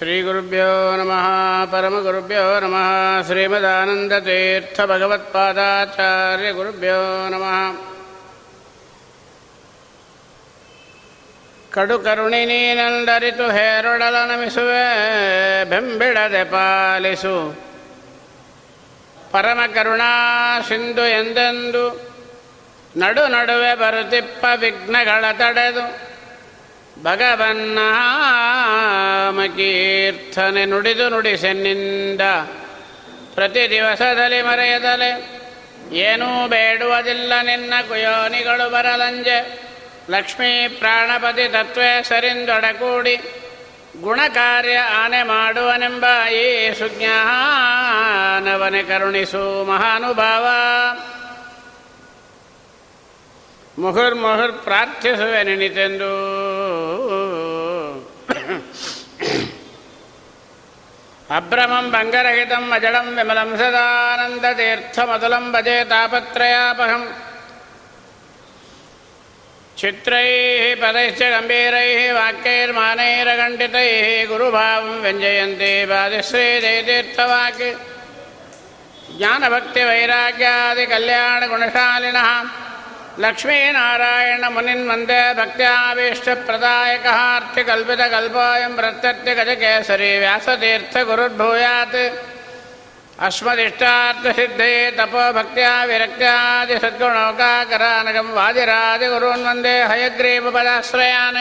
श्रीगुरुभ्यो नमः परमगुरुभ्यो नमः श्रीमदानन्दतीर्थभगवत्पादाचार्यगुरुभ्यो नमः ಕಡು ಕರುಣಿ ನೀನಂದರಿತು ಹೇರೊಡಲ ನಮಿಸುವೆ ಬೆಂಬಿಡದೆ ಪಾಲಿಸು ಪರಮ ಕರುಣಾ ಸಿಂಧು ಎಂದೆಂದು ನಡು ನಡುವೆ ಬರುತ್ತಿಪ್ಪ ವಿಘ್ನಗಳ ತಡೆದು ಭಗವನ್ನಾಮಕೀರ್ತನೆ ನುಡಿದು ನುಡಿಸೆನ್ನಿಂದ ಪ್ರತಿ ದಿವಸದಲ್ಲಿ ಮರೆಯದಲೆ. ಏನೂ ಬೇಡುವುದಿಲ್ಲ ನಿನ್ನ ಕುಯೋನಿಗಳು ಬರಲಂಜೆ. ಲಕ್ಷ್ಮೀ ಪ್ರಾಣಪತಿ ತತ್ವೇ ಸರಿಂದೊಡಗೂಡಿ ಗುಣಕಾರ್ಯ ಆನೆ ಮಾಡುವನೆಂಬ ಈ ಸುಜ್ಞಾನವನೆ ಕರುಣಿಸು ಮಹಾನುಭಾವ. ಮುಹುರ್ ಮುಹುರ್ ಪ್ರಾರ್ಥಿಸುವೆ ನೆನಿತೆಂದು. అభ్రమం భంగరహితం అజడం విమలం సదానందతీర్థమతులం భజే తాపత్రయాపహం చిత్రైः పदैश्च गम्भीरैः वाक्यैर्मानैरघण्टितैः गुरुभावं व्यञ्जयन्ते बाधिश्रीजयतीर्थवाक् ज्ञानभक्तिवैराग्यादिकल्याणगुणशालिनः लक्ष्मीनारायणमुनिन्वन्दे भक्त्याभीष्टप्रदायकः अर्थिकल्पितकल्पोऽयं प्रत्यत्यगजकेसरी व्यासतीर्थगुरुर्भूयात् अस्मदिष्टार्थसिद्धये तपो भक्त्या विरक्त्यादिसद्गुणौकाकरानकं वादिरादिगुरून् हयग्रीवपदाश्रयान्।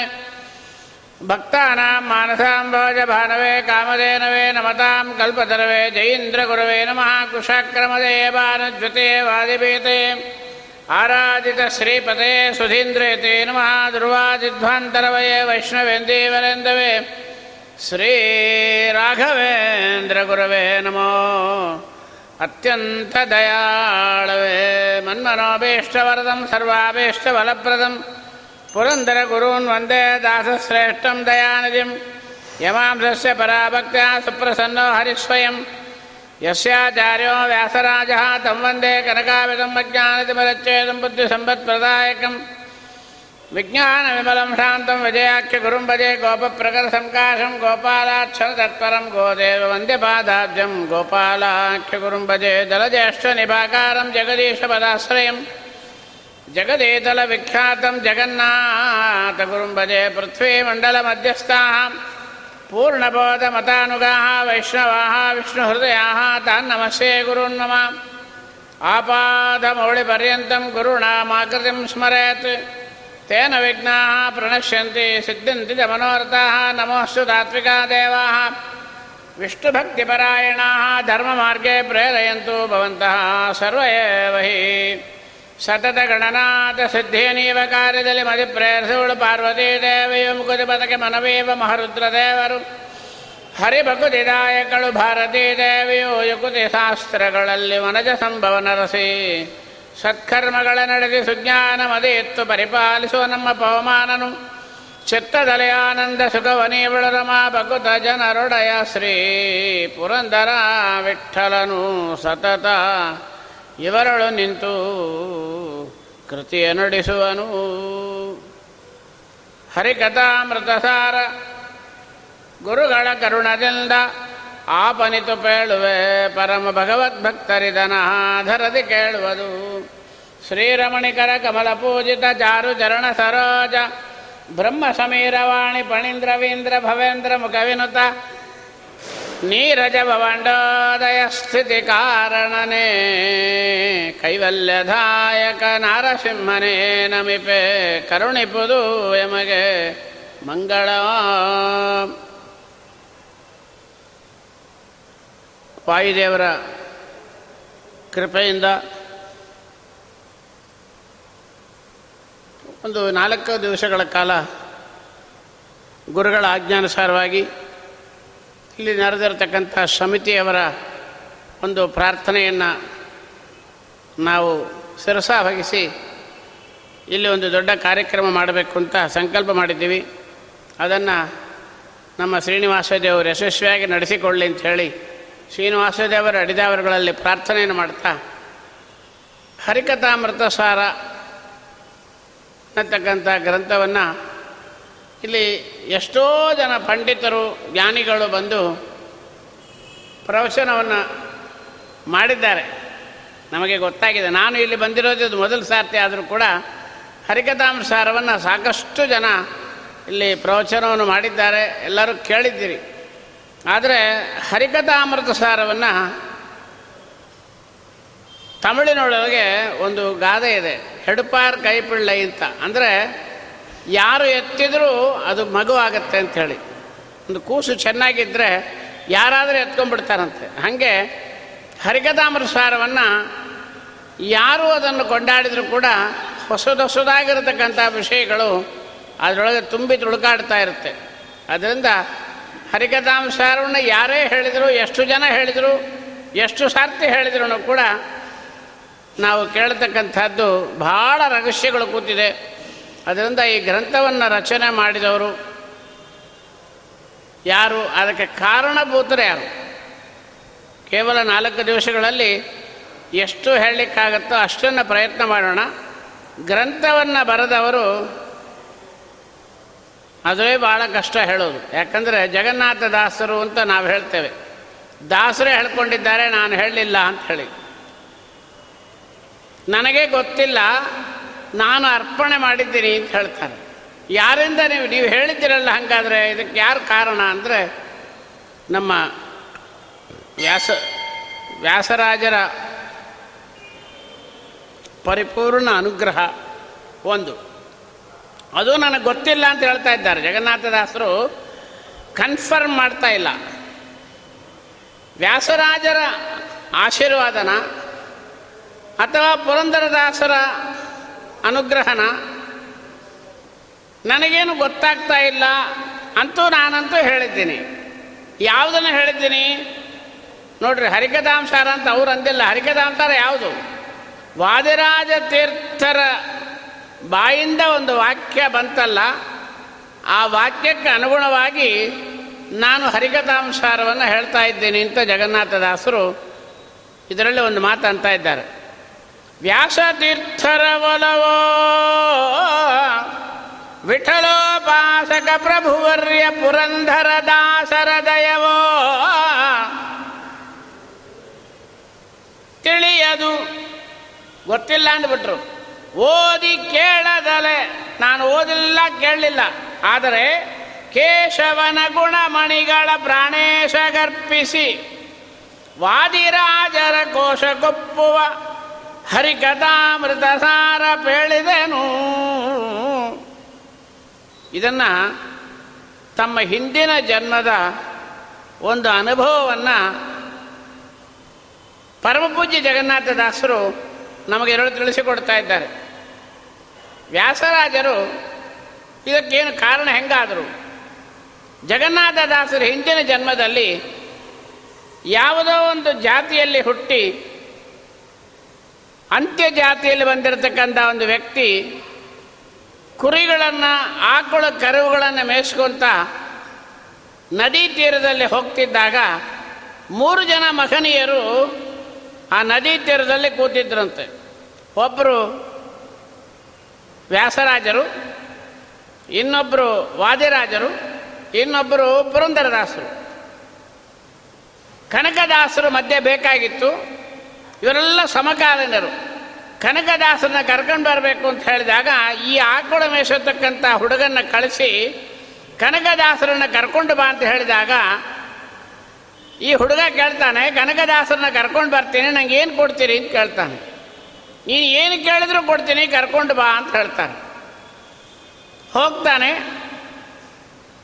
भक्तानां मानसाम्भोजभानवे कामधेनवे नमतां कल्पतरवे जयीन्द्रगुरवे नमः। कुशाक्रमदेवानुज्वते वादिपीते आराधितश्रीपते सुधीन्द्रेते नमः ध्रुवादिध्वान्तरवये वैष्णवेन्दीवरेन्दवे। श्रीराघवेन्द्रगुरवे नमो। अत्यन्तदयाळवे मन्मनोभीष्टवरदं सर्वाभीष्टफलप्रदम्। पुरन्दरगुरून् वन्दे दासश्रेष्ठं दयानिधिं यमांसस्य पराभक्त्या सुप्रसन्नो യസ്യാചാര്യോ വ്യാസരാജ തം വന്ദേ കനകാവിതമജ്ഞാനതിമരച്ഛേദം ബുദ്ധിസമ്പത്പ്രദായകം വിജ്ഞാനവിമലം ശാന്തം വിജയാഖ്യ ഗുരും ഭജേ ഗോപപ്രകരസംകാശം ഗോപാലാക്ഷരതത്പരം ഗോദേവ വന്ദ്യപാദാബ്ജം ഗോപാലാഖ്യ ഗുരും ഭജേ ജലജ്യേഷ്ഠനിഭാകാരം ജഗദീശപദാശ്രയം ജഗദേതലവിഖ്യാതം ജഗന്നാഥ ഗുരും ഭജേ പൃഥ്വീമണ്ഡലമധ്യസ്ഥാം पूर्णबोधमतानुगाः वैष्णवाः विष्णुहृदयाः तान् नमस्ये गुरून् मम। आपादमौलिपर्यन्तं गुरुणामाकृतिं स्मरेत् तेन विघ्नाः प्रणश्यन्ति सिद्ध्यन्ति च मनोरथाः नमोऽस्तु तात्विका देवाः। विष्णुभक्तिपरायणाः धर्ममार्गे प्रेरयन्तु भवन्तः सर्व एव हि ಸತತಗಣನಾಥ ಸಿದ್ಧಿಯನೀವ ಕಾರ್ಯದಲ್ಲಿ ಮದಿಪ್ರೇರಿಸುವಳು ಪಾರ್ವತೀ ದೇವಿಯು ಮುಕುತಿ ಬದಕೆ ಮನವೇವ ಮಹರುದ್ರ ದೇವರು ಹರಿಭಕುತಿದಾಯಕಳು ಭಾರತೀ ದೇವಿಯು ಯುಕುತಿ ಶಾಸ್ತ್ರಗಳಲ್ಲಿ ವನಜ ಸಂಭವ ನರಸಿ. ಸತ್ಕರ್ಮಗಳ ನಡೆಸಿ ಸುಜ್ಞಾನ ಮದಿತ್ತು ಪರಿಪಾಲಿಸುವ ನಮ್ಮ ಪವಮಾನನು. ಚಿತ್ತದಲೆಯಾನಂದ ಆನಂದ ಸುಖವನೀವಳು ರಮಾ ಭಕುತ ಜನರೊಡೆಯ ಶ್ರೀ ಪುರಂದರ ವಿಠಲನು ಸತತ. ಇವರಳು ನಿಂತು ಕೃತಿಯ ನಡೆಸುವನು. ಹರಿಕಥಾಮೃತಸಾರ ಗುರುಗಳ ಕರುಣದಿಂದ ಆಪನಿತು ಪೇಳುವೆ ಪರಮ ಭಗವದ್ಭಕ್ತರಿದನಾಧರದಿ ಕೇಳುವುದು. ಶ್ರೀರಮಣಿಕರ ಕಮಲ ಪೂಜಿತ ಚಾರು ಚರಣ ಸರೋಜ, ಬ್ರಹ್ಮ ಸಮೀರವಾಣಿ ಪಣೀಂದ್ರವೀಂದ್ರ ಭವೇಂದ್ರ ಮುಖವಿನುತ ನೀರಜ ಭವಂಡೋದಯ ಸ್ಥಿತಿ ಕಾರಣನೇ ಕೈವಲ್ಯದಾಯಕ ನಾರಸಿಂಹನೇ ನಮಿಪೆ ಕರುಣಿಪುದು ಎಮಗೆ ಮಂಗಳ ವಾಯುದೇವರ ಕೃಪೆಯಿಂದ ಒಂದು ನಾಲ್ಕು ದಿವಸಗಳ ಕಾಲ ಗುರುಗಳ ಆಜ್ಞಾನುಸಾರವಾಗಿ ಇಲ್ಲಿ ನಡೆದಿರತಕ್ಕಂಥ ಸಮಿತಿಯವರ ಒಂದು ಪ್ರಾರ್ಥನೆಯನ್ನು ನಾವು ಶಿರಸ ಭಗಿಸಿ ಇಲ್ಲಿ ಒಂದು ದೊಡ್ಡ ಕಾರ್ಯಕ್ರಮ ಮಾಡಬೇಕು ಅಂತ ಸಂಕಲ್ಪ ಮಾಡಿದ್ದೀವಿ. ಅದನ್ನು ನಮ್ಮ ಶ್ರೀನಿವಾಸ ದೇವರು ಯಶಸ್ವಿಯಾಗಿ ನಡೆಸಿಕೊಳ್ಳಿ ಅಂತ ಹೇಳಿ ಶ್ರೀನಿವಾಸ ದೇವರ ಅಡಿದಾವರುಗಳಲ್ಲಿ ಪ್ರಾರ್ಥನೆಯನ್ನು ಮಾಡ್ತಾ ಹರಿಕಥಾಮೃತ ಸಾರ ಅನ್ನತಕ್ಕಂಥ ಗ್ರಂಥವನ್ನು ಇಲ್ಲಿ ಎಷ್ಟೋ ಜನ ಪಂಡಿತರು, ಜ್ಞಾನಿಗಳು ಬಂದು ಪ್ರವಚನವನ್ನು ಮಾಡಿದ್ದಾರೆ. ನಮಗೆ ಗೊತ್ತಾಗಿದೆ. ನಾನು ಇಲ್ಲಿ ಬಂದಿರೋದು ಇದು ಮೊದಲು ಸಾರ್ತಿ ಆದರೂ ಕೂಡ ಹರಿಕಥಾಂಸಾರವನ್ನು ಸಾಕಷ್ಟು ಜನ ಇಲ್ಲಿ ಪ್ರವಚನವನ್ನು ಮಾಡಿದ್ದಾರೆ. ಎಲ್ಲರೂ ಕೇಳಿದ್ದೀರಿ. ಆದರೆ ಹರಿಕಥಾಮೃತ ಸಾರವನ್ನು ತಮಿಳಿನೊಳಗೆ ಒಂದು ಗಾದೆ ಇದೆ. ಹೆಡುಪಾರ್ ಕೈಪಿಳ್ಳೈ ಅಂತ. ಅಂದರೆ ಯಾರು ಎತ್ತಿದ್ರೂ ಅದು ಮಗು ಆಗತ್ತೆ ಹೇಳಿ. ಒಂದು ಕೂಸು ಚೆನ್ನಾಗಿದ್ದರೆ ಯಾರಾದರೂ ಎತ್ಕೊಂಡ್ಬಿಡ್ತಾರಂತೆ. ಹಾಗೆ ಹರಿಕಥಾಮೃತ ಸಾರವನ್ನು ಯಾರು ಅದನ್ನು ಕೊಂಡಾಡಿದರೂ ಕೂಡ ಹೊಸದೊಸದಾಗಿರತಕ್ಕಂಥ ವಿಷಯಗಳು ಅದರೊಳಗೆ ತುಂಬಿ ತುಳುಕಾಡ್ತಾ ಇರುತ್ತೆ. ಅದರಿಂದ ಹರಿಕಥಾಂಸಾರವನ್ನು ಯಾರೇ ಹೇಳಿದರು, ಎಷ್ಟು ಜನ ಹೇಳಿದರು, ಎಷ್ಟು ಸಾರ್ತಿ ಹೇಳಿದ್ರು ಕೂಡ ನಾವು ಕೇಳತಕ್ಕಂಥದ್ದು ಭಾಳ ರಹಸ್ಯಗಳು ಕೂತಿದೆ. ಅದರಿಂದ ಈ ಗ್ರಂಥವನ್ನು ರಚನೆ ಮಾಡಿದವರು ಯಾರು? ಅದಕ್ಕೆ ಕಾರಣಭೂತರು ಯಾರು? ಕೇವಲ ನಾಲ್ಕು ದಿವಸಗಳಲ್ಲಿ ಎಷ್ಟು ಹೇಳಲಿಕ್ಕಾಗತ್ತೋ ಅಷ್ಟನ್ನು ಪ್ರಯತ್ನ ಮಾಡೋಣ. ಗ್ರಂಥವನ್ನು ಬರೆದವರು ಅದೇ ಭಾಳ ಕಷ್ಟ ಹೇಳೋದು. ಯಾಕಂದರೆ ಜಗನ್ನಾಥ ದಾಸರು ಅಂತ ನಾವು ಹೇಳ್ತೇವೆ. ದಾಸರೇ ಹೇಳ್ಕೊಂಡಿದ್ದಾರೆ, ನಾನು ಹೇಳಲಿಲ್ಲ ಅಂತ ಹೇಳಿ. ನನಗೆ ಗೊತ್ತಿಲ್ಲ ನಾನು ಅರ್ಪಣೆ ಮಾಡಿದ್ದೀನಿ ಅಂತ ಹೇಳ್ತಾರೆ. ಯಾರಿಂದ ನೀವು ನೀವು ಹೇಳಿದ್ದೀರಲ್ಲ ಹಾಗಾದರೆ ಇದಕ್ಕೆ ಯಾರು ಕಾರಣ ಅಂದರೆ ನಮ್ಮ ವ್ಯಾಸ ವ್ಯಾಸರಾಜರ ಪರಿಪೂರ್ಣ ಅನುಗ್ರಹ ಒಂದು. ಅದು ನನಗೆ ಗೊತ್ತಿಲ್ಲ ಅಂತ ಹೇಳ್ತಾ ಇದ್ದಾರೆ. ಜಗನ್ನಾಥದಾಸರು ಕನ್ಫರ್ಮ್ ಮಾಡ್ತಾ ಇಲ್ಲ. ವ್ಯಾಸರಾಜರ ಆಶೀರ್ವಾದನ ಅಥವಾ ಪುರಂದರದಾಸರ ಅನುಗ್ರಹನ. ನನಗೇನು ಗೊತ್ತಾಗ್ತಾ ಇಲ್ಲ ಅಂತೂ ನಾನಂತೂ ಹೇಳಿದ್ದೀನಿ. ಯಾವುದನ್ನು ಹೇಳಿದ್ದೀನಿ? ನೋಡ್ರಿ ಹರಿಕದಾಂಸಾರ ಅಂತ ಅವ್ರು ಅಂದಿಲ್ಲ. ಹರಿಕಥಾಂಸಾರ ಯಾವುದು? ವಾದಿರಾಜ ತೀರ್ಥರ ಬಾಯಿಂದ ಒಂದು ವಾಕ್ಯ ಬಂತಲ್ಲ, ಆ ವಾಕ್ಯಕ್ಕೆ ಅನುಗುಣವಾಗಿ ನಾನು ಹರಿಕಥಾಂಸಾರವನ್ನು ಹೇಳ್ತಾ ಇದ್ದೀನಿ ಅಂತ ಜಗನ್ನಾಥದಾಸರು ಇದರಲ್ಲಿ ಒಂದು ಮಾತು ಅಂತ ಇದ್ದಾರೆ. ವ್ಯಾಸತೀರ್ಥರ ಒಲವೋ ವಿಠಲೋಪಾಸಕ ಪ್ರಭುವರ್ಯ ಪುರಂದರ ದಾಸರ ದಯವೋ ತಿಳಿಯದು. ಗೊತ್ತಿಲ್ಲ ಅಂದ್ಬಿಟ್ರು. ಓದಿ ಕೇಳದಲೆ. ನಾನು ಓದಿಲ್ಲ, ಕೇಳಲಿಲ್ಲ. ಆದರೆ ಕೇಶವನ ಗುಣಮಣಿಗಳ ಪ್ರಾಣೇಶ ಗರ್ಪಿಸಿ, ವಾದಿರಾಜರ ಕೋಶ ಕೊಪ್ಪುವ ಹರಿಕಥಾಮೃತ ಸಾರ ಪೇಳಿದೆನು. ಇದನ್ನು ತಮ್ಮ ಹಿಂದಿನ ಜನ್ಮದ ಒಂದು ಅನುಭವವನ್ನು ಪರಮಪೂಜ್ಯ ಜಗನ್ನಾಥದಾಸರು ನಮಗೆ ಎರಡು ತಿಳಿಸಿಕೊಡ್ತಾ ಇದ್ದಾರೆ. ವ್ಯಾಸರಾಜರು ಇದಕ್ಕೇನು ಕಾರಣ ಹೆಂಗಾದರು? ಜಗನ್ನಾಥದಾಸರು ಹಿಂದಿನ ಜನ್ಮದಲ್ಲಿ ಯಾವುದೋ ಒಂದು ಜಾತಿಯಲ್ಲಿ ಹುಟ್ಟಿ ಅಂತ್ಯ ಜಾತಿಯಲ್ಲಿ ಬಂದಿರತಕ್ಕಂಥ ಒಂದು ವ್ಯಕ್ತಿ ಕುರಿಗಳನ್ನು, ಆಕಳ ಕರುವುಗಳನ್ನು ಮೇಯಿಸ್ಕೊಂತ ನದಿ ತೀರದಲ್ಲಿ ಹೋಗ್ತಿದ್ದಾಗ ಮೂರು ಜನ ಮಹನೀಯರು ಆ ನದಿ ತೀರದಲ್ಲಿ ಕೂತಿದ್ರಂತೆ. ಒಬ್ಬರು ವ್ಯಾಸರಾಜರು ಇನ್ನೊಬ್ಬರು ವಾದಿರಾಜರು ಇನ್ನೊಬ್ಬರು ಪುರಂದರದಾಸರು. ಕನಕದಾಸರು ಮಧ್ಯೆ ಬೇಕಾಗಿತ್ತು. ಇವರೆಲ್ಲ ಸಮಕಾಲೀನರು. ಕನಕದಾಸರನ್ನ ಕರ್ಕೊಂಡು ಬರಬೇಕು ಅಂತ ಹೇಳಿದಾಗ ಈ ಆಕಳ ಮೇಷತಕ್ಕಂಥ ಹುಡುಗನ್ನ ಕಳಿಸಿ ಕನಕದಾಸರನ್ನ ಕರ್ಕೊಂಡು ಬಾ ಅಂತ ಹೇಳಿದಾಗ ಈ ಹುಡುಗ ಕೇಳ್ತಾನೆ, ಕನಕದಾಸರನ್ನ ಕರ್ಕೊಂಡು ಬರ್ತೀನಿ, ನಂಗೆ ಏನು ಕೊಡ್ತೀರಿ? ಅಂತ ಕೇಳ್ತಾನೆ. ನೀನು ಏನು ಕೇಳಿದ್ರು ಕೊಡ್ತೀನಿ, ಕರ್ಕೊಂಡು ಬಾ ಅಂತ ಹೇಳ್ತಾನೆ. ಹೋಗ್ತಾನೆ.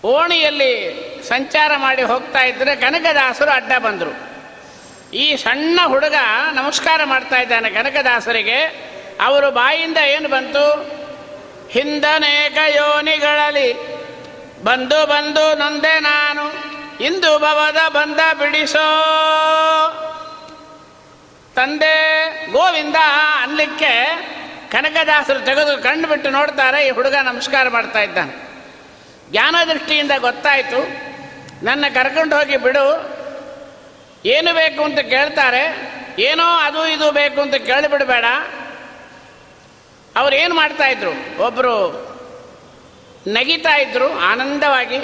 ಓಣಿಯಲ್ಲಿ ಸಂಚಾರ ಮಾಡಿ ಹೋಗ್ತಾ ಇದ್ದರೆ ಕನಕದಾಸರು ಅಡ್ಡ ಬಂದರು. ಈ ಸಣ್ಣ ಹುಡುಗ ನಮಸ್ಕಾರ ಮಾಡ್ತಾ ಇದ್ದಾನೆ ಕನಕದಾಸರಿಗೆ. ಅವರು ಬಾಯಿಂದ ಏನು ಬಂತು? ಹಿಂದನೇಕ ಯೋನಿಗಳಲ್ಲಿ ಬಂದು ಬಂದು ನೊಂದೆ ನಾನು, ಇಂದು ಭವದ ಬಂದ ಬಿಡಿಸೋ. ತಂದೆ ಗೋವಿಂದ ಅನ್ಲಿಕ್ಕೆ ಕನಕದಾಸರು ತೆಗೆದು ಕಣ್ಣು ಬಿಟ್ಟು ನೋಡ್ತಾರೆ, ಈ ಹುಡುಗ ನಮಸ್ಕಾರ ಮಾಡ್ತಾ ಇದ್ದಾನೆ. ಜ್ಞಾನದೃಷ್ಟಿಯಿಂದ ಗೊತ್ತಾಯಿತು, ನನ್ನ ಕರ್ಕೊಂಡು ಹೋಗಿ ಬಿಡು ಏನು ಬೇಕು ಅಂತ ಕೇಳ್ತಾರೆ? ಏನೋ ಅದು ಇದು ಬೇಕು ಅಂತ ಕೇಳಿಬಿಡಬೇಡ. ಅವ್ರು ಏನು ಮಾಡ್ತಾ ಇದ್ರು? ಒಬ್ಬರು ನಗಿತಾ ಇದ್ರು, ಆನಂದವಾಗಿ.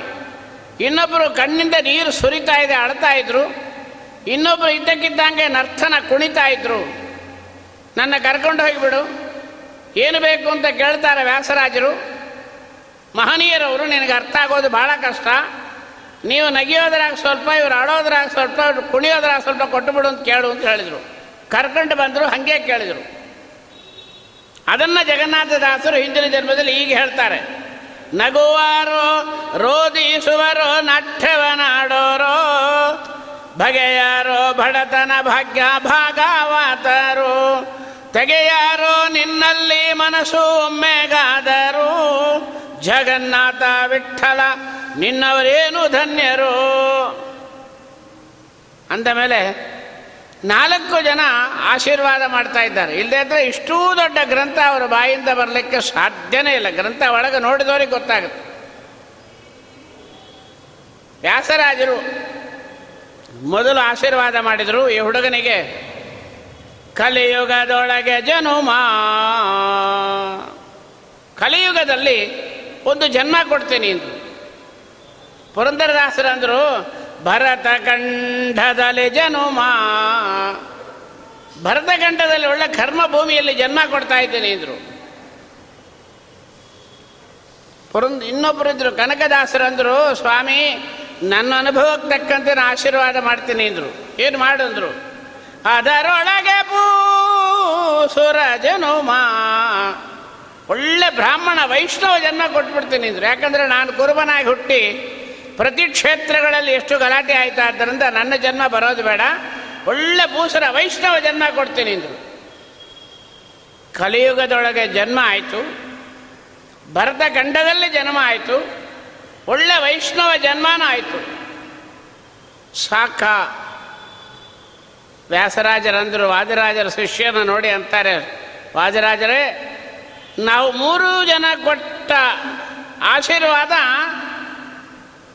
ಇನ್ನೊಬ್ಬರು ಕಣ್ಣಿಂದ ನೀರು ಸುರಿತಾ ಇದೆ, ಅಳ್ತಾ ಇದ್ರು. ಇನ್ನೊಬ್ಬರು ಇದ್ದಕ್ಕಿದ್ದಂಗೆ ನರ್ತನ ಕುಣಿತಾ ಇದ್ರು. ನನ್ನ ಕರ್ಕೊಂಡು ಹೋಗಿಬಿಡು. ಏನು ಬೇಕು ಅಂತ ಕೇಳ್ತಾರೆ ವ್ಯಾಸರಾಜರು. ಮಹನೀಯರವರು, ನಿನಗೆ ಅರ್ಥ ಆಗೋದು ಭಾಳ ಕಷ್ಟ. ನೀವು ನಗಿಯೋದ್ರಾಗ ಸ್ವಲ್ಪ, ಇವ್ರು ಆಡೋದ್ರಾಗ ಸ್ವಲ್ಪ, ಇವ್ರು ಕುಣಿಯೋದ್ರಾಗ ಸ್ವಲ್ಪ ಕೊಟ್ಟುಬಿಡು ಅಂತ ಕೇಳು ಅಂತ ಹೇಳಿದರು. ಕರ್ಕೊಂಡು ಬಂದರು, ಹಾಗೆ ಕೇಳಿದರು. ಅದನ್ನು ಜಗನ್ನಾಥದಾಸರು ಹಿಂದಿನ ಜನ್ಮದಲ್ಲಿ ಈಗ ಹೇಳ್ತಾರೆ. ನಗುವಾರು ರೋದಿಸುವರೋ ನಠ್ಯವನಾಡೋರೋ ಬಗೆಯಾರೋ, ಬಡತನ ಭಾಗ್ಯ ಭಾಗವಾತರು. ತೆಗೆಯಾರೋ, ನಿನ್ನಲ್ಲಿ ಮನಸ್ಸು ಒಮ್ಮೆಗಾದರು ಜಗನ್ನಾಥ ವಿಠಲ, ನಿನ್ನವರೇನು ಧನ್ಯರು? ಅಂದ ಮೇಲೆ ನಾಲ್ಕು ಜನ ಆಶೀರ್ವಾದ ಮಾಡ್ತಾ ಇದ್ದಾರೆ. ಇಲ್ಲದೆ ಇದ್ದರೆ ಇಷ್ಟೂ ದೊಡ್ಡ ಗ್ರಂಥ ಅವರ ಬಾಯಿಂದ ಬರಲಿಕ್ಕೆ ಸಾಧ್ಯನೇ ಇಲ್ಲ. ಗ್ರಂಥ ಒಳಗೆ ನೋಡಿದವರಿಗೆ ಗೊತ್ತಾಗುತ್ತೆ. ವ್ಯಾಸರಾಜರು ಮೊದಲು ಆಶೀರ್ವಾದ ಮಾಡಿದರು. ಈ ಹುಡುಗನಿಗೆ, ಕಲಿಯುಗದೊಳಗೆ ಜನುಮ, ಕಲಿಯುಗದಲ್ಲಿ ಒಂದು ಜನ್ಮ ಕೊಡ್ತೇನೆ ಅಂದರು ಪುರಂದರದಾಸರಂದರು ಭರತ ಕಂಠದಲ್ಲಿ ಜನುಮ ಭರತಖಂಡದಲ್ಲಿ ಒಳ್ಳೆ ಕರ್ಮ ಭೂಮಿಯಲ್ಲಿ ಜನ್ಮ ಕೊಡ್ತಾ ಇದ್ದೇನೆ ಅಂದರು. ಪುರಂದ ಇನ್ನೊಬ್ಬರು ಇದ್ರು ಕನಕದಾಸರಂದರು ಸ್ವಾಮಿ, ನನ್ನ ಅನುಭವಕ್ಕೆ ತಕ್ಕಂತೆ ನಾನು ಆಶೀರ್ವಾದ ಮಾಡ್ತೀನಿ ಅಂದರು. ಏನು ಮಾಡಂದ್ರು ಅದರೊಳಗೆ ಪೂ ಸುರ ಜನುಮಾ ಒಳ್ಳೆ ಬ್ರಾಹ್ಮಣ ವೈಷ್ಣವ ಜನ್ಮ ಕೊಟ್ಬಿಡ್ತೀನಿ ಅಂದರು. ಯಾಕಂದರೆ ನಾನು ಕುರುಬನಾಗಿ ಹುಟ್ಟಿ ಪ್ರತಿ ಕ್ಷೇತ್ರಗಳಲ್ಲಿ ಎಷ್ಟು ಗಲಾಟೆ ಆಯಿತಾ ಆದ್ದರಿಂದ ನನ್ನ ಜನ್ಮ ಬರೋದು ಬೇಡ. ಒಳ್ಳೆ ಭೂಸರ ವೈಷ್ಣವ ಜನ್ಮ ಕೊಡ್ತೀನಿ ಅಂದರು. ಕಲಿಯುಗದೊಳಗೆ ಜನ್ಮ ಆಯಿತು. ಭರತ ಖಂಡದಲ್ಲಿ ಜನ್ಮ ಆಯಿತು. ಒಳ್ಳೆ ವೈಷ್ಣವ ಜನ್ಮನೂ ಆಯಿತು. ಸಾಕ. ವ್ಯಾಸರಾಜರಂದರು, ವಾದಿರಾಜರ ಶಿಷ್ಯನ ನೋಡಿ ಅಂತಾರೆ. ವಾದಿರಾಜರೇ ನಾವು ಮೂರು ಜನ ಕೊಟ್ಟ ಆಶೀರ್ವಾದ,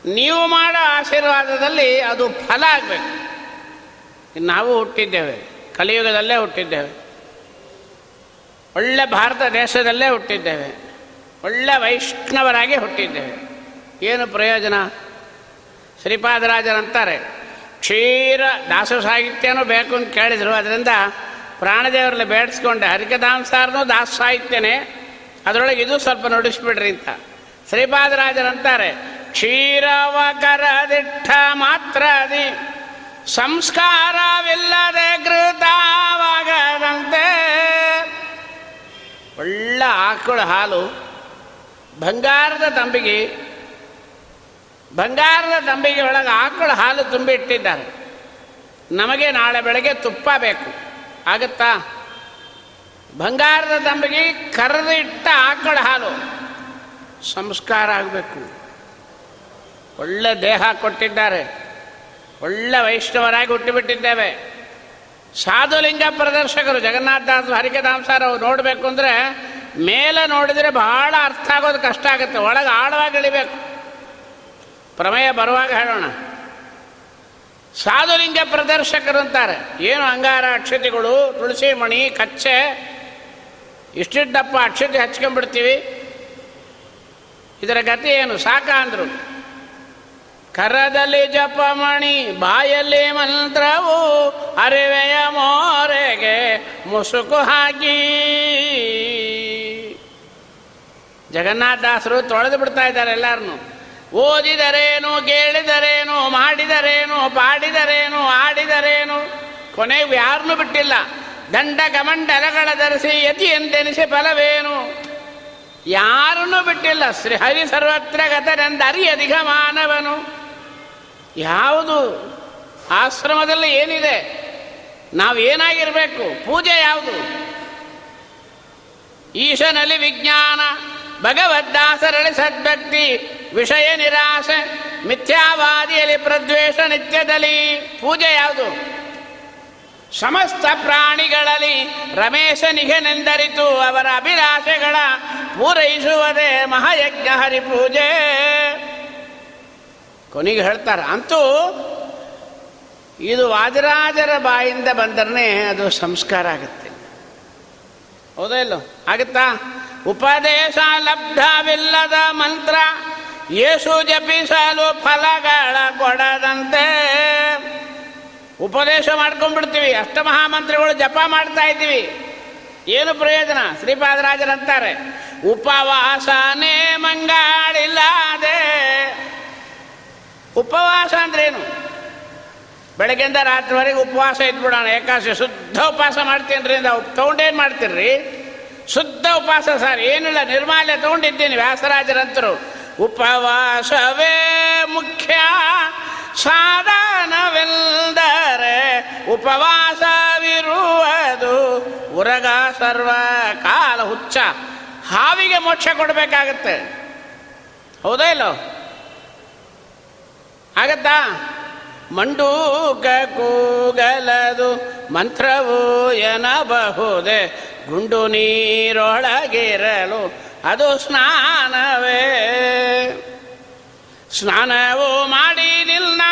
ನೀವು ಮಾಡೋ ಆಶೀರ್ವಾದದಲ್ಲಿ ಅದು ಫಲ ಆಗಬೇಕು. ನಾವು ಹುಟ್ಟಿದ್ದೇವೆ, ಕಲಿಯುಗದಲ್ಲೇ ಹುಟ್ಟಿದ್ದೇವೆ. ಒಳ್ಳೆ ಭಾರತ ದೇಶದಲ್ಲೇ ಹುಟ್ಟಿದ್ದೇವೆ. ಒಳ್ಳೆ ವೈಷ್ಣವರಾಗಿ ಹುಟ್ಟಿದ್ದೇವೆ. ಏನು ಪ್ರಯೋಜನ? ಶ್ರೀಪಾದರಾಜರಂತಾರೆ, ಕ್ಷೀರ ದಾಸ ಸಾಹಿತ್ಯನೂ ಬೇಕು ಅಂತ ಕೇಳಿದರು. ಅದರಿಂದ ಪ್ರಾಣದೇವರಲ್ಲಿ ಬೇಡಿಸ್ಕೊಂಡೆ. ಹರಿಕದಾಂಸಾರನೂ ದಾಸ ಸಾಹಿತ್ಯನೇ. ಅದರೊಳಗೆ ಇದು ಸ್ವಲ್ಪ ನುಡಿಸ್ಬಿಡ್ರಿ ಅಂತ. ಶ್ರೀಪಾದರಾಜರಂತಾರೆ ಕ್ಷೀರವ ಕರದಿಟ್ಟ ಮಾತ್ರದಿ, ಸಂಸ್ಕಾರವಿಲ್ಲದೆ ಕೃತವಾಗದಂತೆ. ಒಳ್ಳೆ ಆಕಳ ಹಾಲು, ಬಂಗಾರದ ತಂಬಿಗೆ ಬಂಗಾರದ ತಂಬಿಗೆ ಒಳಗೆ ಆಕಳ ಹಾಲು ತುಂಬಿಟ್ಟಿದ್ದಾರೆ. ನಮಗೆ ನಾಳೆ ಬೆಳಗ್ಗೆ ತುಪ್ಪ ಬೇಕು. ಆಗುತ್ತಾ? ಬಂಗಾರದ ದಂಬಿಗೆ ಇಟ್ಟ ಆಕಳ ಹಾಲು. ಸಂಸ್ಕಾರ ಆಗಬೇಕು. ಒಳ್ಳೆ ದೇಹ ಕೊಟ್ಟಿದ್ದಾರೆ. ಒಳ್ಳೆ ವೈಷ್ಣವರಾಗಿ ಹುಟ್ಟಿಬಿಟ್ಟಿದ್ದೇವೆ. ಸಾಧುಲಿಂಗ ಪ್ರದರ್ಶಕರು ಜಗನ್ನಾಥದಾಸ ಹರಿಕದಾಂಸಾರ ಅವ್ರು ನೋಡಬೇಕು ಅಂದರೆ ಮೇಲೆ ನೋಡಿದರೆ ಬಹಳ ಅರ್ಥ ಆಗೋದು ಕಷ್ಟ ಆಗುತ್ತೆ. ಒಳಗೆ ಆಳವಾಗಿ ಇಳಿಬೇಕು. ಪ್ರಮೇಯ ಬರುವಾಗ ಹೇಳೋಣ. ಸಾಧುಲಿಂಗ ಪ್ರದರ್ಶಕರು ಅಂತಾರೆ. ಏನು ಅಂಗಾರ ಅಕ್ಷತೆಗಳು ತುಳಸಿ ಮಣಿ ಕಚ್ಚೆ, ಇಷ್ಟಿದ್ದಪ್ಪ ಅಕ್ಷತೆ ಹಚ್ಕೊಂಡ್ಬಿಡ್ತೀವಿ. ಇದರ ಗತಿ ಏನು? ಸಾಕ ಅಂದರು. ಕರದಲ್ಲಿ ಜಪಮಣಿ ಬಾಯಲ್ಲಿ ಮಂತ್ರವು, ಅರಿವೆಯ ಮೋರೆಗೆ ಮುಸುಕು ಹಾಕಿ. ಜಗನ್ನಾಥದಾಸರು ತೊಳೆದು ಬಿಡ್ತಾ ಇದ್ದಾರೆ ಎಲ್ಲರನ್ನು ಓದಿದರೇನು, ಕೇಳಿದರೇನು, ಮಾಡಿದರೇನು, ಪಾಡಿದರೇನು, ಆಡಿದರೇನು, ಕೊನೆಗೂ ಯಾರನ್ನು ಬಿಟ್ಟಿಲ್ಲ. ದಂಡ ಕಮಂಡಲಗಳ ಧರಿಸಿ ಯತಿ ಎಂದೆನಿಸಿ ಫಲವೇನು? ಯಾರನ್ನು ಬಿಟ್ಟಿಲ್ಲ. ಶ್ರೀ ಹರಿ ಸರ್ವತ್ರ ಗತನೆಂದ ಅರಿಯಧಿಕ ಮಾನವನು. ಯಾವುದು? ಆಶ್ರಮದಲ್ಲಿ ಏನಿದೆ? ನಾವು ಏನಾಗಿರಬೇಕು ಪೂಜೆ ಯಾವುದು? ಈಶನಲ್ಲಿ ವಿಜ್ಞಾನ. ಭಗವದ್ದಾಸರಳಿ ಸದ್ಭಕ್ತಿ, ವಿಷಯ ನಿರಾಶೆ, ಮಿಥ್ಯಾವಾದಿಯಲ್ಲಿ ಪ್ರದ್ವೇಷ ನಿತ್ಯದಲ್ಲಿ. ಪೂಜೆ ಯಾವುದು? ಸಮಸ್ತ ಪ್ರಾಣಿಗಳಲ್ಲಿ ರಮೇಶನಿಗೆನೆಂದರಿತು ಅವರ ಅಭಿಲಾಷೆಗಳ ಪೂರೈಸುವುದೇ ಮಹಾಯಜ್ಞ ಹರಿಪೂಜೆ. ಕೊನೆಗೆ ಹೇಳ್ತಾರೆ, ಅಂತೂ ಇದು ವಾದಿರಾಜರ ಬಾಯಿಂದ ಬಂದರೆ ಅದು ಸಂಸ್ಕಾರ ಆಗುತ್ತೆ. ಹೌದಾ ಇಲ್ಲೋ? ಆಗುತ್ತಾ? ಉಪದೇಶ ಲಬ್ಧವಿಲ್ಲದ ಮಂತ್ರ ಯೇಸು ಜಪಿಸಲು ಫಲಗಳ ಕೊಡದಂತೆ. ಉಪದೇಶ ಮಾಡ್ಕೊಂಡ್ಬಿಡ್ತೀವಿ. ಅಷ್ಟಮಹಾಮಂತ್ರಿಗಳು ಜಪ ಮಾಡ್ತಾ ಇದ್ದೀವಿ. ಏನು ಪ್ರಯೋಜನ? ಶ್ರೀಪಾದರಾಜರಂತಾರೆ ಉಪವಾಸನೇ ಮಂಗಾಳಿಲ್ಲದೆ. ಉಪವಾಸ ಅಂದ್ರೇನು ಬೆಳಗ್ಗೆಯಿಂದ ರಾತ್ರಿವರೆಗೆ ಉಪವಾಸ ಇದ್ಬಿಡೋಣ. ಏಕಾದಶಿ ಶುದ್ಧ ಉಪವಾಸ ಮಾಡ್ತೀನಿ ರೀ ತೊಗೊಂಡೇನು ಮಾಡ್ತೀರಿ ಶುದ್ಧ ಉಪವಾಸ ಸರ್. ಏನಿಲ್ಲ, ನಿರ್ಮಾಲ್ಯ ತೊಗೊಂಡಿದ್ದೀನಿ ವ್ಯಾಸರಾಜರಂತರು. ಉಪವಾಸವೇ ಮುಖ್ಯ. ಸಾಧನವೆಲ್ಲದರೆ ಉಪವಾಸವಿರುವುದು ಉರಗ ಸರ್ವ ಕಾಲ ಹುಚ್ಚ. ಹಾವಿಗೆ ಮೋಕ್ಷ ಕೊಡಬೇಕಾಗತ್ತೆ. ಹೌದಾ ಇಲ್ಲೋ? ಆಗತ್ತಾ? ಮಂಡೂಕ ಕೂಗಲದು ಮಂತ್ರವೂ ಎನಬಹುದೇ. ಗುಂಡು ನೀರೊಳಗಿರಲು ಅದು ಸ್ನಾನವೇ. ಸ್ನಾನವು ಮಾಡಿ ನಿಲ್ಲ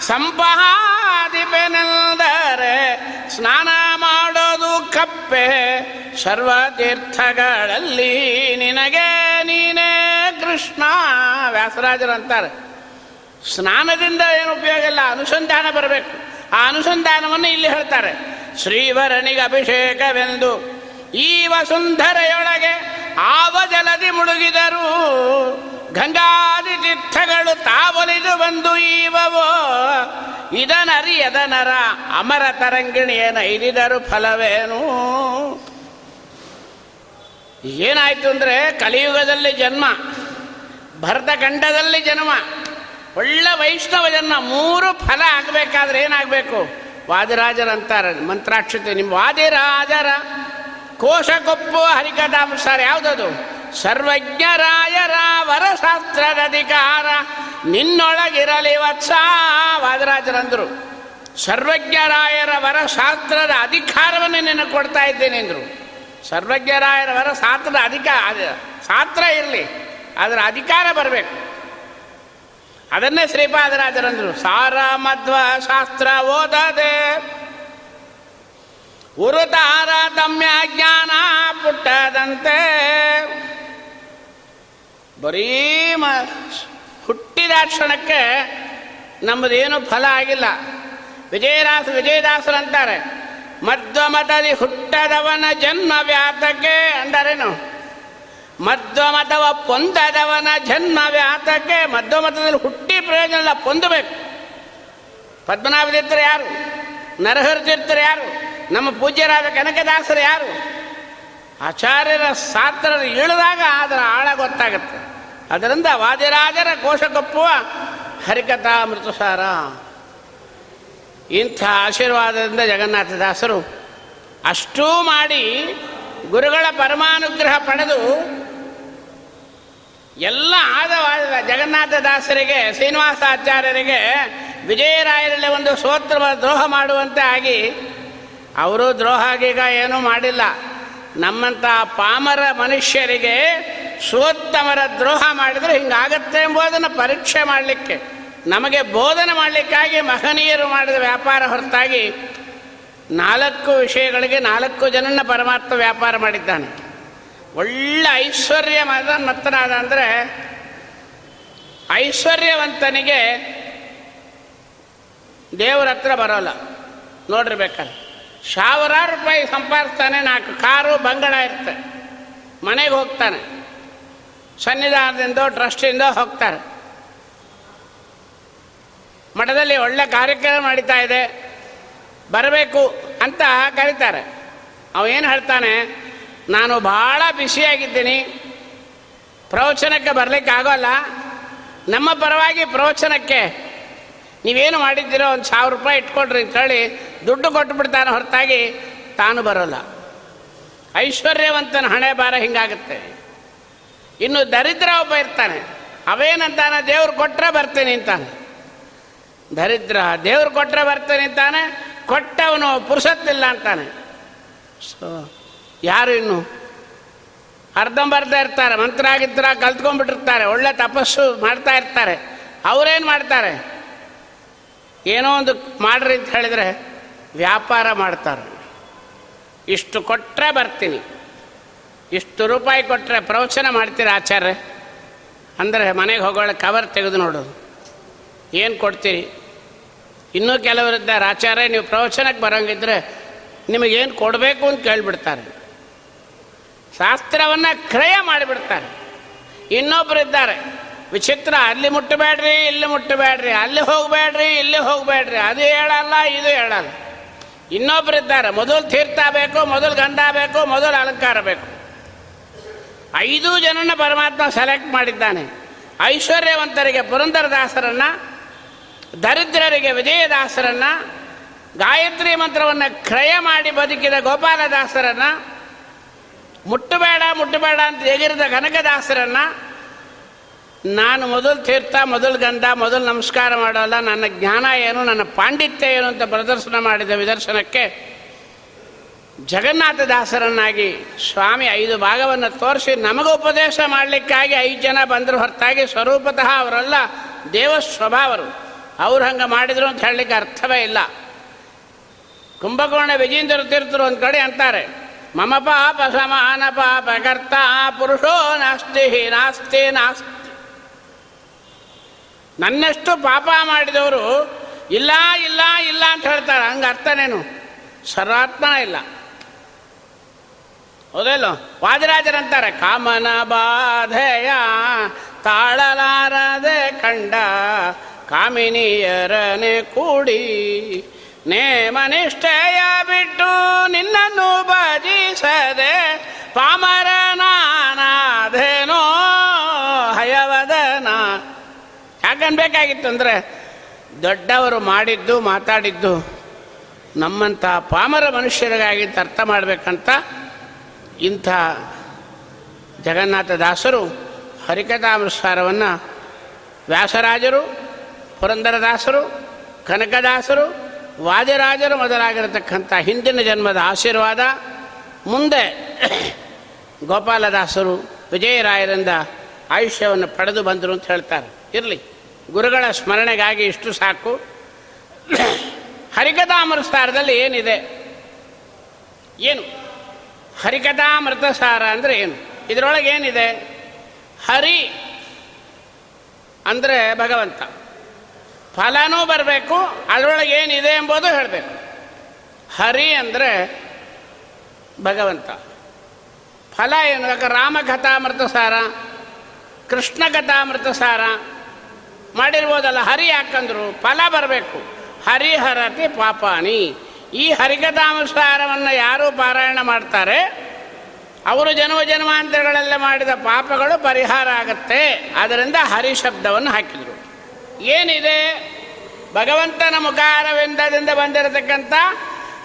ಸಂಪಾದಿಪೆನೆಂದರೆ ಸ್ನಾನ ಮಾಡೋದು ಕಪ್ಪೆ. ಸರ್ವತೀರ್ಥಗಳಲ್ಲಿ ನಿನಗೆ ನೀನೇ ಕೃಷ್ಣ, ವ್ಯಾಸರಾಜರು ಅಂತಾರೆ. ಸ್ನಾನದಿಂದ ಏನು ಉಪಯೋಗ ಇಲ್ಲ, ಅನುಸಂಧಾನ ಬರಬೇಕು. ಆ ಅನುಸಂಧಾನವನ್ನು ಇಲ್ಲಿ ಹೇಳ್ತಾರೆ. ಶ್ರೀವರನಿಗೆ ಅಭಿಷೇಕವೆಂದು ಈ ವಸುಂಧರೆಯೊಳಗೆ ಆವ ಜಲದಿ ಮುಳುಗಿದರು. ಗಂಗಾದಿ ತೀರ್ಥಗಳು ತಾವೊಲಿದು ಬಂದು ಈವವೋ. ಇದನರಿಯದನರ ಅಮರ ತರಂಗಿಣಿಯನ್ನು ಇರಿದರು ಫಲವೇನು? ಏನಾಯ್ತು ಅಂದರೆ ಕಲಿಯುಗದಲ್ಲಿ ಜನ್ಮ ಭರತಖಂಡದಲ್ಲಿ ಜನ್ಮ, ಒಳ್ಳೆ ವೈಷ್ಣವ ಜನ್ಮ, ಮೂರು ಫಲ ಆಗಬೇಕಾದ್ರೆ ಏನಾಗಬೇಕು? ವಾದಿರಾಜರ ಅಂತಾರೆ ಮಂತ್ರಾಕ್ಷತೆ ನಿಮ್ಮ ವಾದಿರಾಜರ. ಕೋಶಕೊಪ್ಪು ಹರಿಕಥಾಂಸಾರ ಯಾವುದದು? ಸರ್ವಜ್ಞರಾಯರ ವರಶಾಸ್ತ್ರದ ಅಧಿಕಾರ ನಿನ್ನೊಳಗಿರಲಿ ವತ್ಸ, ವಾದರಾಜರಂದರು. ಸರ್ವಜ್ಞರಾಯರ ವರಶಾಸ್ತ್ರದ ಅಧಿಕಾರವನ್ನು ನಿನಗೆ ಕೊಡ್ತಾ ಇದ್ದೇನೆ ಅಂದರು. ಸರ್ವಜ್ಞರಾಯರ ವರಶಾಸ್ತ್ರದ ಅಧಿಕಾರ ಶಾಸ್ತ್ರ ಇರಲಿ, ಅದರ ಅಧಿಕಾರ ಬರಬೇಕು. ಅದನ್ನೇ ಶ್ರೀಪಾದರಾಜರಂದರು. ಸಾರ ಮಧ್ವ ಶಾಸ್ತ್ರ ಓದದೆ. ಉರುತಾರ ತಮ್ಯ ಜ್ಞಾನ ಪುಟ್ಟದಂತೆ. ಬರೀ ಮ ಹುಟ್ಟಿದ ಕ್ಷಣಕ್ಕೆ ನಮ್ಮದೇನು ಫಲ ಆಗಿಲ್ಲ. ವಿಜಯದಾಸ ವಿಜಯದಾಸರು ಅಂತಾರೆ ಮಧ್ವಮತದಿ ಹುಟ್ಟದವನ ಜನ್ಮ ವ್ಯಾತಕ್ಕೆ ಅಂದರೇನು ಮಧ್ವಮತವ ಪೊಂದದವನ ಜನ್ಮ ವ್ಯಾತಕ್ಕೆ ಮಧ್ವಮತದಲ್ಲಿ ಹುಟ್ಟಿ ಪ್ರಯೋಜನ ಇಲ್ಲ ಪೊಂದಬೇಕು. ಪದ್ಮನಾಭ ತೀರ್ಥರು ಯಾರು? ನರಹರ ತೀರ್ಥರು ಯಾರು? ನಮ್ಮ ಪೂಜ್ಯರಾದ ಕನಕದಾಸರು ಯಾರು? ಆಚಾರ್ಯರ ಸಾತ್ರರು ಇಳಿದಾಗ ಅದರ ಆಳ ಗೊತ್ತಾಗುತ್ತೆ. ಅದರಿಂದ ವಾದಿರಾಜರ ಕೋಶಕೊಪ್ಪುವ ಹರಿಕಥಾ ಮೃತಸಾರ ಇಂಥ ಆಶೀರ್ವಾದದಿಂದ ಜಗನ್ನಾಥದಾಸರು ಅಷ್ಟೂ ಮಾಡಿ ಗುರುಗಳ ಪರಮಾನುಗ್ರಹ ಪಡೆದು ಎಲ್ಲ ಆದ ಜಗನ್ನಾಥದಾಸರಿಗೆ ಶ್ರೀನಿವಾಸಾಚಾರ್ಯರಿಗೆ ವಿಜಯರಾಯರಲ್ಲಿ ಒಂದು ಸೋತ್ರ ದ್ರೋಹ ಮಾಡುವಂತೆ ಆಗಿ, ಅವರು ದ್ರೋಹ ಆಗೀಗ ಏನೂ ಮಾಡಿಲ್ಲ. ನಮ್ಮಂಥ ಪಾಮರ ಮನುಷ್ಯರಿಗೆ ಸೋತ್ತಮರ ದ್ರೋಹ ಮಾಡಿದರೆ ಹಿಂಗಾಗತ್ತೆ ಎಂಬುದನ್ನು ಪರೀಕ್ಷೆ ಮಾಡಲಿಕ್ಕೆ, ನಮಗೆ ಬೋಧನೆ ಮಾಡಲಿಕ್ಕಾಗಿ ಮಹನೀಯರು ಮಾಡಿದ ವ್ಯಾಪಾರ ಹೊರತಾಗಿ ನಾಲ್ಕು ವಿಷಯಗಳಿಗೆ ನಾಲ್ಕು ಜನನ ಪರಮಾತ್ಮ ವ್ಯಾಪಾರ ಮಾಡಿದ್ದಾನೆ. ಒಳ್ಳೆ ಐಶ್ವರ್ಯ ಮತನಾದ ಅಂದರೆ ಐಶ್ವರ್ಯವಂತನಿಗೆ ದೇವ್ರ ಹತ್ರ ಬರೋಲ್ಲ. ನೋಡ್ರಿ ಬೇಕಾದ್ರೆ. ಸಾವಿರಾರು ರೂಪಾಯಿ ಸಂಪಾದಿಸ್ತಾನೆ, ನಾಲ್ಕು ಕಾರು ಬಂಗಡ ಇರುತ್ತೆ. ಮನೆಗೆ ಹೋಗ್ತಾನೆ. ಸನ್ನಿಧಾನದಿಂದ, ಟ್ರಸ್ಟಿಂದ ಹೋಗ್ತಾರೆ. ಮಠದಲ್ಲಿ ಒಳ್ಳೆ ಕಾರ್ಯಕ್ರಮ ನಡೀತಾ ಇದೆ. ಬರಬೇಕು ಅಂತ ಕರೀತಾರೆ. ಅವೇನು ಹೇಳ್ತಾನೆ? ನಾನು ಭಾಳ ಬಿಸಿಯಾಗಿದ್ದೀನಿ ಪ್ರವಚನಕ್ಕೆ ಬರಲಿಕ್ಕೆ ಆಗೋಲ್ಲ. ನಮ್ಮ ಪರವಾಗಿ ಪ್ರವಚನಕ್ಕೆ ನೀವೇನು ಮಾಡಿದ್ದೀರೋ ಒಂದು ಸಾವಿರ ರೂಪಾಯಿ ಇಟ್ಕೊಳ್ರಿ ಅಂತ ಹೇಳಿ ದುಡ್ಡು ಕೊಟ್ಟು ಬಿಡ್ತಾನೆ ಹೊರತಾಗಿ ತಾನು ಬರೋಲ್ಲ. ಐಶ್ವರ್ಯವಂತನ ಹಣೆ ಬಾರ ಹಿಂಗಾಗುತ್ತೆ. ಇನ್ನು ದರಿದ್ರ ಒಬ್ಬ ಇರ್ತಾನೆ. ಅವೇನಂತಾನೆ? ದೇವ್ರು ಕೊಟ್ಟರೆ ಬರ್ತೇನೆ ಅಂತಾನೆ. ದರಿದ್ರ, ದೇವ್ರು ಕೊಟ್ಟರೆ ಬರ್ತೇನೆ ಅಂತಾನೆ. ಕೊಟ್ಟವನು ಪುರುಷತ್ತಿಲ್ಲ ಅಂತಾನೆ. ಸೊ ಯಾರು ಇನ್ನು? ಅರ್ಧಂಬರ್ಧ ಇರ್ತಾರೆ ಮಂತ್ರ ಗಿತ್ರ ಕಲ್ತ್ಕೊಂಡ್ಬಿಟ್ಟಿರ್ತಾರೆ, ಒಳ್ಳೆ ತಪಸ್ಸು ಮಾಡ್ತಾ ಇರ್ತಾರೆ. ಅವರೇನು ಮಾಡ್ತಾರೆ? ಏನೋ ಒಂದು ಮಾಡ್ರಿ ಅಂತ ಹೇಳಿದರೆ ವ್ಯಾಪಾರ ಮಾಡ್ತಾರೆ. ಇಷ್ಟು ಕೊಟ್ಟರೆ ಬರ್ತೀನಿ. ಇಷ್ಟು ರೂಪಾಯಿ ಕೊಟ್ಟರೆ ಪ್ರವಚನ ಮಾಡ್ತೀರಿ ಆಚಾರ್ಯ? ಅಂದರೆ ಮನೆಗೆ ಹೋಗೋಳೆ ಕವರ್ ತೆಗೆದು ನೋಡೋದು ಏನು ಕೊಡ್ತೀರಿ? ಇನ್ನೂ ಕೆಲವರಿದ್ದಾರೆ ಆಚಾರ್ಯ, ನೀವು ಪ್ರವಚನಕ್ಕೆ ಬರೋಂಗಿದ್ರೆ ನಿಮಗೇನು ಕೊಡಬೇಕು ಅಂತ ಕೇಳಿಬಿಡ್ತಾರೆ. ಶಾಸ್ತ್ರವನ್ನು ಕ್ರಯ ಮಾಡಿಬಿಡ್ತಾರೆ. ಇನ್ನೊಬ್ಬರಿದ್ದಾರೆ ವಿಚಿತ್ರ, ಅಲ್ಲಿ ಮುಟ್ಟಬೇಡ್ರಿ, ಇಲ್ಲಿ ಮುಟ್ಟಬೇಡ್ರಿ, ಅಲ್ಲಿ ಹೋಗಬೇಡ್ರಿ, ಇಲ್ಲಿ ಹೋಗಬೇಡ್ರಿ, ಅದು ಹೇಳಲ್ಲ, ಇದು ಹೇಳಲ್ಲ. ಇನ್ನೊಬ್ಬರಿದ್ದಾರೆ ಮೊದಲು ತೀರ್ಥ ಬೇಕು, ಮೊದಲು ಗಂಧ ಬೇಕು, ಮೊದಲು ಅಲಂಕಾರ ಬೇಕು. ಐದು ಜನನ ಪರಮಾತ್ಮ ಸೆಲೆಕ್ಟ್ ಮಾಡಿದ್ದಾನೆ. ಐಶ್ವರ್ಯವಂತರಿಗೆ, ಪುರಂದರದಾಸರನ್ನು, ದರಿದ್ರರಿಗೆ, ವಿಜಯದಾಸರನ್ನು, ಗಾಯತ್ರಿ ಮಂತ್ರವನ್ನು ಕ್ರಯ ಮಾಡಿ ಬದುಕಿದ ಗೋಪಾಲದಾಸರನ್ನ ಮುಟ್ಟಬೇಡ ಮುಟ್ಟಬೇಡ ಅಂತ ಹೇಗಿರಿದ ಕನಕದಾಸರನ್ನ ನಾನು ಮೊದಲು ತೀರ್ಥ, ಮೊದಲು ಗಂಧ, ಮೊದಲು ನಮಸ್ಕಾರ ಮಾಡೋಲ್ಲ. ನನ್ನ ಜ್ಞಾನ ಏನು, ನನ್ನ ಪಾಂಡಿತ್ಯ ಏನು ಅಂತ ಪ್ರದರ್ಶನ ಮಾಡಿದ ವಿದರ್ಶನಕ್ಕೆ ಜಗನ್ನಾಥದಾಸರನ್ನಾಗಿ ಸ್ವಾಮಿ ಐದು ಭಾಗವನ್ನು ತೋರಿಸಿ ನಮಗೆ ಉಪದೇಶ ಮಾಡಲಿಕ್ಕಾಗಿ ಐದು ಜನ ಬಂದರು. ಹೊರತಾಗಿ ಸ್ವರೂಪತಃ ಅವರೆಲ್ಲ, ದೇವ ಸ್ವಭಾವರು ಅವ್ರು. ಹಂಗೆ ಮಾಡಿದ್ರು ಅಂತ ಹೇಳಲಿಕ್ಕೆ ಅರ್ಥವೇ ಇಲ್ಲ. ಕುಂಭಕೋಣ ವಿಜೇಂದ್ರ ತೀರ್ಥರು ಒಂದು ಅಂತಾರೆ. ಮಮ ಪಾಪ ಸಮಾನ ಪಾಪ ಕರ್ತ ಪುರುಷೋ ನಾಸ್ತಿ ನಾಸ್ತಿ ನಾಸ್ತಿ ನನ್ನಷ್ಟು ಪಾಪ ಮಾಡಿದವರು, ಇಲ್ಲ ಇಲ್ಲ ಇಲ್ಲ ಅಂತ ಹೇಳ್ತಾರೆ. ಹಂಗೆ ಅರ್ಥನೇನು ಸರ್ವಾತ್ಮ ಇಲ್ಲ. ಹೌದಲ್ಲೋ ವಾದಿರಾಜರಂತಾರೆ, ಕಾಮನ ಬಾಧೆಯ ತಾಳಲಾರದೆ ಕಂಡ ಕಾಮಿನಿಯರನೆ ಕೂಡಿ ನೇಮನಿಷ್ಠೆಯ ಬಿಟ್ಟು ನಿನ್ನನ್ನು ಭಜಿಸದೆ ಪಾಮರನಾನಾಧೇನೋ ಹಯವದನ. ಯಾಕನ್ಬೇಕಾಗಿತ್ತು ಅಂದರೆ ದೊಡ್ಡವರು ಮಾಡಿದ್ದು, ಮಾತಾಡಿದ್ದು, ನಮ್ಮಂಥ ಪಾಮರ ಮನುಷ್ಯರಿಗಾಗಿ ಅರ್ಥ ಮಾಡಬೇಕಂತ ಇಂಥ ಜಗನ್ನಾಥ ದಾಸರು ಹರಿಕಥಾನುಸಾರವನ್ನು ವ್ಯಾಸರಾಜರು, ಪುರಂದರದಾಸರು, ಕನಕದಾಸರು ವಾದಿರಾಜರು ಮೊದಲಾಗಿರತಕ್ಕಂಥ ಹಿಂದಿನ ಜನ್ಮದ ಆಶೀರ್ವಾದ, ಮುಂದೆ ಗೋಪಾಲದಾಸರು ವಿಜಯರಾಯರಿಂದ ಆಯುಷ್ಯವನ್ನು ಪಡೆದು ಬಂದರು ಅಂತ ಹೇಳ್ತಾರೆ. ಇರಲಿ, ಗುರುಗಳ ಸ್ಮರಣೆಗಾಗಿ ಇಷ್ಟು ಸಾಕು. ಹರಿಕಥಾಮೃತಸಾರದಲ್ಲಿ ಏನಿದೆ? ಏನು? ಹರಿಕಥಾಮೃತ ಸಾರ ಅಂದರೆ ಏನು? ಇದರೊಳಗೆ ಏನಿದೆ ಹರಿ ಅಂದರೆ ಭಗವಂತ. ಫಲನೂ ಬರಬೇಕು, ಅದರೊಳಗೆ ಏನಿದೆ ಎಂಬುದು ಹೇಳಬೇಕು. ಹರಿ ಅಂದರೆ ಭಗವಂತ. ಫಲ ಏನು? ಯಾಕೆ ರಾಮ ಕಥಾಮೃತ ಸಾರ? ಕೃಷ್ಣ ಕಥಾಮೃತ ಸಾರ? ಮಾಡಿರ್ಬೋದಲ್ಲ, ಹರಿ ಯಾಕಂದ್ರು? ಫಲ ಬರಬೇಕು. ಹರಿಹರತಿ ಪಾಪಾನಿ ಈ ಹರಿಕಥಾನುಸಾರವನ್ನು ಯಾರು ಪಾರಾಯಣ ಮಾಡ್ತಾರೆ? ಅವರು ಜನ್ಮ ಜನ್ಮಾಂತರಗಳಲ್ಲೇ ಮಾಡಿದ ಪಾಪಗಳು ಪರಿಹಾರ ಆಗುತ್ತೆ. ಅದರಿಂದ ಹರಿ ಶಬ್ದವನ್ನು ಹಾಕಿದರು. ಏನಿದೆ? ಭಗವಂತನ ಮುಖಾರವಿಂದದಿಂದ ಬಂದಿರತಕ್ಕಂಥ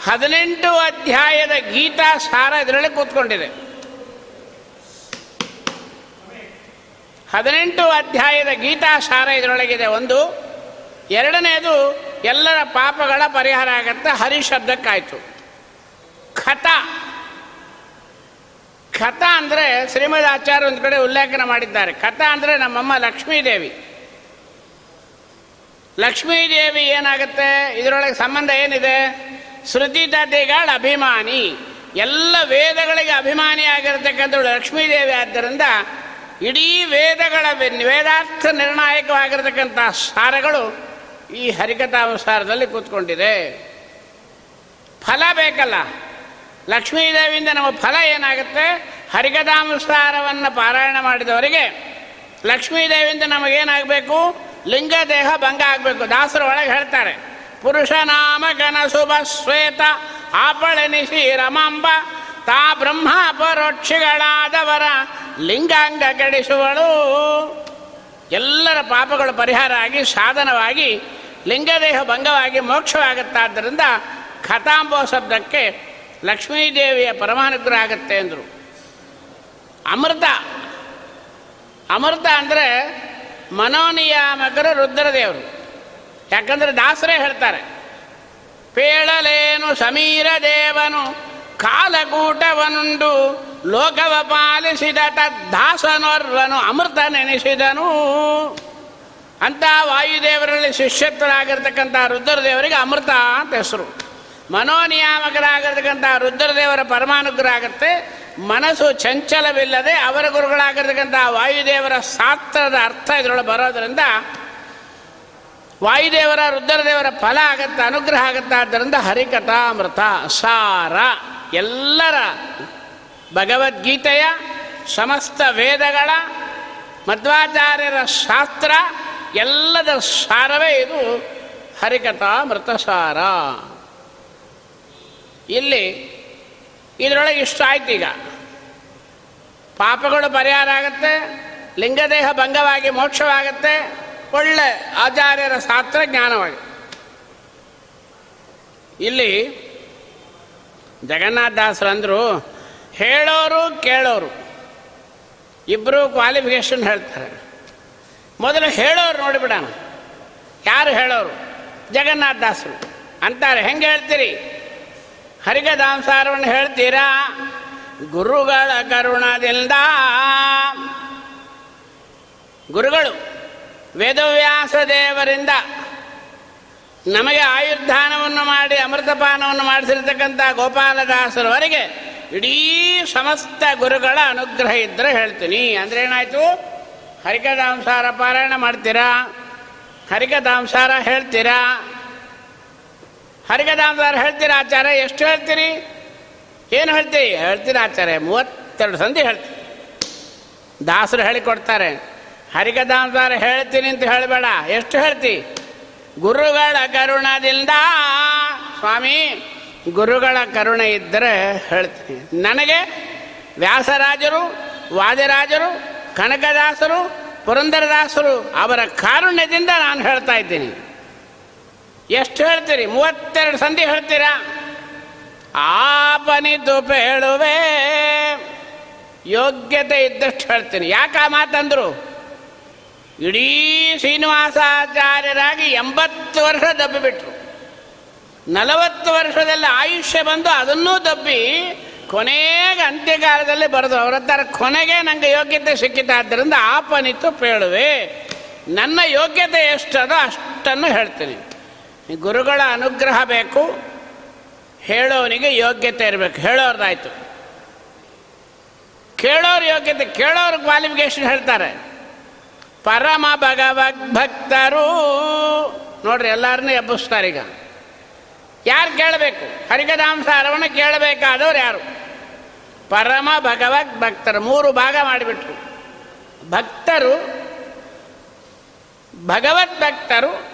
ಹದಿನೆಂಟು ಅಧ್ಯಾಯದ ಗೀತಾ ಸಾರ ಇದರಲ್ಲಿ ಕೂತ್ಕೊಂಡಿದೆ. ಹದಿನೆಂಟು ಅಧ್ಯಾಯದ ಗೀತಾ ಸಾರ ಇದರೊಳಗಿದೆ ಒಂದು. ಎರಡನೇದು, ಎಲ್ಲರ ಪಾಪಗಳ ಪರಿಹಾರ ಆಗತ್ತೆ ಹರಿಶಬ್ದಕ್ಕಾಯಿತು. ಖತ. ಖತ ಅಂದರೆ ಶ್ರೀಮದ್ ಆಚಾರ್ಯ ಒಂದು ಕಡೆ ಉಲ್ಲೇಖನ ಮಾಡಿದ್ದಾರೆ. ಖತ ಅಂದರೆ ನಮ್ಮಮ್ಮ ಲಕ್ಷ್ಮೀದೇವಿ. ಲಕ್ಷ್ಮೀದೇವಿ ಏನಾಗುತ್ತೆ? ಇದರೊಳಗೆ ಸಂಬಂಧ ಏನಿದೆ? ಶ್ರುತಿ ತತೆಗಳ ಅಭಿಮಾನಿ. ಎಲ್ಲ ವೇದಗಳಿಗೆ ಅಭಿಮಾನಿ ಆಗಿರತಕ್ಕಂಥವಳು ಲಕ್ಷ್ಮೀದೇವಿ ಆದ್ದರಿಂದ ಇಡೀ ವೇದಗಳ ವೇದಾರ್ಥ ನಿರ್ಣಾಯಕವಾಗಿರತಕ್ಕಂಥ ಸಾರಗಳು ಈ ಹರಿಕಥಾನುಸಾರದಲ್ಲಿ ಕೂತ್ಕೊಂಡಿದೆ. ಫಲ ಬೇಕಲ್ಲ. ಲಕ್ಷ್ಮೀದೇವಿಯಿಂದ ನಮ್ಮ ಫಲ ಏನಾಗುತ್ತೆ? ಹರಿಕಥಾನುಸಾರವನ್ನು ಪಾರಾಯಣ ಮಾಡಿದವರಿಗೆ ಲಕ್ಷ್ಮೀದೇವಿಯಿಂದ ನಮಗೇನಾಗಬೇಕು? ಲಿಂಗ ದೇಹ ಭಂಗ ಆಗಬೇಕು. ದಾಸರ ಒಳಗೆ ಹೇಳ್ತಾರೆ, ಪುರುಷ ನಾಮ ಶುಭ ಶ್ವೇತ ಆಪಳನಿಸಿ ರಮಾಂಬ ತಾ ಬ್ರಹ್ಮ ಪರೋಕ್ಷಿಗಳಾದವರ ಲಿಂಗಾಂಗ ಕೆಡಿಸುವಳು ಎಲ್ಲರ ಪಾಪಗಳು ಪರಿಹಾರ ಆಗಿ ಸಾಧನವಾಗಿ ಲಿಂಗದೇಹ ಭಂಗವಾಗಿ ಮೋಕ್ಷವಾಗುತ್ತಾದ್ದರಿಂದ ಕಥಾಂಬೋ ಶಬ್ದಕ್ಕೆ ಲಕ್ಷ್ಮೀದೇವಿಯ ಪರಮಾನುಗ್ರಹ ಆಗುತ್ತೆ ಅಂದರು. ಅಮೃತ ಅಮೃತ ಅಂದರೆ ಮನೋನಿಯಾಮಕರು ರುದ್ರದೇವರು. ಯಾಕಂದರೆ ದಾಸರೇ ಹೇಳ್ತಾರೆ, ಪೇಳಲೇನು ಸಮೀರ ದೇವನು, ಕಾಲಕೂಟವನುಂಡು ಲೋಕವ ಪಾಲಿಸಿದ ತದ್ದಾಸನೋರ್ವನು ಅಮೃತ ನೆನೆಸಿದನು. ಅಂತ ವಾಯುದೇವರಲ್ಲಿ ಶಿಷ್ಯತ್ವರಾಗಿರ್ತಕ್ಕಂಥ ರುದ್ರದೇವರಿಗೆ ಅಮೃತ ಅಂತ ಹೆಸರು. ಮನೋನಿಯಾಮಕರಾಗಿರ್ತಕ್ಕಂಥ ರುದ್ರದೇವರ ಪರಮಾನುಗ್ರಹ ಆಗುತ್ತೆ ಮನಸ್ಸು ಚಂಚಲವಿಲ್ಲದೆ ಅವರ ಗುರುಗಳಾಗಿರ್ತಕ್ಕಂಥ ವಾಯುದೇವರ ಶಾಸ್ತ್ರದ ಅರ್ಥ ಇದರೊಳಗೆ ಬರೋದರಿಂದ ವಾಯುದೇವರ ರುದ್ರದೇವರ ಫಲ ಆಗತ್ತೆ, ಅನುಗ್ರಹ ಆಗತ್ತೆ. ಆದ್ದರಿಂದ ಹರಿಕಥಾಮೃತ, ಸಾರ, ಎಲ್ಲರ ಭಗವದ್ಗೀತೆಯ ಸಮಸ್ತ ವೇದಗಳ, ಮಧ್ವಾಚಾರ್ಯರ ಶಾಸ್ತ್ರ, ಎಲ್ಲದರ ಸಾರವೇ ಇದು ಹರಿಕಥಾಮೃತ ಸಾರ. ಇಲ್ಲಿ ಇದರೊಳಗೆ ಇಷ್ಟ ಆಯ್ತು ಈಗ. ಪಾಪಗಳು ಪರಿಹಾರ ಆಗುತ್ತೆ, ಲಿಂಗದೇಹ ಭಂಗವಾಗಿ ಮೋಕ್ಷವಾಗುತ್ತೆ, ಒಳ್ಳೆ ಆಚಾರ್ಯರ ಶಾಸ್ತ್ರ ಜ್ಞಾನವಾಗಿ. ಇಲ್ಲಿ ಜಗನ್ನಾಥದಾಸರು ಅಂದರು ಹೇಳೋರು ಕೇಳೋರು. ಇಬ್ಬರು ಕ್ವಾಲಿಫಿಕೇಷನ್ ಹೇಳ್ತಾರೆ. ಮೊದಲು ಹೇಳೋರು ನೋಡಿಬಿಡೋಣ. ಯಾರು ಹೇಳೋರು? ಜಗನ್ನಾಥದಾಸರು ಅಂತಾರೆ, ಹೆಂಗೆ ಹೇಳ್ತೀರಿ? ಹರಿಗದಾಂಸಾರವನ್ನು ಹೇಳ್ತೀರಾ? ಗುರುಗಳ ಕರುಣದಿಂದ. ಗುರುಗಳು, ವೇದವ್ಯಾಸ ದೇವರಿಂದ ನಮಗೆ ಆಯುರ್ಧಾನವನ್ನು ಮಾಡಿ, ಅಮೃತಪಾನವನ್ನು ಮಾಡಿಸಿರ್ತಕ್ಕಂಥ ಗೋಪಾಲದಾಸರವರೆಗೆ ಇಡೀ ಸಮಸ್ತ ಗುರುಗಳ ಅನುಗ್ರಹ ಇದ್ದರೆ ಹೇಳ್ತೀನಿ. ಅಂದ್ರೆ ಏನಾಯ್ತು? ಹರಿಕದಾಂಸಾರ ಪಾರಾಯಣ ಮಾಡ್ತೀರಾ? ಹರಿಕದಾಂಸಾರ ಹೇಳ್ತೀರಾ? ಹರಿಕದಾಂಸಾರ ಹೇಳ್ತೀರಿ ಆಚಾರ್ಯ? ಎಷ್ಟು ಹೇಳ್ತೀರಿ? ಏನು ಹೇಳ್ತೀರಿ? ಹೇಳ್ತೀರಿ ಆಚಾರ್ಯ, ಮೂವತ್ತೆರಡು ಸಂಧಿ ಹೇಳ್ತೀರಿ ದಾಸರು ಹೇಳಿಕೊಡ್ತಾರೆ ಹರಿಗದಾಮದಾರ ಹೇಳ್ತೀನಿ ಅಂತ ಹೇಳಬೇಡ. ಎಷ್ಟು ಹೇಳ್ತಿ? ಗುರುಗಳ ಕರುಣದಿಂದ. ಸ್ವಾಮಿ, ಗುರುಗಳ ಕರುಣೆ ಇದ್ದರೆ ಹೇಳ್ತೀನಿ. ನನಗೆ ವ್ಯಾಸರಾಜರು, ವಾದಿರಾಜರು, ಕನಕದಾಸರು, ಪುರಂದರದಾಸರು ಅವರ ಕಾರುಣ್ಯದಿಂದ ನಾನು ಹೇಳ್ತಾ ಇದ್ದೀನಿ. ಎಷ್ಟು ಹೇಳ್ತೀರಿ? ಮೂವತ್ತೆರಡು ಸಂಧಿ ಹೇಳ್ತೀರಾ? ಆಪನಿತು ಹೇಳುವೆ ಯೋಗ್ಯತೆ ಇದ್ದಷ್ಟು ಹೇಳ್ತೀನಿ. ಯಾಕೆ ಆ ಮಾತಂದ್ರು? ಇಡೀ ಶ್ರೀನಿವಾಸಾಚಾರ್ಯರಾಗಿ ಎಂಬತ್ತು ವರ್ಷ ದಬ್ಬಿಬಿಟ್ರು ನಲವತ್ತು ವರ್ಷದಲ್ಲಿ ಆಯುಷ್ಯ ಬಂದು ಅದನ್ನೂ ದಬ್ಬಿ ಕೊನೆಗೆ ಅಂತ್ಯಕಾಲದಲ್ಲಿ ಬರೆದು ಅವರ ಹತ್ರ ಕೊನೆಗೆ ನನಗೆ ಯೋಗ್ಯತೆ ಸಿಕ್ಕಿತಾದ್ದರಿಂದ ಆಪನಿತು ಪೇಳುವೆ. ನನ್ನ ಯೋಗ್ಯತೆ ಎಷ್ಟದೋ ಅಷ್ಟನ್ನು ಹೇಳ್ತೀನಿ. ಗುರುಗಳ ಅನುಗ್ರಹ ಬೇಕು ಹೇಳೋವನಿಗೆ ಯೋಗ್ಯತೆ ಇರಬೇಕು. ಹೇಳೋರ್ದಾಯ್ತು. ಕೇಳೋರು ಯೋಗ್ಯತೆ, ಕೇಳೋರು ಕ್ವಾಲಿಫಿಕೇಶನ್ ಹೇಳ್ತಾರೆ. ಪರಮ ಭಗವದ್ ಭಕ್ತರು, ನೋಡ್ರಿ ಎಲ್ಲರನ್ನೂ ಎಬ್ಬಿಸ್ತಾರೆ ಈಗ. ಯಾರು ಕೇಳಬೇಕು? ಹರಿಕದಾಂಸಾರವನ್ನು ಕೇಳಬೇಕಾದವ್ರು ಯಾರು? ಪರಮ ಭಗವದ್ ಭಕ್ತರು, ಮೂರು ಭಾಗ ಮಾಡಿಬಿಟ್ರು. ಭಕ್ತರು, ಭಗವದ್ ಭಕ್ತರು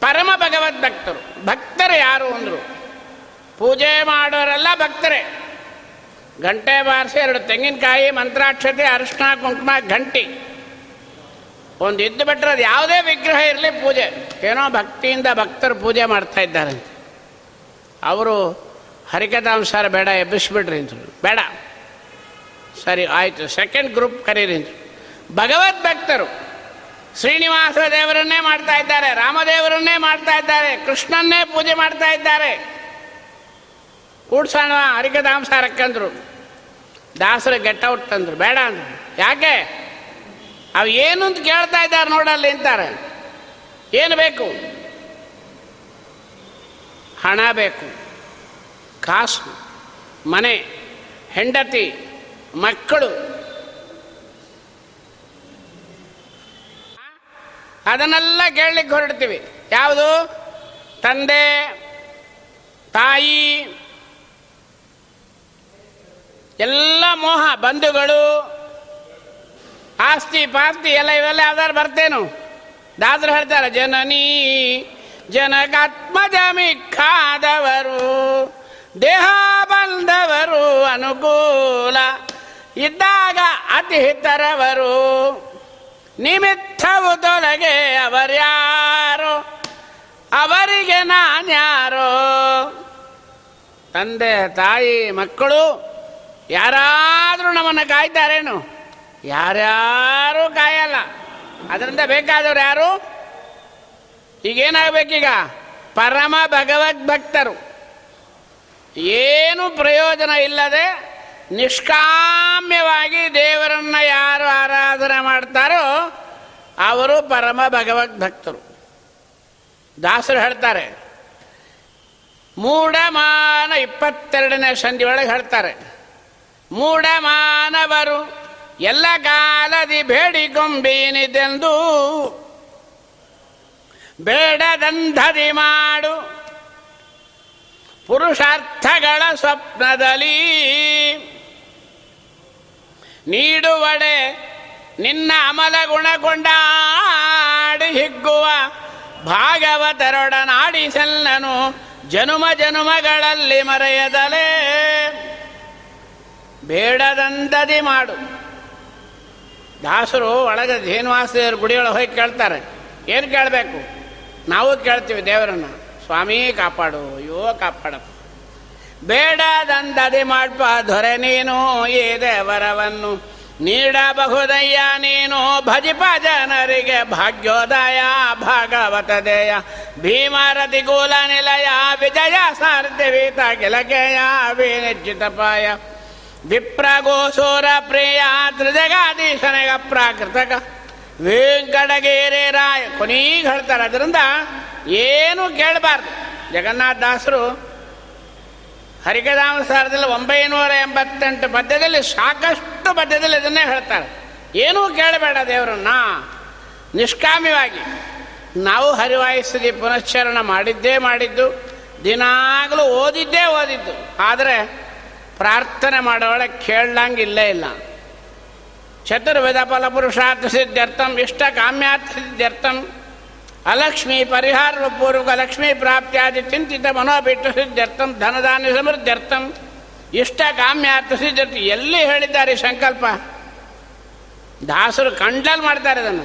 ಪರಮ ಭಗವದ್ ಭಕ್ತರು. ಭಕ್ತರು ಯಾರು ಅಂದರು? ಪೂಜೆ ಮಾಡೋರೆಲ್ಲ ಭಕ್ತರೇ. ಗಂಟೆ ಬಾರಿಸಿ ಎರಡು ತೆಂಗಿನಕಾಯಿ, ಮಂತ್ರಾಕ್ಷತೆ ಅರಿಶಿನ ಕುಂಕುಮ, ಘಂಟಿ. ಒಂದು ಇದ್ದು ಬಿಟ್ಟರೆ ಅದು ಯಾವುದೇ ವಿಗ್ರಹ ಇರಲಿ ಪೂಜೆ. ಏನೋ ಭಕ್ತಿಯಿಂದ ಭಕ್ತರು ಪೂಜೆ ಮಾಡ್ತಾ ಇದ್ದಾರೆ ಅವರು ಹರಿಕಥಾಂಸಾರ ಬೇಡ, ಎಬ್ಬಿಸ್ಬಿಡ್ರಿ ಅಂತ ಬೇಡ. ಸರಿ, ಆಯಿತು. ಸೆಕೆಂಡ್ ಗ್ರೂಪ್ ಕರೀರಿ ಭಗವದ್ ಭಕ್ತರು. ಶ್ರೀನಿವಾಸ ದೇವರನ್ನೇ ಮಾಡ್ತಾ ಇದ್ದಾರೆ, ರಾಮದೇವರನ್ನೇ ಮಾಡ್ತಾ ಇದ್ದಾರೆ, ಕೃಷ್ಣನ್ನೇ ಪೂಜೆ ಮಾಡ್ತಾ ಇದ್ದಾರೆ. ಕೂಡ್ಸೋಣ ಹರಿಕದಾಂಸಾರಕ್ಕಂದ್ರು ದಾಸರ ಗೆಟ್ ಔಟ್ ಅಂದ್ರು ಬೇಡ ಅಂದ್ರು. ಯಾಕೆ? ಅವು ಏನು ಅಂತ ಕೇಳ್ತಾ ಇದ್ದಾರೆ ನೋಡಲ್ಲಿ ಅಂತಾರೆ. ಏನು ಬೇಕು? ಹಣ ಬೇಕು, ಕಾಸು, ಮನೆ, ಹೆಂಡತಿ, ಮಕ್ಕಳು ಅದನ್ನೆಲ್ಲ ಕೇಳಲಿಕ್ಕೆ ಹೊರಡ್ತೀವಿ. ಯಾವುದು? ತಂದೆ, ತಾಯಿ, ಎಲ್ಲ ಮೋಹ, ಬಂಧುಗಳು, ಆಸ್ತಿ, ಪಾಸ್ತಿ, ಎಲ್ಲ ಇವೆಲ್ಲ ಯಾವ್ದಾರು ಬರ್ತೇನು? ದಾದ್ರು ಹೇಳ್ತಾರೆ, ಜನನೀ, ಜನಕಾತ್ಮಜಮಿ ಕಾದವರು ದೇಹ ಬಂದವರು ಅನುಕೂಲ, ಇದ್ದಾಗ ಅತಿ ಹಿತರವರು ನಿಮಿತ್ತವು ತೊಲಗೆ ಅವರ್ಯಾರೋ? ಅವರಿಗೆ ನಾನ್ಯಾರೋ? ತಂದೆ, ತಾಯಿ, ಮಕ್ಕಳು, ಯಾರಾದರೂ ನಮ್ಮನ್ನು ಕಾಯ್ತಾರೇನು? ಯಾರ್ಯಾರೂ ಕಾಯಲ್ಲ. ಅದರಿಂದ ಬೇಕಾದವ್ರು ಯಾರು? ಈಗೇನಾಗಬೇಕೀಗ? ಪರಮ ಭಗವದ್ ಭಕ್ತರು ಏನು ಪ್ರಯೋಜನ ಇಲ್ಲದೆ ನಿಷ್ಕಾಮ್ಯವಾಗಿ ದೇವರನ್ನ ಯಾರು ಆರಾಧನೆ ಮಾಡ್ತಾರೋ ಅವರು ಪರಮ ಭಗವದ್ ಭಕ್ತರು. ದಾಸರು ಹೇಳ್ತಾರೆ, ಮೂಢಮಾನ ಇಪ್ಪತ್ತೆರಡನೇ ಸಂಧಿ ಒಳಗೆ ಹೇಳ್ತಾರೆ, ಮೂಢಮಾನವರು ಎಲ್ಲ ಕಾಲದಿ ಬೇಡಿಕೊಂಬೀನಿದೆಂದು ಬೇಡದಂಧದಿ ಮಾಡು, ಪುರುಷಾರ್ಥಗಳ ಸ್ವಪ್ನದಲ್ಲಿ ನೀಡುವಡೆ ನಿನ್ನ ಅಮಲ ಗುಣಗೊಂಡಾಡಿ ಹಿಗ್ಗುವ ಭಾಗವತರೊಡನಾಡಿಸಲ್ಲನು ಜನುಮ ಜನುಮಗಳಲ್ಲಿ ಮರೆಯದಲೇ. ಬೇಡದಂದದಿ ಮಾಡು. ದಾಸರು ಒಳಗೆ ಧೇನುವಾಸದೇವ್ರ ಗುಡಿಯೊಳಗೆ ಹೋಗಿ ಕೇಳ್ತಾರೆ. ಏನು ಕೇಳಬೇಕು? ನಾವು ಕೇಳ್ತೀವಿ ದೇವರನ್ನು. ಸ್ವಾಮಿ ಕಾಪಾಡು, ಅಯ್ಯೋ ಕಾಪಾಡಪ್ಪ. ಬೇಡದಂದದಿ ಮಾಡ್ಪ ದೊರೆ ನೀನು ಈ ದೇವರವನ್ನು. ನೀಡಬಹುದಯ್ಯ ನೀನು ಭಜಿಪ ಜನರಿಗೆ ಭಾಗ್ಯೋದಯ ಭಾಗವತದೇಯ ಭೀಮಾರತಿ ಕೂಲ ನಿಲಯ, ವಿಜಯ ಸಾರ್ಧಿವೀತ ಗಿಲಕೆಯ ವಿನಿಶ್ಚಿತಪಾಯ ವಿಪ್ರಗೋಸೂರ ಪ್ರಿಯ, ತ್ರಿಜಗಾಧೀಶನಿಗ ಪ್ರಾಕೃತಕ. ವೆಂಕಟಗಿರಿ ರಾಯ ಕೊನೀಗೆ ಹೇಳ್ತಾರೆ ಅದರಿಂದ ಏನು ಕೇಳಬಾರ್ದು. ಜಗನ್ನಾಥ ದಾಸರು ಹರಿಕದಾಮ ಸಾರದಲ್ಲಿ ಒಂಬೈನೂರ ಎಂಬತ್ತೆಂಟು ಪದ್ಯದಲ್ಲಿ ಸಾಕಷ್ಟು ಪದ್ಯದಲ್ಲಿ ಇದನ್ನೇ ಹೇಳ್ತಾರೆ. ಏನೂ ಕೇಳಬೇಡ ದೇವರನ್ನ. ನಿಷ್ಕಾಮ್ಯವಾಗಿ. ನಾವು ಹರಿವಾಯಿಸಿದಿ ಪುನಶ್ಚರಣ ಮಾಡಿದ್ದೇ ಮಾಡಿದ್ದು, ದಿನಾಗಲೂ ಓದಿದ್ದೇ ಓದಿದ್ದು. ಆದರೆ ಪ್ರಾರ್ಥನೆ ಮಾಡೋಳೆ ಕೇಳಂಗಿಲ್ಲೇ ಇಲ್ಲ ಚತುರ್ವೇದ ಫಲಪುರುಷಾರ್ಥ ಸಿದ್ಧರ್ಥಂ, ಇಷ್ಟ ಕಾಮ್ಯಾರ್ಥ ಅಲಕ್ಷ್ಮಿ ಪರಿಹಾರ ಪೂರ್ವಕ ಲಕ್ಷ್ಮೀ ಪ್ರಾಪ್ತಿಯಾದಿ ಚಿಂತಿತ ಮನೋಬಿಟ್ಟು ಸಿದ್ಧರ್ಥಂ ಧನದಾನ ಸಮೃದ್ಧರ್ಥಂ ಇಷ್ಟ ಕಾಮ್ಯಾರ್ಥ ಸಿದ್ಧರ್ಥ ಎಲ್ಲಿ ಹೇಳಿದ್ದಾರೆ ಸಂಕಲ್ಪ? ದಾಸರು ಕಂಡಲ್ ಮಾಡ್ತಾರೆ ಅದನ್ನು.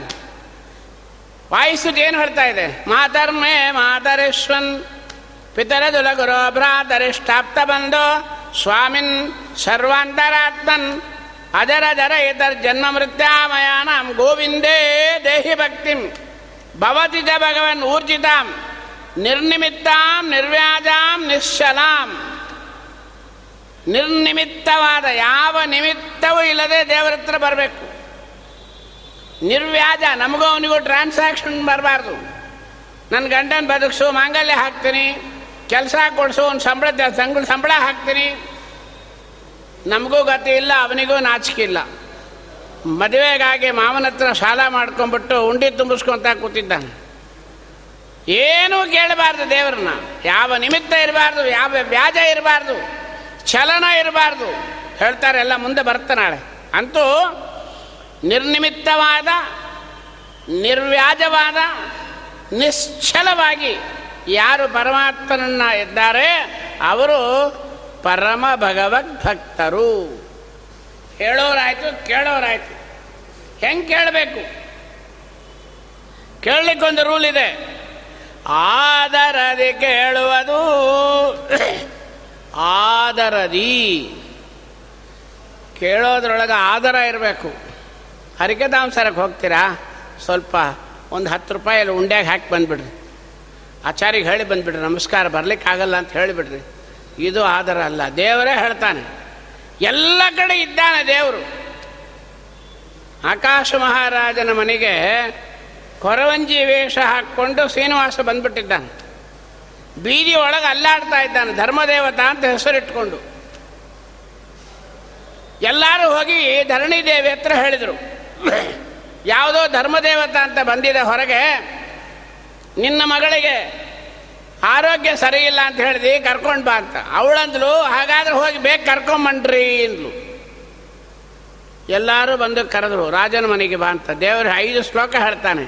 ವಾಯಿಸುದು ಏನು ಹೇಳ್ತಾ ಇದೆ? ಮಾತರ್ಮೇ ಮಾತರೇಶ್ವನ್ ಪಿತರದುಲ ಗುರು ಭ್ರಾತರಿಷ್ಟಾಪ್ತ ಬಂಧೋ ಸ್ವಾಮಿನ್ ಸರ್ವಾಂತರಾತ್ಮನ್ ಅದರ ಜರ ಇತರ್ ಜನ್ಮ ಗೋವಿಂದೇ ದೇಹಿ ಭಕ್ತಿಂ. ಭವತಿ ಚ ಭಗವನ್ ಊರ್ಜಿತಾಂ ನಿರ್ನಿಮಿತ್ತಾಂ ನಿರ್ವ್ಯಾಜಾಂ ನಿಶ್ಚಲಾಂ ನಿರ್ನಿಮಿತ್ತವಾದ ಯಾವ ನಿಮಿತ್ತವೂ ಇಲ್ಲದೆ ದೇವರ ಹತ್ರ ಬರಬೇಕು. ನಿರ್ವ್ಯಾಜ, ನಮಗೂ ಅವನಿಗೂ ಟ್ರಾನ್ಸಾಕ್ಷನ್ ಬರಬಾರ್ದು. ನನ್ನ ಗಂಡನ ಬದುಕಿಸು, ಮಾಂಗಲ್ಯ ಹಾಕ್ತೀನಿ, ಕೆಲಸ ಕೊಡಿಸು, ಅವ್ನು ಸಂಬಳ ಸಂಬಳ ಸಂಬಳ ಹಾಕ್ತೀನಿ. ನಮಗೂ ಗತಿ ಇಲ್ಲ, ಅವನಿಗೂ ನಾಚಿಕೆ ಇಲ್ಲ. ಮದುವೆಗಾಗಿ ಮಾವನ ಹತ್ರ ಸಾಲ ಮಾಡ್ಕೊಂಡ್ಬಿಟ್ಟು ಉಂಡಿ ತುಂಬಿಸ್ಕೊಂತ ಕೂತಿದ್ದಾನೆ. ಏನೂ ಕೇಳಬಾರ್ದು ದೇವ್ರನ್ನ. ಯಾವ ನಿಮಿತ್ತ ಇರಬಾರ್ದು, ಯಾವ ವ್ಯಾಜ ಇರಬಾರ್ದು, ಚಲನ ಇರಬಾರ್ದು. ಹೇಳ್ತಾರೆ, ಎಲ್ಲ ಮುಂದೆ ಬರ್ತ ನಾಳೆ. ಅಂತೂ ನಿರ್ನಿಮಿತ್ತವಾದ, ನಿರ್ವ್ಯಾಜವಾದ, ನಿಶ್ಚಲವಾಗಿ ಯಾರು ಪರಮಾತ್ಮನನ್ನ ಇದ್ದಾರೆ ಅವರು ಪರಮ ಭಗವದ್ ಭಕ್ತರು ಹೇಳೋರಾಯ್ತು, ಕೇಳೋರಾಯ್ತು. ಹೆಂಗೆ ಕೇಳಬೇಕು? ಕೇಳಲಿಕ್ಕೊಂದು ರೂಲ್ ಇದೆ. ಆದರದಿ ಕೇಳುವುದು, ಆದರದಿ. ಕೇಳೋದ್ರೊಳಗೆ ಆದರ ಇರಬೇಕು. ಹರಿಕೆ ಹರಿಕೆದಾಂಸರಕ್ಕೆ ಹೋಗ್ತೀರಾ? ಸ್ವಲ್ಪ ಒಂದು ಹತ್ತು ರೂಪಾಯಲ್ಲಿ ಉಂಡ್ಯಾಗ ಹಾಕಿ ಬಂದುಬಿಡ್ರಿ. ಆಚಾರಿಗೆ ಹೇಳಿ ಬಂದುಬಿಡ್ರಿ, ನಮಸ್ಕಾರ ಬರಲಿಕ್ಕಾಗಲ್ಲ ಅಂತ ಹೇಳಿಬಿಡ್ರಿ. ಇದು ಆದರ ಅಲ್ಲ, ದೇವರೇ ಹೇಳ್ತಾನೆ. ಎಲ್ಲ ಕಡೆ ಇದ್ದಾನೆ ದೇವರು. ಆಕಾಶ ಮಹಾರಾಜನ ಮನೆಗೆ ಕೊರವಂಜಿ ವೇಷ ಹಾಕ್ಕೊಂಡು ಶ್ರೀನಿವಾಸ ಬಂದ್ಬಿಟ್ಟಿದ್ದಾನೆ. ಬೀದಿ ಒಳಗೆ ಅಲ್ಲಾಡ್ತಾ ಇದ್ದಾನೆ, ಧರ್ಮದೇವತ ಅಂತ ಹೆಸರಿಟ್ಕೊಂಡು. ಎಲ್ಲರೂ ಹೋಗಿ ಧರಣಿ ದೇವಿ ಹತ್ರ ಹೇಳಿದರು. ಯಾವುದೋ ಧರ್ಮದೇವತ ಅಂತ ಬಂದಿದೆ ಹೊರಗೆ, ನಿನ್ನ ಮಗಳಿಗೆ ಆರೋಗ್ಯ ಸರಿ ಇಲ್ಲ ಅಂತ ಹೇಳಿದೆ, ಕರ್ಕೊಂಡು ಬಾ ಅಂತ. ಅವಳಂದ್ಲು, ಹಾಗಾದ್ರೆ ಹೋಗಿ ಬೇಗ ಕರ್ಕೊಂಬಂಡ್ರಿ ಅಂದ್ಲು. ಎಲ್ಲರೂ ಬಂದು ಕರೆದ್ರು, ರಾಜನ ಮನೆಗೆ ಬಾ ಅಂತ. ದೇವರು ಐದು ಶ್ಲೋಕ ಹೇಳ್ತಾನೆ,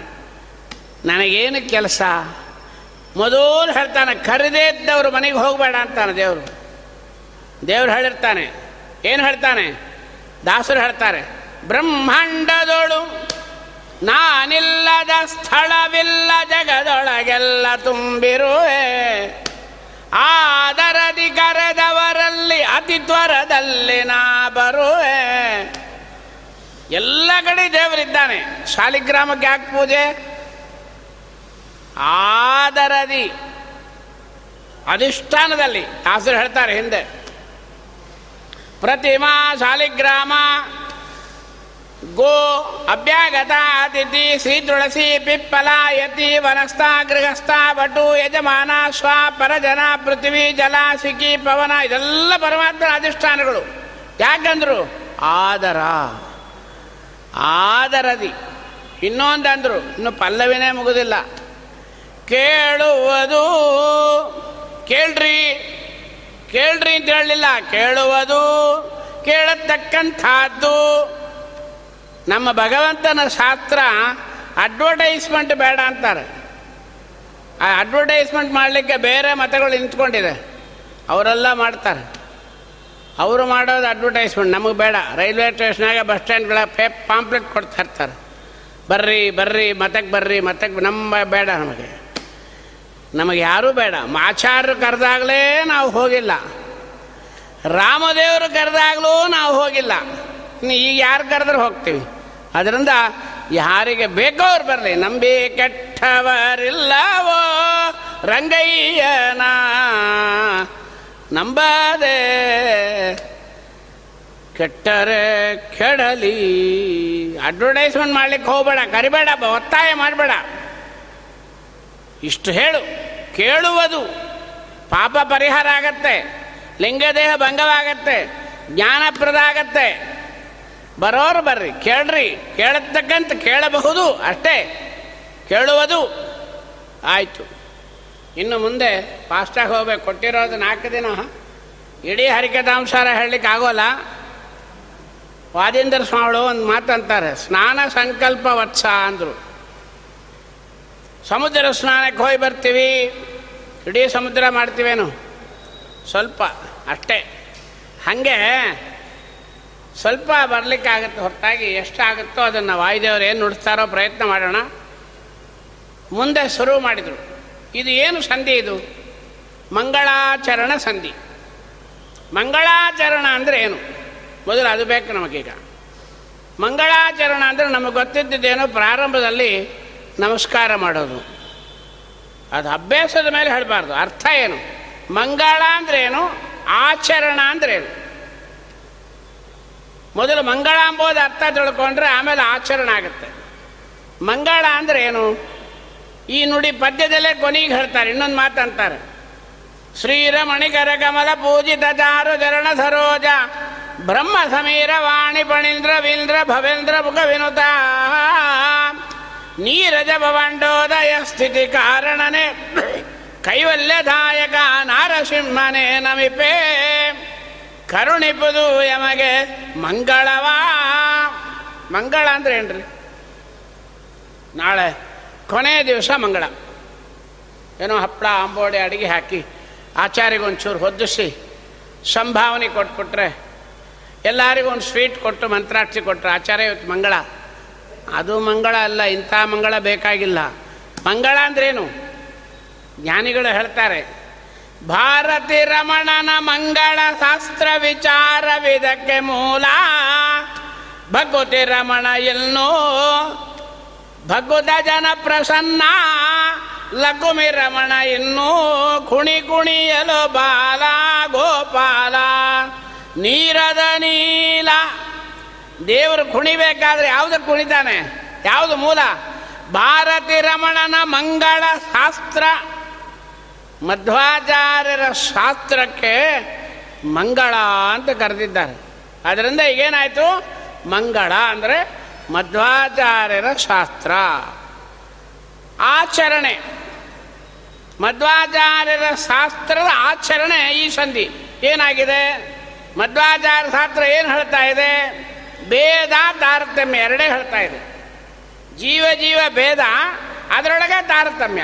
ನನಗೇನು ಕೆಲಸ? ಮೊದಲು ಹೇಳ್ತಾನೆ, ಕರೆದೇ ಇದ್ದವ್ರ ಮನೆಗೆ ಹೋಗಬೇಡ ಅಂತಾನೆ ದೇವರು. ದೇವ್ರು ಹೇಳಿರ್ತಾನೆ, ಏನು ಹೇಳ್ತಾನೆ? ದಾಸರು ಹೇಳ್ತಾರೆ, ಬ್ರಹ್ಮಾಂಡದೋಳು ನಾನಿಲ್ಲದ ಸ್ಥಳವಿಲ್ಲ ಜಗದೊಳಗೆಲ್ಲ ತುಂಬಿರುವೆ. ಆದರದಿ ಕರೆದವರಲ್ಲಿ ಅತಿ ತ್ವರದಲ್ಲಿ ನಾ ಬರುವೆ. ಎಲ್ಲ ಕಡೆ ದೇವರಿದ್ದಾನೆ. ಶಾಲಿಗ್ರಾಮಕ್ಕೆ ಯಾಕೆ ಪೂಜೆ? ಆದರದಿ ಅಧಿಷ್ಠಾನದಲ್ಲಿ. ದಾಸರು ಹೇಳ್ತಾರೆ ಹಿಂದೆ, ಪ್ರತಿಮಾ ಶಾಲಿಗ್ರಾಮ ಗೋ ಅಭ್ಯಾಗತ ಅತಿಥಿ ಶ್ರೀ ತುಳಸಿ ಪಿಪ್ಪಲ ಯತಿ ವನಸ್ಥ ಗೃಹಸ್ಥ ಬಟು ಯಜಮಾನ ಸ್ವ ಪರಜನ ಪೃಥ್ವಿ ಜಲ ಪವನ ಇದೆಲ್ಲ ಪರಮಾತ್ಮನ ಅಧಿಷ್ಠಾನಗಳು. ಯಾಕಂದ್ರು ಆದರ. ಆದರದಿ. ಇನ್ನೊಂದಂದ್ರು ಇನ್ನು ಪಲ್ಲವಿನೇ ಮುಗುದಿಲ್ಲ. ಕೇಳುವುದು. ಕೇಳ್ರಿ. ಕೇಳ್ರಿ ಅಂತ ಹೇಳಲಿಲ್ಲ. ಕೇಳುವುದು. ಕೇಳತಕ್ಕಂಥದ್ದು. ನಮ್ಮ ಭಗವಂತನ ಶಾಸ್ತ್ರ ಅಡ್ವರ್ಟೈಸ್ಮೆಂಟ್ ಬೇಡ ಅಂತಾರೆ. ಆ ಅಡ್ವರ್ಟೈಸ್ಮೆಂಟ್ ಮಾಡಲಿಕ್ಕೆ ಬೇರೆ ಮತಗಳು ನಿಂತ್ಕೊಂಡಿದೆ. ಅವರೆಲ್ಲ ಮಾಡ್ತಾರೆ. ಅವರು ಮಾಡೋದು ಅಡ್ವರ್ಟೈಸ್ಮೆಂಟ್ ನಮಗೆ ಬೇಡ. ರೈಲ್ವೆ ಸ್ಟೇಷನಾಗ ಬಸ್ ಸ್ಟ್ಯಾಂಡ್ಗಳ ಪೇ ಪಾಂಪ್ಲೆಟ್ ಕೊಡ್ತಾ ಇರ್ತಾರೆ. ಬರ್ರಿ ಬರ್ರಿ ಮತಕ್ಕೆ ಬರ್ರಿ ಮತಕ್ಕೆ ನಮ್ಮ ಬೇಡ ನಮಗೆ. ನಮಗೆ ಯಾರೂ ಬೇಡ. ಆಚಾರ್ಯರು ಕರೆದಾಗಲೇ ನಾವು ಹೋಗಿಲ್ಲ. ರಾಮದೇವರು ಕರೆದಾಗಲೂ ನಾವು ಹೋಗಿಲ್ಲ. ಇನ್ನು ಈಗ ಯಾರು ಕರೆದ್ರೆ ಹೋಗ್ತೀವಿ? ಅದರಿಂದ ಯಾರಿಗೆ ಬೇಕೋ ಅವ್ರು ಬರಲಿ, ನಂಬಿ ಕೆಟ್ಟವರಿಲ್ಲವೋ ರಂಗಯ್ಯನ. ನಂಬದೆ ಕೆಟ್ಟರೆ ಕೆಡಲಿ. ಅಡ್ವರ್ಟೈಸ್ಮೆಂಟ್ ಮಾಡ್ಲಿಕ್ಕೆ ಹೋಗಬೇಡ, ಕರಿಬೇಡ ಒತ್ತಾಯ ಮಾಡಬೇಡ. ಇಷ್ಟು ಹೇಳು, ಕೇಳುವುದು. ಪಾಪ ಪರಿಹಾರ ಆಗತ್ತೆ, ಲಿಂಗದೇಹ ಭಂಗವಾಗತ್ತೆ, ಜ್ಞಾನಪ್ರದ ಆಗತ್ತೆ. ಬರೋರು ಬರ್ರಿ, ಕೇಳ್ರಿ, ಕೇಳತಕ್ಕಂತ ಕೇಳಬಹುದು, ಅಷ್ಟೇ, ಕೇಳುವುದು, ಆಯಿತು. ಇನ್ನು ಮುಂದೆ ಫಾಸ್ಟಾಗಿ ಹೋಗ್ಬೇಕು, ಕೊಟ್ಟಿರೋದು ನಾಲ್ಕು ದಿನ. ಇಡೀ ಹರಿಕಥಾಂಸಾರ ಹೇಳಲಿಕ್ಕೆ ಆಗೋಲ್ಲ. ವಾದೇಂದ್ರ ಸ್ವಾಮಿಗಳು ಒಂದು ಮಾತಂತಾರೆ ಸ್ನಾನ ಸಂಕಲ್ಪ ವತ್ಸ ಅಂದರು. ಸಮುದ್ರ ಸ್ನಾನಕ್ಕೆ ಹೋಗಿ ಬರ್ತೀವಿ, ಇಡೀ ಸಮುದ್ರ ಮಾಡ್ತೀವೇನು? ಸ್ವಲ್ಪ, ಅಷ್ಟೇ. ಹಾಗೆ ಸ್ವಲ್ಪ ಬರಲಿಕ್ಕಾಗತ್ತೆ, ಹೊರತಾಗಿ ಎಷ್ಟಾಗುತ್ತೋ ಅದನ್ನು ವಾಯುದೇವರು ಏನು ನುಡಿಸ್ತಾರೋ ಪ್ರಯತ್ನ ಮಾಡೋಣ. ಮುಂದೆ ಶುರು ಮಾಡಿದರು. ಇದು ಏನು ಸಂಧಿ ಇದು? ಮಂಗಳಾಚರಣ ಸಂಧಿ. ಮಂಗಳಾಚರಣ ಅಂದರೆ ಏನು? ಮೊದಲು ಅದು ಬೇಕು ನಮಗೀಗ. ಮಂಗಳಾಚರಣ ಅಂದರೆ ನಮಗೆ ಗೊತ್ತಿದ್ದೇನೋ ಪ್ರಾರಂಭದಲ್ಲಿ ನಮಸ್ಕಾರ ಮಾಡೋದು. ಅದು ಅಭ್ಯಾಸದ ಮೇಲೆ ಹೇಳಬಾರ್ದು. ಅರ್ಥ ಏನು? ಮಂಗಳ ಅಂದ್ರೇನು ಆಚರಣ ಅಂದ್ರೇನು ಮೊದಲು ಮಂಗಳ ಅಂಬೋದು ಅರ್ಥ ತಿಳ್ಕೊಂಡ್ರೆ ಆಮೇಲೆ ಆಚರಣೆ ಆಗುತ್ತೆ. ಮಂಗಳ ಅಂದ್ರೆ ಏನು? ಈ ನುಡಿ ಪದ್ಯದಲ್ಲೇ ಕೊನೆಗೆ ಹೇಳ್ತಾರೆ, ಇನ್ನೊಂದು ಮಾತಂತಾರೆ ಶ್ರೀರಮಣಿಕರ ಕಮಲ ಪೂಜಿತ ಚಾರು ಚರಣ ಸರೋಜ, ಬ್ರಹ್ಮ ಸಮೀರ ವಾಣಿ ಪಣೀಂದ್ರ ವೀಂದ್ರ ಭವೇಂದ್ರ ಮುಖ ವಿನುತ. ನೀರಜ ಭವಂಡೋದಯ ಸ್ಥಿತಿ ಕಾರಣನೇ ಕೈವಲ್ಯದಾಯಕ ನಾರಸಿಂಹನೇ ನಮಿಪೇ. ಕರುಣಿಪುದು ಯಮಗೆ ಮಂಗಳವಾ? ಮಂಗಳ ಅಂದ್ರೆ ಏನ್ರಿ? ನಾಳೆ ಕೊನೆಯ ದಿವಸ ಮಂಗಳ. ಏನೋ ಹಪ್ಪಳ ಅಂಬೋಡೆ ಅಡಿಗೆ ಹಾಕಿ ಆಚಾರಿಗೊಂಚೂರು ಹೊದ್ದಿಸಿ ಸಂಭಾವನೆ ಕೊಟ್ಬಿಟ್ರೆ ಎಲ್ಲರಿಗೂ ಒಂದು ಸ್ವೀಟ್ ಕೊಟ್ಟು, ಮಂತ್ರಾಕ್ಷಿ ಕೊಟ್ಟರೆ ಆಚಾರ್ಯ ಇವತ್ತು ಮಂಗಳ. ಅದು ಮಂಗಳ ಅಲ್ಲ, ಇಂಥ ಮಂಗಳ ಬೇಕಾಗಿಲ್ಲ. ಮಂಗಳ ಅಂದ್ರೇನು? ಜ್ಞಾನಿಗಳು ಹೇಳ್ತಾರೆ ಭಾರತಿ ರಮಣನ ಮಂಗಳ ಶಾಸ್ತ್ರ ವಿಚಾರವಿದಕ್ಕೆ ಮೂಲ. ಭಗವತಿ ರಮಣ ಎಲ್ನೋ ಭಗವತ ಜನ ಪ್ರಸನ್ನ. ಲಕುಮಿ ರಮಣ ಇನ್ನೂ ಕುಣಿ ಕುಣಿಯಲು ಬಾಲ ಗೋಪಾಲ. ನೀರದ ನೀಲ. ದೇವರು ಕುಣಿಬೇಕಾದ್ರೆ ಯಾವುದು ಕುಣಿತಾನೆ? ಯಾವುದು ಮೂಲ? ಭಾರತಿ ರಮಣನ ಮಂಗಳ ಶಾಸ್ತ್ರ ಮಧ್ವಾಚಾರ್ಯರ ಶಾಸ್ತ್ರಕ್ಕೆ ಮಂಗಳ ಅಂತ ಕರೆದಿದ್ದಾರೆ. ಅದರಿಂದ ಈಗೇನಾಯಿತು? ಮಂಗಳ ಅಂದರೆ ಮಧ್ವಾಚಾರ್ಯರ ಶಾಸ್ತ್ರ. ಆಚರಣೆ. ಮಧ್ವಾಚಾರ್ಯರ ಶಾಸ್ತ್ರದ ಆಚರಣೆ ಈ ಸಂಧಿ. ಏನಾಗಿದೆ? ಮಧ್ವಾಚಾರ್ಯ ಶಾಸ್ತ್ರ ಏನು ಹೇಳ್ತಾ ಇದೆ? ಭೇದ ತಾರತಮ್ಯ ಎರಡೇ ಹೇಳ್ತಾ ಇದೆ. ಜೀವ ಜೀವ ಭೇದ, ಅದರೊಳಗೆ ತಾರತಮ್ಯ.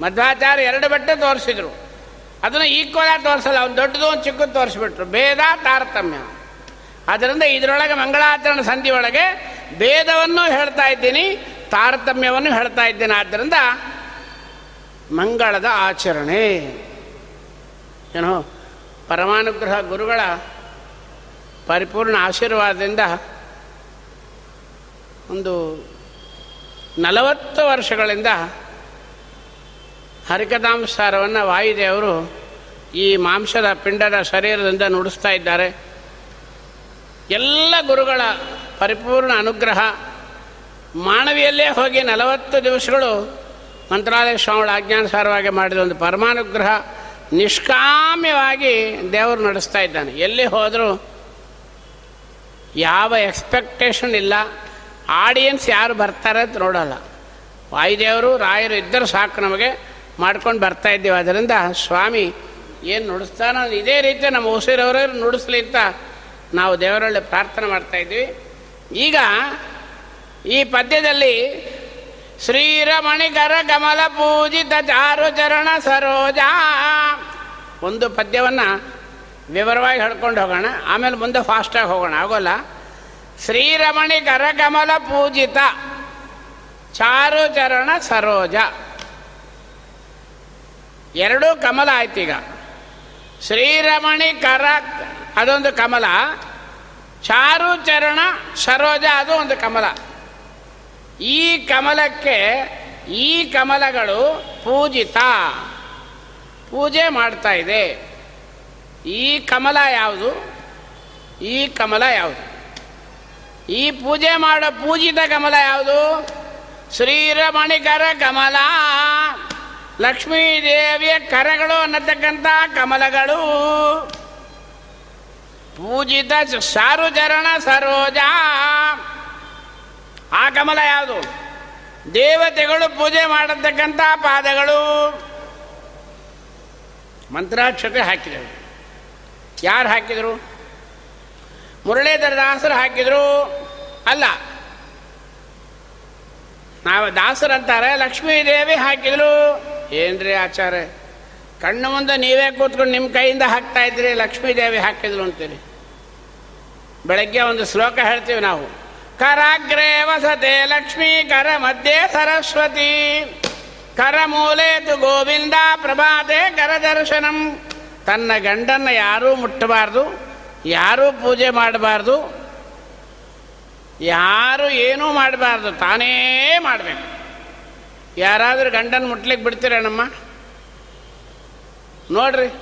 ಮಧ್ವಾಚಾರ್ಯ ಎರಡು ಬಟ್ಟೆ ತೋರಿಸಿದ್ರು. ಅದನ್ನು ಈಕ್ವಲ್ ಆಗಿ ತೋರಿಸಲ್ಲ ಒಂದು ದೊಡ್ಡದು ಒಂದು ಚಿಕ್ಕದು ತೋರಿಸ್ಬಿಟ್ರು. ಭೇದ ತಾರತಮ್ಯ. ಆದ್ದರಿಂದ ಇದರೊಳಗೆ ಮಂಗಳಾಚರಣೆ ಸಂಧಿ ಒಳಗೆ ಭೇದವನ್ನು ಹೇಳ್ತಾ ಇದ್ದೀನಿ, ತಾರತಮ್ಯವನ್ನು ಹೇಳ್ತಾ ಇದ್ದೀನಿ. ಆದ್ದರಿಂದ ಮಂಗಳದ ಆಚರಣೆ. ಏನೋ ಪರಮಾನುಗ್ರಹ ಗುರುಗಳ ಪರಿಪೂರ್ಣ ಆಶೀರ್ವಾದದಿಂದ ಒಂದು ನಲವತ್ತು ವರ್ಷಗಳಿಂದ ಹರಿಕಥಾಂಸಾರವನ್ನು ವಾಯುದೇವರು ಈ ಮಾಂಸದ ಪಿಂಡದ ಶರೀರದಿಂದ ನುಡಿಸ್ತಾ ಇದ್ದಾರೆ. ಎಲ್ಲ ಗುರುಗಳ ಪರಿಪೂರ್ಣ ಅನುಗ್ರಹ ಮಾನವಿಯಲ್ಲೇ ಹೋಗಿ ನಲವತ್ತು ದಿವಸಗಳು ಮಂತ್ರಾಲಯ ಸ್ವಾಮಿಗಳ ಆಜ್ಞಾನುಸಾರವಾಗಿ ಮಾಡಿದ ಒಂದು ಪರಮಾನುಗ್ರಹ ನಿಷ್ಕಾಮ್ಯವಾಗಿ ದೇವರು ನಡೆಸ್ತಾ ಇದ್ದಾನೆ. ಎಲ್ಲಿ ಹೋದರೂ ಯಾವ ಎಕ್ಸ್ಪೆಕ್ಟೇಷನ್ ಇಲ್ಲ. ಆಡಿಯನ್ಸ್ ಯಾರು ಬರ್ತಾರೆ ಅಂತ ನೋಡೋಲ್ಲ. ವಾಯುದೇವರು, ರಾಯರು ಇದ್ದರೂ ಸಾಕು ನಮಗೆ. ಮಾಡ್ಕೊಂಡು ಬರ್ತಾ ಇದ್ದೇವೆ. ಅದರಿಂದ ಸ್ವಾಮಿ ಏನು ನುಡಿಸ್ತಾನೋ ಇದೇ ರೀತಿ ನಮ್ಮ ಉಸಿರವರೇ ನುಡಿಸ್ಲಿ ಅಂತ ನಾವು ದೇವರಲ್ಲಿ ಪ್ರಾರ್ಥನೆ ಮಾಡ್ತಾ ಇದ್ದೀವಿ ಈಗ ಈ ಪದ್ಯದಲ್ಲಿ ಶ್ರೀರಮಣಿಕರ ಕಮಲ ಪೂಜಿತ ಚಾರು ಚರಣ ಸರೋಜ ಒಂದು ಪದ್ಯವನ್ನು ವಿವರವಾಗಿ ಹೇಳ್ಕೊಂಡು ಹೋಗೋಣ. ಆಮೇಲೆ ಮುಂದೆ ಫಾಸ್ಟಾಗಿ ಹೋಗೋಣ. ಆಗೋಲ್ಲ. ಶ್ರೀರಮಣಿಕರ ಕಮಲ ಪೂಜಿತ ಚಾರು ಚರಣ ಸರೋಜ ಎರಡೂ ಕಮಲ ಆಯ್ತು ಈಗ ಶ್ರೀರಮಣಿ ಕರ, ಅದೊಂದು ಕಮಲ. ಚಾರು ಚರಣ ಸರೋಜ, ಅದು ಒಂದು ಕಮಲ. ಈ ಕಮಲಕ್ಕೆ ಈ ಕಮಲಗಳು ಪೂಜಿತ. ಪೂಜೆ ಮಾಡ್ತಾ ಇದೆ. ಈ ಕಮಲ ಯಾವುದು? ಈ ಕಮಲ ಯಾವುದು? ಈ ಪೂಜೆ ಮಾಡೋ ಪೂಜಿತ ಕಮಲ ಯಾವುದು? ಶ್ರೀರಮಣಿಕರ ಕಮಲ. ಲಕ್ಷ್ಮೀದೇವಿಯ ಕರಗಳು ಅನ್ನತಕ್ಕಂಥ ಕಮಲಗಳು. ಪೂಜಿತ ಸಾರುಚರಣ ಸರೋಜ. ಆ ಕಮಲ ಯಾವುದು? ದೇವತೆಗಳು ಪೂಜೆ ಮಾಡತಕ್ಕಂಥ ಪಾದಗಳು. ಮಂತ್ರಾಕ್ಷತೆ ಹಾಕಿದರು. ಯಾರು ಹಾಕಿದರು? ಮುರಳೀಧರ ದಾಸರು ಹಾಕಿದರು. ಅಲ್ಲ, ನಾವು ದಾಸರಂತಾರೆ ಲಕ್ಷ್ಮೀದೇವಿ ಹಾಕಿದ್ರು. ಏನ್ರಿ ಆಚಾರ್ಯ? ಕಣ್ಣು ಮುಂದೆ ನೀವೇ ಕೂತ್ಕೊಂಡು ನಿಮ್ಮ ಕೈಯಿಂದ ಹಾಕ್ತಾ ಇದ್ರಿ, ಲಕ್ಷ್ಮೀದೇವಿ ಹಾಕಿದ್ರು ಅಂತೀರಿ. ಬೆಳಗ್ಗೆ ಒಂದು ಶ್ಲೋಕ ಹೇಳ್ತೀವಿ ನಾವು. ಕರಾಗ್ರೇ ವಸತೆ ಲಕ್ಷ್ಮೀ, ಕರ ಮಧ್ಯೆ ಸರಸ್ವತಿ. ಕರ ಮೂಲೇತು ಗೋವಿಂದ ಪ್ರಭಾತೆ ಕರ ದರ್ಶನಂ. ತನ್ನ ಗಂಡನ್ನು ಯಾರೂ ಮುಟ್ಟಬಾರ್ದು, ಯಾರೂ ಪೂಜೆ ಮಾಡಬಾರ್ದು, ಯಾರು ಏನೂ ಮಾಡಬಾರ್ದು, ತಾನೇ ಮಾಡಬೇಕು. ಯಾರಾದರೂ ಗಂಡನ ಮುಟ್ಲಿಕ್ಕೆ ಬಿಡ್ತೀರೇನಮ್ಮ? ನೋಡ್ರಿ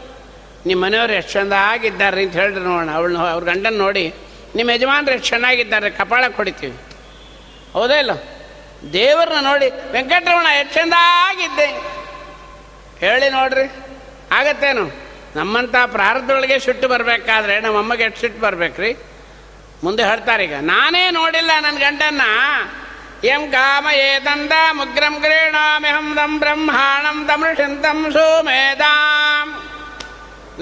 ನಿಮ್ಮ ಮನೆಯವ್ರು ಎಷ್ಟು ಚಂದಾಗಿದ್ದಾರೆ ಅಂತ ಹೇಳ್ರಿ ನೋಡೋಣ. ಅವಳು ಅವ್ರ ಗಂಡನ ನೋಡಿ ನಿಮ್ಮ ಯಜಮಾನ್ರು ಎಷ್ಟು ಚೆನ್ನಾಗಿದ್ದಾರೆ ಕಪಾಳ ಕೊಡಿತೀವಿ. ಹೌದೇ ಇಲ್ಲ? ದೇವ್ರನ್ನ ನೋಡಿ, ವೆಂಕಟರಮಣ, ಎಷ್ಟು ಚಂದಾಗಿದ್ದೆ? ಹೇಳಿ ನೋಡ್ರಿ. ಆಗತ್ತೇನು? ನಮ್ಮಂಥ ಪ್ರಾರಬ್ಧಗಳಿಗೆ ಸಿಟ್ಟು ಬರಬೇಕಾದ್ರೆ ನಮ್ಮಮ್ಮಗೆ ಎಷ್ಟು ಸಿಟ್ಟು ಬರ್ಬೇಕ್ರಿ? ಮುಂದೆ ಹೇಳ್ತಾರೀಗ ನಾನೇ ನೋಡಿಲ್ಲ ನನ್ನ ಗಂಡನ್ನ. ಎಂ ಕಾಮಯೇ ಏತಂದ ಮುಗ್ರಂ ಕ್ರೀಣಾಮಿಹಂ ದಂ ಬ್ರಹ್ಮಾಣಂ ತಮೃಷಂತಂ ಸೋಮೇದಾಂ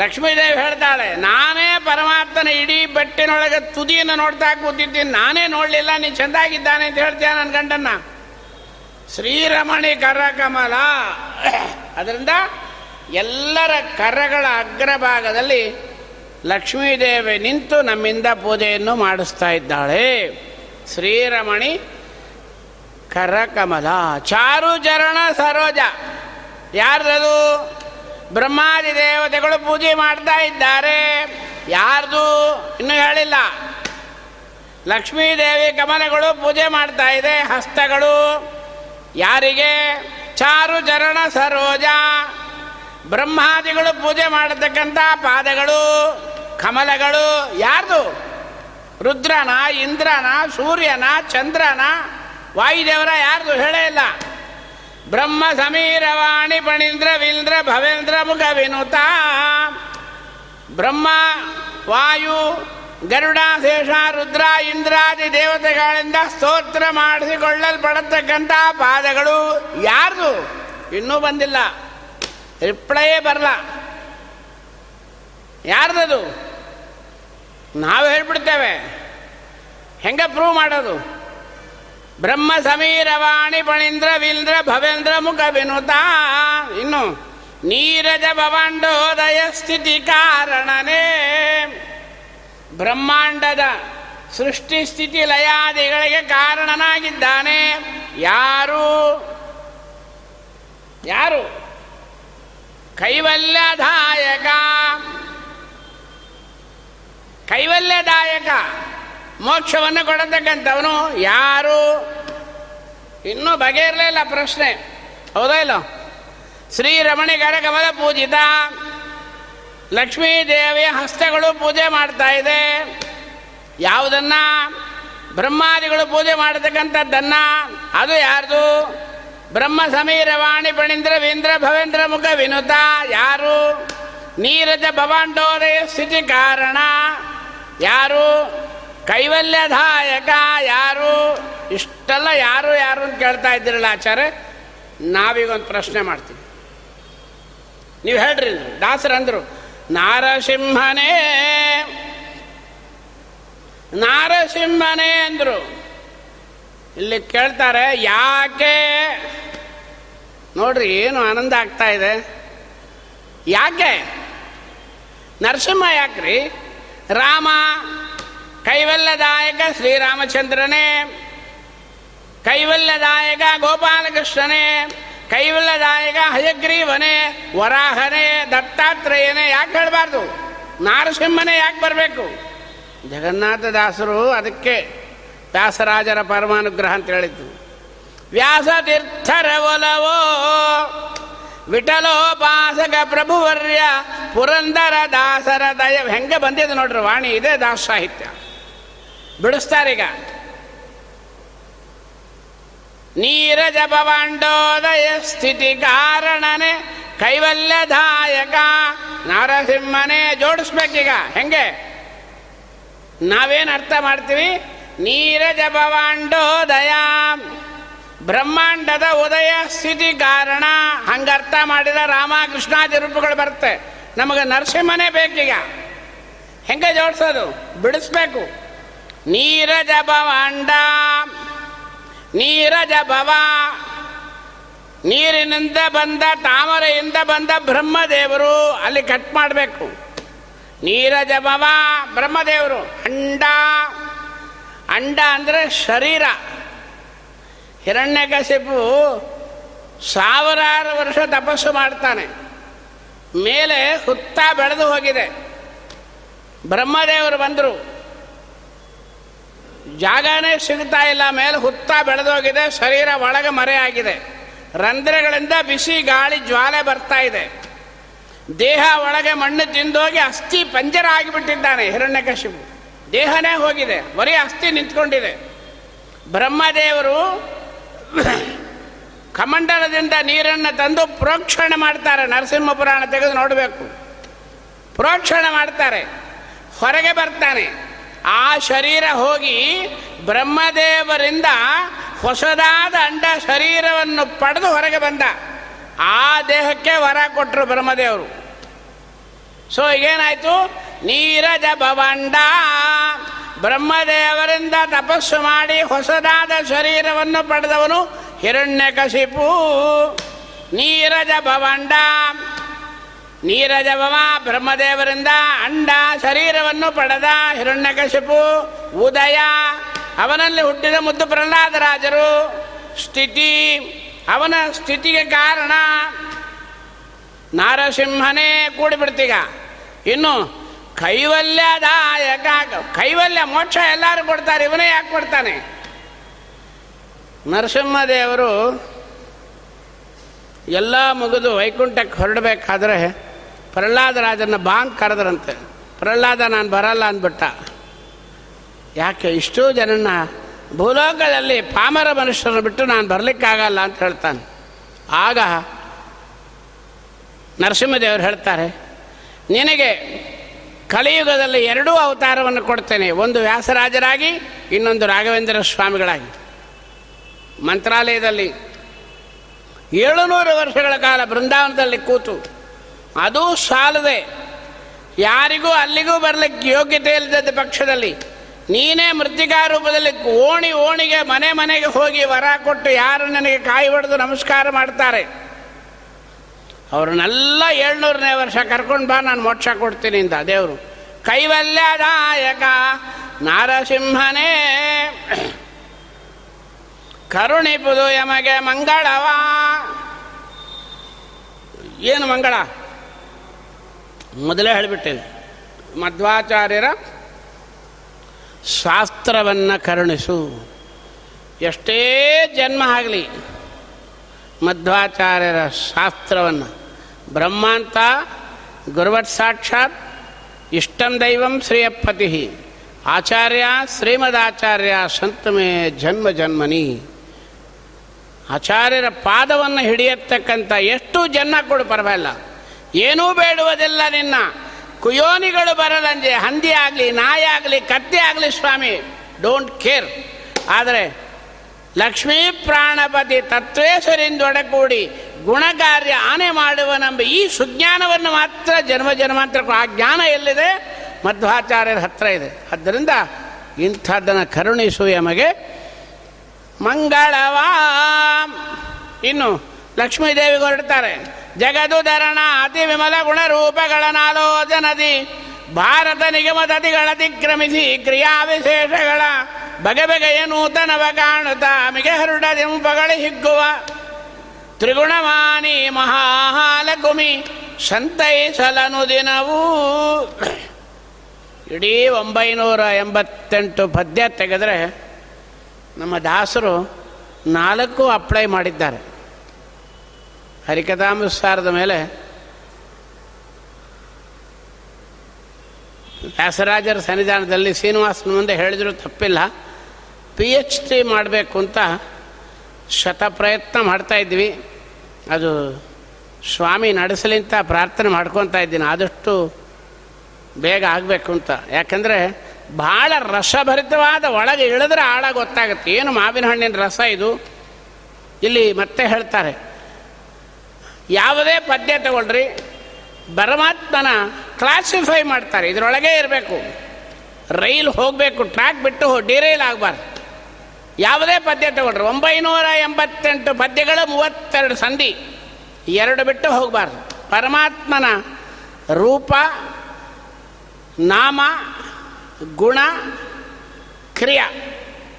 ಲಕ್ಷ್ಮೀದೇವಿ ಹೇಳ್ತಾಳೆ, ನಾನೇ ಪರಮಾತ್ಮನ ಇಡೀ ಬೆಟ್ಟಿನೊಳಗೆ ತುದಿಯನ್ನು ನೋಡ್ತಾ ಕೂತಿದ್ದೀನಿ. ನಾನೇ ನೋಡಲಿಲ್ಲ ನೀನು ಚೆಂದಾಗಿದ್ದಾನೆ ಅಂತ ಹೇಳ್ತೀಯ ನನ್ನ ಗಂಡನ್ನ? ಶ್ರೀರಮಣಿ ಕರಕಮಲ. ಅದರಿಂದ ಎಲ್ಲರ ಕರಗಳ ಅಗ್ರಭಾಗದಲ್ಲಿ ಲಕ್ಷ್ಮೀದೇವಿ ನಿಂತು ನಮ್ಮಿಂದ ಪೂಜೆಯನ್ನು ಮಾಡಿಸ್ತಾ ಇದ್ದಾಳೆ. ಶ್ರೀರಮಣಿ ಕರಕಮಲ, ಚಾರು ಚರಣ ಸರೋಜ. ಯಾರ್ದದು? ಬ್ರಹ್ಮಾದಿ ದೇವತೆಗಳು ಪೂಜೆ ಮಾಡ್ತಾ ಇದ್ದಾರೆ. ಯಾರ್ದು? ಇನ್ನೂ ಹೇಳಿಲ್ಲ. ಲಕ್ಷ್ಮೀದೇವಿ ಕಮಲಗಳು ಪೂಜೆ ಮಾಡ್ತಾ ಇದೆ, ಹಸ್ತಗಳು. ಯಾರಿಗೆ? ಚಾರು ಚರಣ ಸರೋಜ. ಬ್ರಹ್ಮಾದಿಗಳು ಪೂಜೆ ಮಾಡತಕ್ಕಂಥ ಪಾದಗಳು, ಕಮಲಗಳು ಯಾರ್ದು? ರುದ್ರನ, ಇಂದ್ರನ, ಸೂರ್ಯನ, ಚಂದ್ರನ ವಾಯುದೇವರ ಯಾರ್ದು ಹೇಳೇ ಇಲ್ಲ. ಬ್ರಹ್ಮ ಸಮೀರವಾಣಿ ಪಣೀಂದ್ರ ವೀಂದ್ರ ಭವೇಂದ್ರ ಮುಖ ವಿನುತ. ಬ್ರಹ್ಮ, ವಾಯು, ಗರುಡ, ಶೇಷ, ರುದ್ರ ಇಂದ್ರಾದಿ ದೇವತೆಗಳಿಂದ ಸ್ತೋತ್ರ ಮಾಡಿಸಿಕೊಳ್ಳಲ್ಪಡತಕ್ಕಂಥ ಪಾದಗಳು ಯಾರ್ದು? ಇನ್ನೂ ಬಂದಿಲ್ಲ. ರಿಪ್ಲೈಯೇ ಬರಲ್ಲ. ಯಾರ್ದದು? ನಾವು ಹೇಳ್ಬಿಡ್ತೇವೆ. ಹೆಂಗೆ ಪ್ರೂವ್ ಮಾಡೋದು? ಬ್ರಹ್ಮ ಸಮೀರವಾಣಿ ಪಣೀಂದ್ರ ವೀಂದ್ರ ಭವೇಂದ್ರ ಮುಖ ವಿನುತ. ಇನ್ನು ನೀರಜ ಭವಾಂಡೋದಯ ಸ್ಥಿತಿ ಕಾರಣನೇ. ಬ್ರಹ್ಮಾಂಡದ ಸೃಷ್ಟಿ ಸ್ಥಿತಿ ಲಯಾದಿಗಳಿಗೆ ಕಾರಣನಾಗಿದ್ದಾನೆ. ಯಾರು? ಯಾರು? ಕೈವಲ್ಯದಾಯಕ. ಕೈವಲ್ಯದಾಯಕ. ಮೋಕ್ಷವನ್ನು ಕೊಡತಕ್ಕಂಥವನು ಯಾರು? ಇನ್ನೂ ಬಗೆಯಿರಲಿಲ್ಲ ಪ್ರಶ್ನೆ. ಹೌದಾ ಇಲ್ಲ? ಶ್ರೀರಮಣಿಗರ ಕಮಲ ಪೂಜಿತ. ಲಕ್ಷ್ಮೀ ದೇವಿಯ ಹಸ್ತಗಳು ಪೂಜೆ ಮಾಡ್ತಾ ಇದೆ. ಯಾವುದನ್ನ? ಬ್ರಹ್ಮಾದಿಗಳು ಪೂಜೆ ಮಾಡತಕ್ಕಂಥದ್ದನ್ನ. ಅದು ಯಾರ್ದು? ಬ್ರಹ್ಮ ಸಮೀರವಾಣಿ ಪಣೀಂದ್ರ ವೀಂದ್ರ ಭವೇಂದ್ರ ಮುಖ ವಿನುತ. ಯಾರು? ನೀರಜ ಭವಾಂಡೋದಯ ಸ್ಥಿತಿ ಕಾರಣ. ಯಾರು? ಕೈವಲ್ಯದಾಯಕ ಯಾರು? ಇಷ್ಟೆಲ್ಲ ಯಾರು ಯಾರು ಅಂತ ಕೇಳ್ತಾ ಇದ್ದೀರಲ್ಲ ಆಚಾರ್ಯ? ನಾವೀಗೊಂದು ಪ್ರಶ್ನೆ ಮಾಡ್ತೀವಿ. ನೀವು ಹೇಳ್ರಿ ದಾಸರ ಅಂದರು, ನಾರಸಿಂಹನೇ ನಾರಸಿಂಹನೇ ಅಂದರು. ಇಲ್ಲಿ ಕೇಳ್ತಾರೆ, ಯಾಕೆ? ನೋಡ್ರಿ, ಏನು ಆನಂದ ಆಗ್ತಾ ಇದೆ. ಯಾಕೆ? ನರಸಿಂಹ ಯಾಕ್ರಿ? ರಾಮ ಕೈವಲ್ಯದಾಯಕ ಶ್ರೀರಾಮಚಂದ್ರನೇ ಕೈವಲ್ಲದಾಯಕ ಗೋಪಾಲಕೃಷ್ಣನೇ ಕೈವಲ್ಲದಾಯಕ ಹಯಗ್ರೀವನೇ, ವರಾಹನೇ, ದತ್ತಾತ್ರೇಯನೇ, ಯಾಕೆ ಹೇಳಬಾರ್ದು? ನಾರಸಿಂಹನೇ ಯಾಕೆ ಬರಬೇಕು? ಜಗನ್ನಾಥದಾಸರು ಅದಕ್ಕೆ ವ್ಯಾಸರಾಜರ ಪರಮಾನುಗ್ರಹ ಅಂತ ಹೇಳಿದ್ದು. ವ್ಯಾಸತೀರ್ಥರ ಒಲವೋ ವಿಠಲೋಪಾಸಕ ಪ್ರಭುವರ್ಯ, ಪುರಂದರ ದಾಸರ ದಯ ಹೆಂಗೆ ಬಂದಿದೆ ನೋಡ್ರಿ ವಾಣಿ, ಇದೇ ದಾಸ ಸಾಹಿತ್ಯ ಬಿಡಿಸ್ತಾರೀಗ ನೀರಜ ಭವಾಂಡೋದಯ ಸ್ಥಿತಿ ಕಾರಣನೆ ಕೈವಲ್ಯದಾಯಕ. ನಾರಸಿಂಹನೇ ಜೋಡಿಸ್ಬೇಕೀಗ. ಹೆಂಗೆ? ನಾವೇನು ಅರ್ಥ ಮಾಡ್ತೀವಿ? ನೀರಜ ಭವಾಂಡೋದಯ ಬ್ರಹ್ಮಾಂಡದ ಉದಯ ಸ್ಥಿತಿ ಕಾರಣ ಹಂಗರ್ಥ ಮಾಡಿದ ರಾಮಕೃಷ್ಣಾದಿ ರೂಪಗಳು ಬರುತ್ತೆ. ನಮಗೆ ನರಸಿಂಹನೇ ಬೇಕೀಗ. ಹೆಂಗೆ ಜೋಡಿಸೋದು? ಬಿಡಿಸ್ಬೇಕು. ನೀರಜ ಭವಾಂಡ. ನೀರಜ ಭವ. ನೀರಿನಿಂದ ಬಂದ ತಾಮರೆಯಿಂದ ಬಂದ ಬ್ರಹ್ಮದೇವರು ಅಲ್ಲಿ ಕಟ್ ಮಾಡಬೇಕು. ನೀರಜ ಭವ, ಬ್ರಹ್ಮದೇವರು, ಅಂಡ. ಅಂಡ ಅಂದರೆ ಶರೀರ. ಹಿರಣ್ಯಕಶಿಪು ಸಾವಿರಾರು ವರ್ಷ ತಪಸ್ಸು ಮಾಡ್ತಾನೆ. ಮೇಲೆ ಹುತ್ತ ಬೆಳೆದು ಹೋಗಿದೆ. ಬ್ರಹ್ಮದೇವರು ಬಂದರು. ಜಾಗನೇ ಸಿಗ್ತಾ ಇಲ್ಲ, ಮೇಲೆ ಹುತ್ತ ಬೆಳೆದೋಗಿದೆ, ಶರೀರ ಒಳಗೆ ಮರೆಯಾಗಿದೆ ರಂಧ್ರಗಳಿಂದ ಬಿಸಿ ಗಾಳಿ, ಜ್ವಾಲೆ ಬರ್ತಾ ಇದೆ. ದೇಹ ಒಳಗೆ ಮಣ್ಣು ತಿಂದೋಗಿ ಅಸ್ಥಿ ಪಂಜರ ಆಗಿಬಿಟ್ಟಿದ್ದಾನೆ ಹಿರಣ್ಯಕಶಿಪು. ದೇಹನೇ ಹೋಗಿದೆ, ಬರೀ ಅಸ್ಥಿ ನಿಂತ್ಕೊಂಡಿದೆ. ಬ್ರಹ್ಮದೇವರು ಕಮಂಡಲದಿಂದ ನೀರನ್ನು ತಂದು ಪ್ರೋಕ್ಷಣೆ ಮಾಡ್ತಾರೆ ನರಸಿಂಹ ಪುರಾಣ ತೆಗೆದು ನೋಡಬೇಕು. ಪ್ರೋಕ್ಷಣೆ ಮಾಡ್ತಾರೆ, ಹೊರಗೆ ಬರ್ತಾನೆ. ಆ ಶರೀರ ಹೋಗಿ ಬ್ರಹ್ಮದೇವರಿಂದ ಹೊಸದಾದ ಅಂಡ ಶರೀರವನ್ನು ಪಡೆದು ಹೊರಗೆ ಬಂದ. ಆ ದೇಹಕ್ಕೆ ವರ ಕೊಟ್ಟರು ಬ್ರಹ್ಮದೇವರು. ಸೊ ಈಗೇನಾಯಿತು? ನೀರಜ ಭವಂಡ. ಬ್ರಹ್ಮದೇವರಿಂದ ತಪಸ್ಸು ಮಾಡಿ ಹೊಸದಾದ ಶರೀರವನ್ನು ಪಡೆದವನು ಹಿರಣ್ಯಕಶಿಪು. ನೀರಜ ಭವಂಡ. ನೀರಜ ಭವ ಬ್ರಹ್ಮದೇವರಿಂದ ಅಂಡ ಶರೀರವನ್ನು ಪಡೆದ ಹಿರಣ್ಯಕಶಿಪು ಉದಯ. ಅವನಲ್ಲಿ ಹುಟ್ಟಿದ ಮುದ್ದು ಪ್ರಹ್ಲಾದರಾಜರು. ಸ್ಥಿತಿ. ಅವನ ಸ್ಥಿತಿಗೆ ಕಾರಣ ನಾರಸಿಂಹನೇ ಕೂಡಿಬಿಡ್ತೀಗ. ಇನ್ನು ಕೈವಲ್ಯದಾಯಕ ಕೈವಲ್ಯ ಮೋಕ್ಷ ಎಲ್ಲರೂ ಕೊಡ್ತಾರೆ, ಇವನೇ ಯಾಕೆ ಕೊಡ್ತಾನೆ? ನರಸಿಂಹದೇವರು ಎಲ್ಲ ಮುಗಿದು ವೈಕುಂಠಕ್ಕೆ ಹೊರಡಬೇಕಾದ್ರೆ ಪ್ರಹ್ಲಾದರಾಜನ ಬಾಂಗ್ ಕರೆದ್ರಂತೆ. ಪ್ರಹ್ಲಾದ ನಾನು ಬರಲ್ಲ ಅಂದ್ಬಿಟ್ಟ. ಯಾಕೆ, ಇಷ್ಟೋ ಜನನ್ನ ಭೂಲೋಕದಲ್ಲಿ ಪಾಮರ ಮನುಷ್ಯರನ್ನು ಬಿಟ್ಟು ನಾನು ಬರಲಿಕ್ಕಾಗಲ್ಲ ಅಂತ ಹೇಳ್ತಾನೆ. ಆಗ ನರಸಿಂಹದೇವರು ಹೇಳ್ತಾರೆ, ನಿನಗೆ ಕಲಿಯುಗದಲ್ಲಿ ಎರಡೂ ಅವತಾರವನ್ನು ಕೊಡ್ತೇನೆ, ಒಂದು ವ್ಯಾಸರಾಜರಾಗಿ, ಇನ್ನೊಂದು ರಾಘವೇಂದ್ರ ಸ್ವಾಮಿಗಳಾಗಿ. ಮಂತ್ರಾಲಯದಲ್ಲಿ ಏಳುನೂರು ವರ್ಷಗಳ ಕಾಲ ಬೃಂದಾವನದಲ್ಲಿ ಕೂತು ಅದೂ ಸಾಲದೆ. ಯಾರಿಗೂ ಅಲ್ಲಿಗೂ ಬರಲಿಕ್ಕೆ ಯೋಗ್ಯತೆ ಇಲ್ಲದ ಪಕ್ಷದಲ್ಲಿ. ನೀನೇ ಮೃತ್ತಿಕಾ ರೂಪದಲ್ಲಿ ಓಣಿ ಓಣಿಗೆ ಮನೆ ಮನೆಗೆ ಹೋಗಿ ವರ ಕೊಟ್ಟು ಯಾರು ನನಗೆ ಕಾಯಿ ಹೊಡೆದು ನಮಸ್ಕಾರ ಮಾಡ್ತಾರೆ? ಅವ್ರನ್ನೆಲ್ಲ ಏಳ್ನೂರನೇ ವರ್ಷ ಕರ್ಕೊಂಡು ಬಾ, ನಾನು ಮೋಕ್ಷ ಕೊಡ್ತೀನಿ ಅಂತ ದೇವರು. ಕೈವಲ್ಯದಾಯಕ ನಾರಸಿಂಹನೇ. ಕರುಣಿಪುದು ಯಮಗೆ ಮಂಗಳವ. ಏನು ಮಂಗಳ? ಮೊದಲೇ ಹೇಳಿಬಿಟ್ಟೇನೆ ಮಧ್ವಾಚಾರ್ಯರ ಶಾಸ್ತ್ರವನ್ನು ಕರುಣಿಸು. ಎಷ್ಟೇ ಜನ್ಮ ಆಗಲಿ ಮಧ್ವಾಚಾರ್ಯರ ಶಾಸ್ತ್ರವನ್ನು. ಬ್ರಹ್ಮಾಂತ ಗುರುವತ್ ಸಾಕ್ಷಾತ್, ಇಷ್ಟಂ ದೈವಂ ಶ್ರೇಯಪತಿ ಆಚಾರ್ಯ ಶ್ರೀಮದಾಚಾರ್ಯ ಸಂತಮೇ ಜನ್ಮ ಜನ್ಮನಿ. ಆಚಾರ್ಯರ ಪಾದವನ್ನು ಹಿಡಿಯತಕ್ಕಂಥ ಎಷ್ಟು ಜನ ಕೊಡು ಪರವಾಗಿಲ್ಲ. ಏನೂ ಬೇಡುವುದಿಲ್ಲ ನಿನ್ನ. ಕುಯೋನಿಗಳು ಬರಲಂಜೆ ಹಂದಿ ಆಗಲಿ, ನಾಯಿ ಆಗಲಿ, ಕತ್ತೆ ಆಗಲಿ ಸ್ವಾಮಿ ಡೋಂಟ್ ಕೇರ್ ಆದರೆ ಲಕ್ಷ್ಮೀ ಪ್ರಾಣಪತಿ ತತ್ವೇಶ್ವರಿಂದೊಡಗೂಡಿ ಗುಣಕಾರ್ಯ ಆನೆ ಮಾಡುವನೆಂಬ ಈ ಸುಜ್ಞಾನವನ್ನು ಮಾತ್ರ ಜನ್ಮ ಜನ್ಮಾಂತರಕ್ಕೂ ಆ ಜ್ಞಾನ ಎಲ್ಲಿದೆ? ಮಧ್ವಾಚಾರ್ಯರ ಹತ್ರ ಇದೆ. ಆದ್ದರಿಂದ ಇಂಥದ್ದನ್ನು ಕರುಣಿಸು ಎಮಗೆ ಮಂಗಳವಾ ಇನ್ನು ಲಕ್ಷ್ಮೀದೇವಿಗೆ ಹೊರಡ್ತಾರೆ. ಜಗದುಧರಣ ಅತಿ ವಿಮಲ ಗುಣರೂಪಗಳನ್ನಾಲೋಚನದಿ ಭಾರತ ನಿಗಮದತಿಗಳ ಅತಿಕ್ರಮಿಸಿ ಕ್ರಿಯಾ ವಿಶೇಷಗಳ ಬಗೆ ಬಗೆಯ ನೂತನವ ಕಾಣುತ್ತ ಮಿಗೆ ಹರುಡದಿಂಪಗಳಿ ಹಿಗ್ಗುವ. ತ್ರಿಗುಣವಾನಿ ಮಹಾಲಕುಮಿ ಸಂತೈಸಲನು ದಿನವೂ. ಇಡೀ ಒಂಬೈನೂರ ಎಂಬತ್ತೆಂಟು ಪದ್ಯ ತೆಗೆದರೆ ನಮ್ಮ ದಾಸರು ನಾಲ್ಕು ಅಪ್ಲೈ ಮಾಡಿದ್ದಾರೆ. ಹರಿಕಥಾಮೃತಸಾರದ ಮೇಲೆ ವ್ಯಾಸರಾಜರ ಸನ್ನಿಧಾನದಲ್ಲಿ ಶ್ರೀನಿವಾಸನ ಮುಂದೆ ಹೇಳಿದರೂ, ತಪ್ಪಿಲ್ಲ. ಪಿ ಎಚ್ ಡಿ ಮಾಡಬೇಕು ಅಂತ ಶತ ಪ್ರಯತ್ನ ಮಾಡ್ತಾ ಇದ್ವಿ ಅದು ಸ್ವಾಮಿ ನಡೆಸಲಿಂತ ಪ್ರಾರ್ಥನೆ ಮಾಡ್ಕೊತಾ ಇದ್ದೀನಿ. ಆದಷ್ಟು ಬೇಗ ಆಗಬೇಕು ಅಂತ. ಯಾಕಂದರೆ ಭಾಳ ರಸಭರಿತವಾದ ಒಳಗೆ ಇಳಿದ್ರೆ ಆಳ ಗೊತ್ತಾಗುತ್ತೆ. ಏನು ಮಾವಿನ ಹಣ್ಣಿನ ರಸ ಇದು? ಇಲ್ಲಿ ಮತ್ತೆ ಹೇಳ್ತಾರೆ. ಯಾವುದೇ ಪದ್ಯ ತಗೊಳ್ರಿ. ಪರಮಾತ್ಮನ ಕ್ಲಾಸಿಫೈ ಮಾಡ್ತಾರೆ. ಇದರೊಳಗೆ ಇರಬೇಕು. ರೈಲ್ ಹೋಗಬೇಕು ಟ್ರ್ಯಾಕ್ ಬಿಟ್ಟು ಡಿರೈಲ್ ಆಗಬಾರ್ದು. ಯಾವುದೇ ಪದ್ಯ ತಗೊಳ್ರಿ. ಒಂಬೈನೂರ ಎಂಬತ್ತೆಂಟು ಪದ್ಯಗಳು ಮೂವತ್ತೆರಡು ಸಂಧಿ. ಎರಡು ಬಿಟ್ಟು ಹೋಗಬಾರ್ದು. ಪರಮಾತ್ಮನ ರೂಪ, ನಾಮ, ಗುಣ, ಕ್ರಿಯಾ.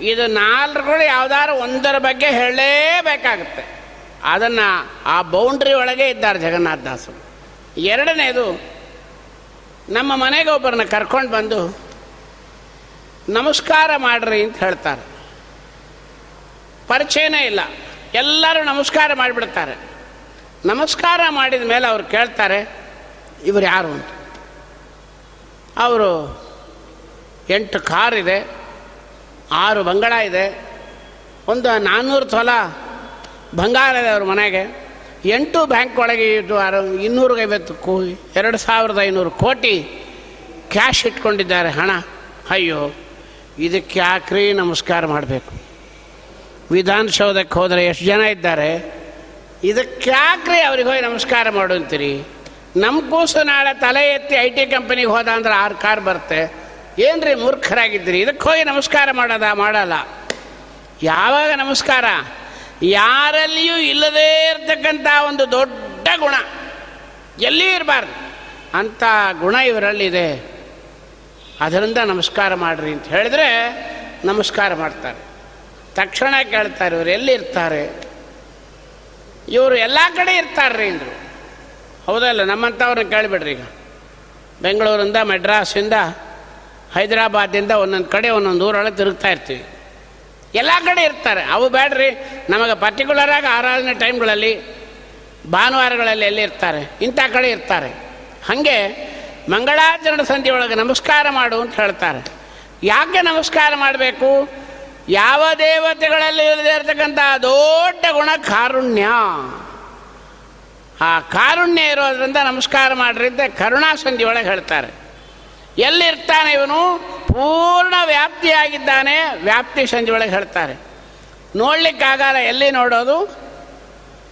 ಇದು ನಾಲ್ಕುಗಳು ಯಾವುದಾದ್ರು ಒಂದರ ಬಗ್ಗೆ ಹೇಳಲೇಬೇಕಾಗುತ್ತೆ. ಅದನ್ನು ಆ ಬೌಂಡ್ರಿ ಒಳಗೆ ಇದ್ದಾರೆ ಜಗನ್ನಾಥದಾಸರು ಎರಡನೇದು, ನಮ್ಮ ಮನೆಗೆ ಒಬ್ಬರನ್ನ ಕರ್ಕೊಂಡು ಬಂದು ನಮಸ್ಕಾರ ಮಾಡ್ರಿ ಅಂತ ಹೇಳ್ತಾರೆ. ಪರಿಚಯನೇ ಇಲ್ಲ. ಎಲ್ಲರೂ ನಮಸ್ಕಾರ ಮಾಡಿಬಿಡ್ತಾರೆ. ನಮಸ್ಕಾರ ಮಾಡಿದ ಮೇಲೆ ಅವ್ರು ಕೇಳ್ತಾರೆ, ಇವರು ಯಾರು ಅಂತ? ಅವರು, ಎಂಟು ಕಾರ್ ಇದೆ, ಆರು ಬಂಗಳ ಇದೆ, ಒಂದು ನಾನ್ನೂರು ತೊಲ ಅವ್ರ ಮನೆಗೆ ಎಂಟು ಬ್ಯಾಂಕ್ ಒಳಗೆ ಅರ ಇನ್ನೂರೈವತ್ತು ಕೋ, ಎರಡು ಸಾವಿರದ ಐನೂರು ಕೋಟಿ ಕ್ಯಾಶ್ ಇಟ್ಕೊಂಡಿದ್ದಾರೆ ಹಣ. ಅಯ್ಯೋ, ಇದಕ್ಕೆ ಯಾಕ್ರಿ ನಮಸ್ಕಾರ ಮಾಡಬೇಕು. ವಿಧಾನಸೌಧಕ್ಕೆ ಹೋದರೆ ಎಷ್ಟು ಜನ ಇದ್ದಾರೆ? ಇದಕ್ಕೆ ಯಾಕ್ರಿ ಅವ್ರಿಗೆ ಹೋಗಿ ನಮಸ್ಕಾರ ಮಾಡುವಂತೀರಿ ನಮ್ಮ ಕೂಸು ನಾಳೆ ತಲೆ ಎತ್ತಿ ಐ ಟಿ ಕಂಪನಿಗೆ ಹೋದ ಅಂದ್ರೆ ಆರು ಕಾರ್ ಬರುತ್ತೆ. ಏನ್ರಿ ಮೂರ್ಖರಾಗಿದ್ದೀರಿ? ಇದಕ್ಕೆ ಹೋಗಿ ನಮಸ್ಕಾರ ಮಾಡೋದಾ? ಮಾಡಲ್ಲ. ಯಾವಾಗ ನಮಸ್ಕಾರ? ಯಾರಲ್ಲಿಯೂ ಇಲ್ಲದೇ ಇರತಕ್ಕಂಥ ಒಂದು ದೊಡ್ಡ ಗುಣ. ಎಲ್ಲಿ ಇರಬಾರ್ದು. ಅಂಥ ಗುಣ ಇವರಲ್ಲಿದೆ. ಅದರಿಂದ ನಮಸ್ಕಾರ ಮಾಡ್ರಿ ಅಂತ ಹೇಳಿದ್ರೆ ನಮಸ್ಕಾರ ಮಾಡ್ತಾರೆ. ತಕ್ಷಣ ಕೇಳ್ತಾರೆ, ಇವರು ಎಲ್ಲಿರ್ತಾರೆ? ಇವರು ಎಲ್ಲ ಕಡೆ ಇರ್ತಾರ್ರಿ ಅಂದರು. ಹೌದಲ್ಲ, ನಮ್ಮಂಥವ್ರನ್ನ ಕೇಳಿಬಿಡ್ರಿ ಈಗ. ಬೆಂಗಳೂರಿಂದ ಮೆಡ್ರಾಸಿಂದ ಹೈದರಾಬಾದಿಂದ ಒಂದೊಂದು ಕಡೆ, ಒಂದೊಂದು ಊರೊಳಗೆ ತಿರುಗ್ತಾ ಇರ್ತೀವಿ. ಎಲ್ಲ ಕಡೆ ಇರ್ತಾರೆ. ಅವು ಬೇಡ್ರಿ ನಮಗೆ ಪರ್ಟಿಕ್ಯುಲರಾಗಿ ಆರಾಧನೆ ಟೈಮ್ಗಳಲ್ಲಿ ಭಾನುವಾರಗಳಲ್ಲಿ ಎಲ್ಲಿ ಇರ್ತಾರೆ? ಇಂಥ ಕಡೆ ಇರ್ತಾರೆ. ಹಾಗೆ ಮಂಗಳಾಚರಣೆ ಸಂಧಿ ಒಳಗೆ ನಮಸ್ಕಾರ ಮಾಡು ಅಂತ ಹೇಳ್ತಾರೆ. ಯಾಕೆ ನಮಸ್ಕಾರ ಮಾಡಬೇಕು? ಯಾವ ದೇವತೆಗಳಲ್ಲಿ ಇಲ್ಲದೆ ಇರತಕ್ಕಂಥ ದೊಡ್ಡ ಗುಣ ಕಾರುಣ್ಯ. ಆ ಕಾರುಣ್ಯ ಇರೋದ್ರಿಂದ ನಮಸ್ಕಾರ ಮಾಡ್ರಿ ಅಂತ ಕರುಣಾ ಸಂಧಿ ಒಳಗೆ ಹೇಳ್ತಾರೆ. ಎಲ್ಲಿರ್ತಾನೆ ಇವನು? ಪೂರ್ಣ ವ್ಯಾಪ್ತಿಯಾಗಿದ್ದಾನೆ. ವ್ಯಾಪ್ತಿ ಸಂಜೆ ಒಳಗೆ ಹೇಳ್ತಾರೆ. ನೋಡ್ಲಿಕ್ಕಾಗಲ್ಲ ಎಲ್ಲಿ ನೋಡೋದು?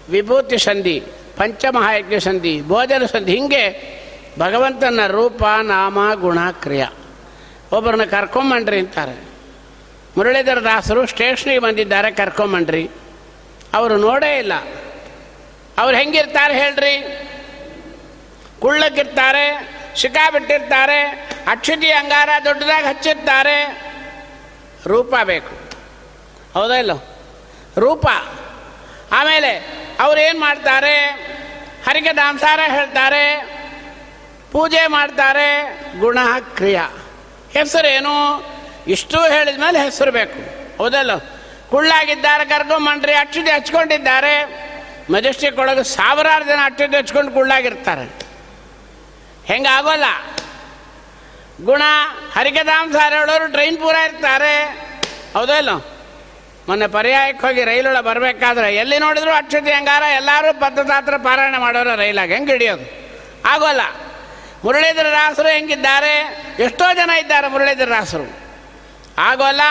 ವಿಭೂತಿ ಸಂಧಿ, ಪಂಚಮಹಾಯಜ್ಞ ಸಂಧಿ, ಭೋಜನ ಸಂಧಿ, ಹಿಂಗೆ ಭಗವಂತನ ರೂಪ, ನಾಮ, ಗುಣ, ಕ್ರಿಯ. ಒಬ್ಬರನ್ನ ಕರ್ಕೊಂಬಂಡ್ರಿ ಅಂತಾರೆ. ಮುರಳೀಧರ ದಾಸರು ಸ್ಟೇಷನಿಗೆ ಬಂದಿದ್ದಾರೆ, ಕರ್ಕೊಂಬಂಡ್ರಿ. ಅವರು ನೋಡೇ ಇಲ್ಲ. ಅವ್ರು ಹೆಂಗಿರ್ತಾರೆ ಹೇಳ್ರಿ? ಕುಳ್ಳಕ್ಕಿರ್ತಾರೆ. ಬಿಟ್ಟಿರ್ತಾರೆ, ಅಕ್ಷತಿ ಅಂಗಾರ ದೊಡ್ಡದಾಗಿ ಹಚ್ಚಿರ್ತಾರೆ. ರೂಪ ಬೇಕು. ಹೌದಾ ಇಲ್ಲ? ರೂಪ. ಆಮೇಲೆ ಅವ್ರು ಏನು ಮಾಡ್ತಾರೆ? ಹರಿಕೆ ದಾಂಸಾರ ಹೇಳ್ತಾರೆ, ಪೂಜೆ ಮಾಡ್ತಾರೆ, ಗುಣ ಕ್ರಿಯಾ. ಹೆಸರೇನು ಇಷ್ಟು ಹೇಳಿದ ಮೇಲೆ ಹೆಸರು ಬೇಕು. ಹೌದಲ್ಲ ಕುಳ್ಳಾಗಿದ್ದಾರೆ ಕರ್ಕೊಂಬಂಡ್ರಿ ಅಕ್ಷತೆ ಹಚ್ಕೊಂಡಿದ್ದಾರೆ. ಮೆಜೆಸ್ಟಿಕ್ ಒಳಗೆ ಸಾವಿರಾರು ಜನ ಅಕ್ಷತೆ ಹಚ್ಕೊಂಡು ಕುಳ್ಳಾಗಿರ್ತಾರೆ. ಹೆಂಗಾಗೋಲ್ಲ? ಗುಣ ಹರಿಕದಾಂಸಾರ ಹೇಳೋರು ಟ್ರೈನ್ ಪೂರ ಇರ್ತಾರೆ. ಹೌದಲ್ಲ ಮೊನ್ನೆ ಪರ್ಯಾಯಕ್ಕೆ ಹೋಗಿ ರೈಲೊಳಗೆ ಬರಬೇಕಾದ್ರೆ ಎಲ್ಲಿ ನೋಡಿದ್ರು ಅಕ್ಷತೆ ಹಂಗಾರ ಎಲ್ಲರೂ ಪದ್ಧತಾತ್ರ ಪಾರಾಯಣ ಮಾಡೋರು ರೈಲಾಗ. ಹೆಂಗೆ ಹಿಡಿಯೋದು? ಆಗೋಲ್ಲ. ಮುರಳೀಧರ ರಾಸರು ಹೆಂಗಿದ್ದಾರೆ? ಎಷ್ಟೋ ಜನ ಇದ್ದಾರೆ ಮುರಳೀಧರ ರಾಸರು ಆಗೋಲ್ಲ.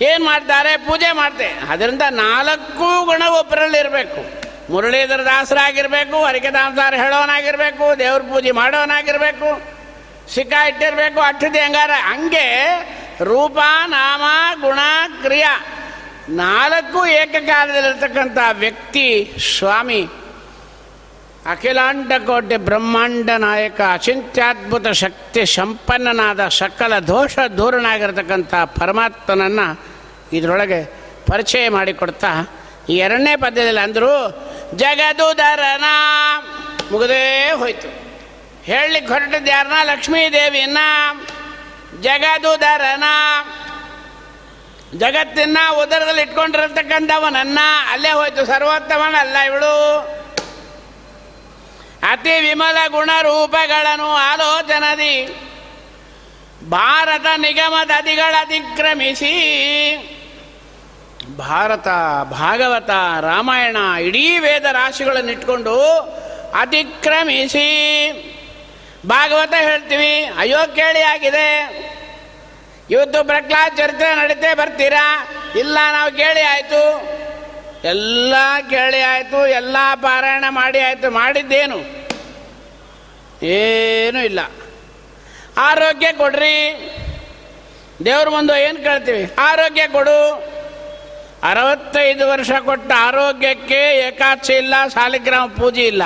ಏನು ಮಾಡ್ತಾರೆ? ಪೂಜೆ ಮಾಡ್ತೆ. ಅದರಿಂದ ನಾಲ್ಕು ಗುಣ ಒಬ್ಬರಲ್ಲಿ ಇರಬೇಕು ಮುರಳೀಧರ ದಾಸರಾಗಿರ್ಬೇಕು ದಾಮದಾರ ಹೇಳೋನಾಗಿರ್ಬೇಕು, ದೇವ್ರ ಪೂಜೆ ಮಾಡೋನಾಗಿರ್ಬೇಕು, ಸಿಕ್ಕ ಇಟ್ಟಿರಬೇಕು ಅಟ್ಟಿದೆ ಹೆಂಗಾರ? ಹಂಗೆ ರೂಪ, ನಾಮ, ಗುಣ, ಕ್ರಿಯಾ ನಾಲ್ಕು ಏಕಕಾಲದಲ್ಲಿರ್ತಕ್ಕಂಥ ವ್ಯಕ್ತಿ ಸ್ವಾಮಿ. ಅಖಿಲಾಂಡ ಕೋಟೆ ಬ್ರಹ್ಮಾಂಡ ನಾಯಕ, ಅಚಿಂತ್ಯಾದ್ಭುತ ಶಕ್ತಿ ಸಂಪನ್ನನಾದ ಸಕಲ ದೋಷ ದೂರನಾಗಿರ್ತಕ್ಕಂಥ ಪರಮಾತ್ಮನನ್ನು ಇದರೊಳಗೆ ಪರಿಚಯ ಮಾಡಿಕೊಡ್ತಾ ಈ ಎರಡನೇ ಪದ್ಯದಲ್ಲಿ ಅಂದರು, ಜಗದುದರನ. ಮುಗದೇ ಹೋಯ್ತು. ಹೇಳಲಿಕ್ಕೆ ಹೊರಟದ್ದು ಯಾರನ್ನ? ಲಕ್ಷ್ಮೀ ದೇವಿಯನ್ನ ಜಗದುದರನ. ಜಗತ್ತಿನ ಉದರದಲ್ಲಿ ಇಟ್ಕೊಂಡಿರತಕ್ಕಂಥವನನ್ನ ಅಲ್ಲೇ ಹೋಯ್ತು. ಸರ್ವೋತ್ತಮನಲ್ಲ ಇವಳು. ಅತಿ ವಿಮಲ ಗುಣರೂಪಗಳನ್ನು ಆಲೋಚನದಿ. ಭಾರತ ನಿಗಮದ ಅಧಿಗಳ ಅತಿಕ್ರಮಿಸಿ. ಭಾರತ ಭಾಗವತ ರಾಮಾಯಣ ಇಡೀ ವೇದ ರಾಶಿಗಳನ್ನು ಇಟ್ಕೊಂಡು ಅತಿಕ್ರಮಿಸಿ. ಭಾಗವತ ಹೇಳ್ತೀವಿ, ಅಯ್ಯೋ ಕೇಳಿ ಆಗಿದೆ. ಇವತ್ತು ಪ್ರಹ್ಲಾದ್ ಚರಿತ್ರೆ ನಡೀತೇ ಬರ್ತೀರಾ? ಇಲ್ಲ, ನಾವು ಕೇಳಿ ಆಯಿತು. ಎಲ್ಲ ಕೇಳಿ ಆಯಿತು, ಎಲ್ಲ ಪಾರಾಯಣ ಮಾಡಿ ಆಯಿತು. ಮಾಡಿದ್ದೇನು? ಏನೂ ಇಲ್ಲ. ಆರೋಗ್ಯ ಕೊಡ್ರಿ. ದೇವ್ರ ಮುಂದೆ ಏನು ಕೇಳ್ತೀವಿ? ಆರೋಗ್ಯ ಕೊಡು. ಅರವತ್ತೈದು ವರ್ಷ ಕೊಟ್ಟ ಆರೋಗ್ಯಕ್ಕೆ ಏಕಾದಶಿ ಇಲ್ಲ ಸಾಲಿಗ್ರಾಮ ಪೂಜೆ ಇಲ್ಲ.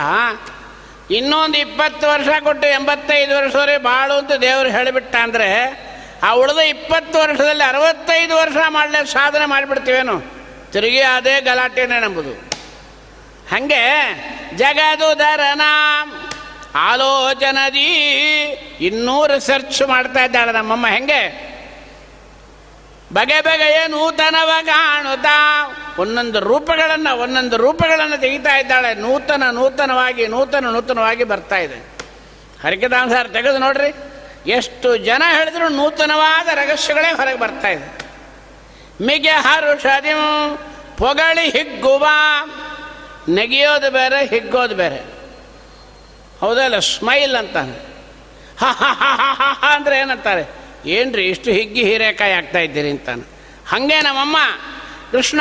ಇನ್ನೊಂದು ಇಪ್ಪತ್ತು ವರ್ಷ ಕೊಟ್ಟು ಎಂಬತ್ತೈದು ವರ್ಷವರೆಗೆ ಬಾಳು ಅಂತ ದೇವರು ಹೇಳಿಬಿಟ್ಟ ಅಂದರೆ, ಆ ಉಳಿದ ಇಪ್ಪತ್ತು ವರ್ಷದಲ್ಲಿ ಅರವತ್ತೈದು ವರ್ಷ ಮಾಡಲೇ ಸಾಧನೆ ಮಾಡಿಬಿಡ್ತೀವೇನು? ತಿರುಗಿ ಅದೇ ಗಲಾಟೆನೇ ನಂಬುದು. ಹಾಗೆ ಜಗದುದರನ ಆಲೋಚನದಿ ಇನ್ನೂ ರಿಸರ್ಚ್ ಮಾಡ್ತಾ ಇದ್ದಾಳೆ ನಮ್ಮಮ್ಮ. ಹೆಂಗೆ? ಬಗೆ ಬಗೆಯ ನೂತನವ ಕಾಣುತ್ತಾ ಒಂದೊಂದು ರೂಪಗಳನ್ನು ಒಂದೊಂದು ರೂಪಗಳನ್ನು ತೆಗಿತಾ ಇದ್ದಾಳೆ ನೂತನ ನೂತನವಾಗಿ ನೂತನ ನೂತನವಾಗಿ ಬರ್ತಾ ಇದೆ ಹರಿಕದಾಂಸಾರ ತೆಗೆದು ನೋಡ್ರಿ ಎಷ್ಟು ಜನ ಹೇಳಿದ್ರು ನೂತನವಾದ ರಹಸ್ಯಗಳೇ ಹೊರಗೆ ಬರ್ತಾ ಇದೆ ಮಿಗೆ ಹರುಷದಿ ಪೊಗಳಿ ಹಿಗ್ಗುವ ನೆಗೆಯೋದು ಬೇರೆ ಹಿಗ್ಗೋದು ಬೇರೆ ಹೌದಲ್ಲ ಸ್ಮೈಲ್ ಅಂತಾನೆ ಹ ಅಂದ್ರೆ ಏನಂತಾರೆ ಏನ್ರಿ ಇಷ್ಟು ಹಿಗ್ಗಿ ಹೀರೆಕಾಯಿ ಆಗ್ತಾ ಇದ್ದೀರಿ ಅಂತಾನೆ. ಹಂಗೆ ನಮ್ಮಮ್ಮ, ಕೃಷ್ಣ,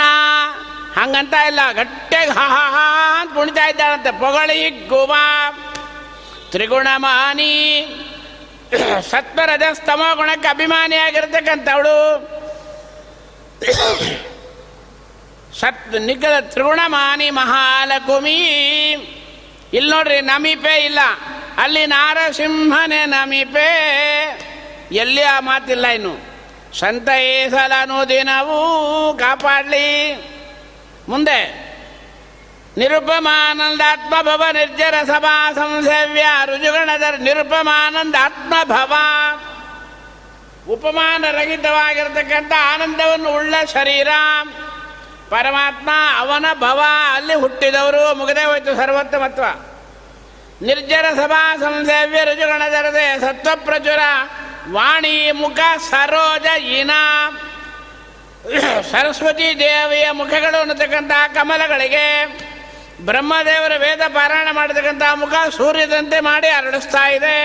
ಹಂಗಂತ ಇಲ್ಲ, ಗಟ್ಟಿಯಾಗಿ ಹಾ ಹಾ ಹಾ ಅಂತ ಕುಣಿತಾ ಇದ್ದಾಳಂತೆ. ಪೊಗಳಿ, ಗೋವಾ, ತ್ರಿಗುಣಮಾನಿ, ಸತ್ವರದ ಸ್ತಮ ಗುಣಕ್ಕೆ ಅಭಿಮಾನಿಯಾಗಿರ್ತಕ್ಕಂಥವಳು ಸತ್ ನಿಖರ ತ್ರಿಗುಣಮಾನಿ ಮಹಾಲಕುಮಿ. ಇಲ್ಲಿ ನೋಡ್ರಿ ನಮಿಪೆ ಇಲ್ಲ. ಅಲ್ಲಿ ನಾರಸಿಂಹನೇ ನಮಿಪೆ. ಎಲ್ಲಿ ಆ ಮಾತಿಲ್ಲ ಇನ್ನು? ಸಂತೈಸಲನು ದಿನವೂ ಕಾಪಾಡಲಿ. ಮುಂದೆ ನಿರುಪಮಾನಂದಾತ್ಮ ಭವ ನಿರ್ಜರ ಸಭಾ ಸಂಸವ್ಯ ರುಜುಗಣದ ನಿರುಪಮಾನಂದಾತ್ಮ ಭವ ಉಪಮಾನ ರಹಿತವಾಗಿರ್ತಕ್ಕಂಥ ಆನಂದವನ್ನು ಉಳ್ಳ ಶರೀರ. ಪರಮಾತ್ಮ ಅವನ ಭವ ಅಲ್ಲಿ ಹುಟ್ಟಿದವರು, ಮುಗದೇ ಹೋಯಿತು ಸರ್ವೋತ್ತಮತ್ವ ನಿರ್ಜರ ಸಭಾ ಸಂಸೇವ್ಯ ರುಜುಗಣದರದೆ ಸತ್ವಪ್ರಚುರ. ವಾಣಿ ಮುಖ ಸರೋಜ ಇನ ಸರಸ್ವತಿ ದೇವಿಯ ಮುಖಗಳು ಅನ್ನತಕ್ಕಂತಹ ಕಮಲಗಳಿಗೆ ಬ್ರಹ್ಮದೇವರ ವೇದ ಪಾರಾಯಣ ಮಾಡತಕ್ಕಂಥ ಮುಖ ಸೂರ್ಯದಂತೆ ಮಾಡಿ ಅರಳಿಸ್ತಾ ಇದೆ.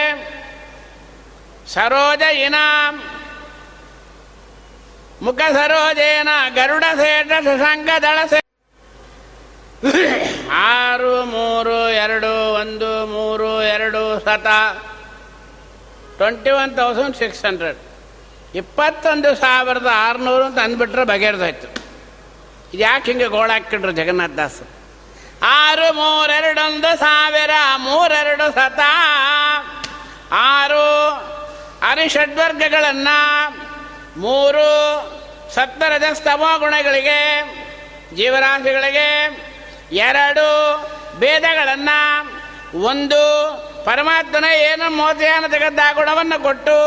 ಸರೋಜ ಇನ ಮುಖ ಸರೋಜೇನ ಗರುಡ ಸೇಟ ಶಶಾಂಕ ದಳಸೆ ಆರು, ಮೂರು, ಎರಡು, ಒಂದು, ಮೂರು, ಎರಡು ಶತ twenty one thousand six hundred ಇಪ್ಪತ್ತೊಂದು ಸಾವಿರದ ಆರುನೂರು ಅಂತ ಅಂದ್ಬಿಟ್ರೆ ಬಗೆಹರಿದೋಯ್ತು ಇದು ಯಾಕೆ ಹಿಂಗೆ ಗೋಳಾಕಿಟ್ರು ಜಗನ್ನಾಥ ದಾಸ್? ಆರು ಮೂರೆರಡೊಂದು ಸಾವಿರ ಮೂರೆರಡು ಸತ. ಆರು ಅರಿಷಡ್ವರ್ಗಗಳನ್ನು ಮೂರು ಸತ್ತರದ ಸ್ತಮ ಗುಣಗಳಿಗೆ, ಜೀವರಾಶಿಗಳಿಗೆ. ಎರಡು ಭೇದಗಳನ್ನು. ಒಂದು ಪರಮಾತ್ಮನ ಏನು ಮೋತಿಯನ್ನು ತೆಗೆದ ಗುಣವನ್ನು ಕೊಟ್ಟು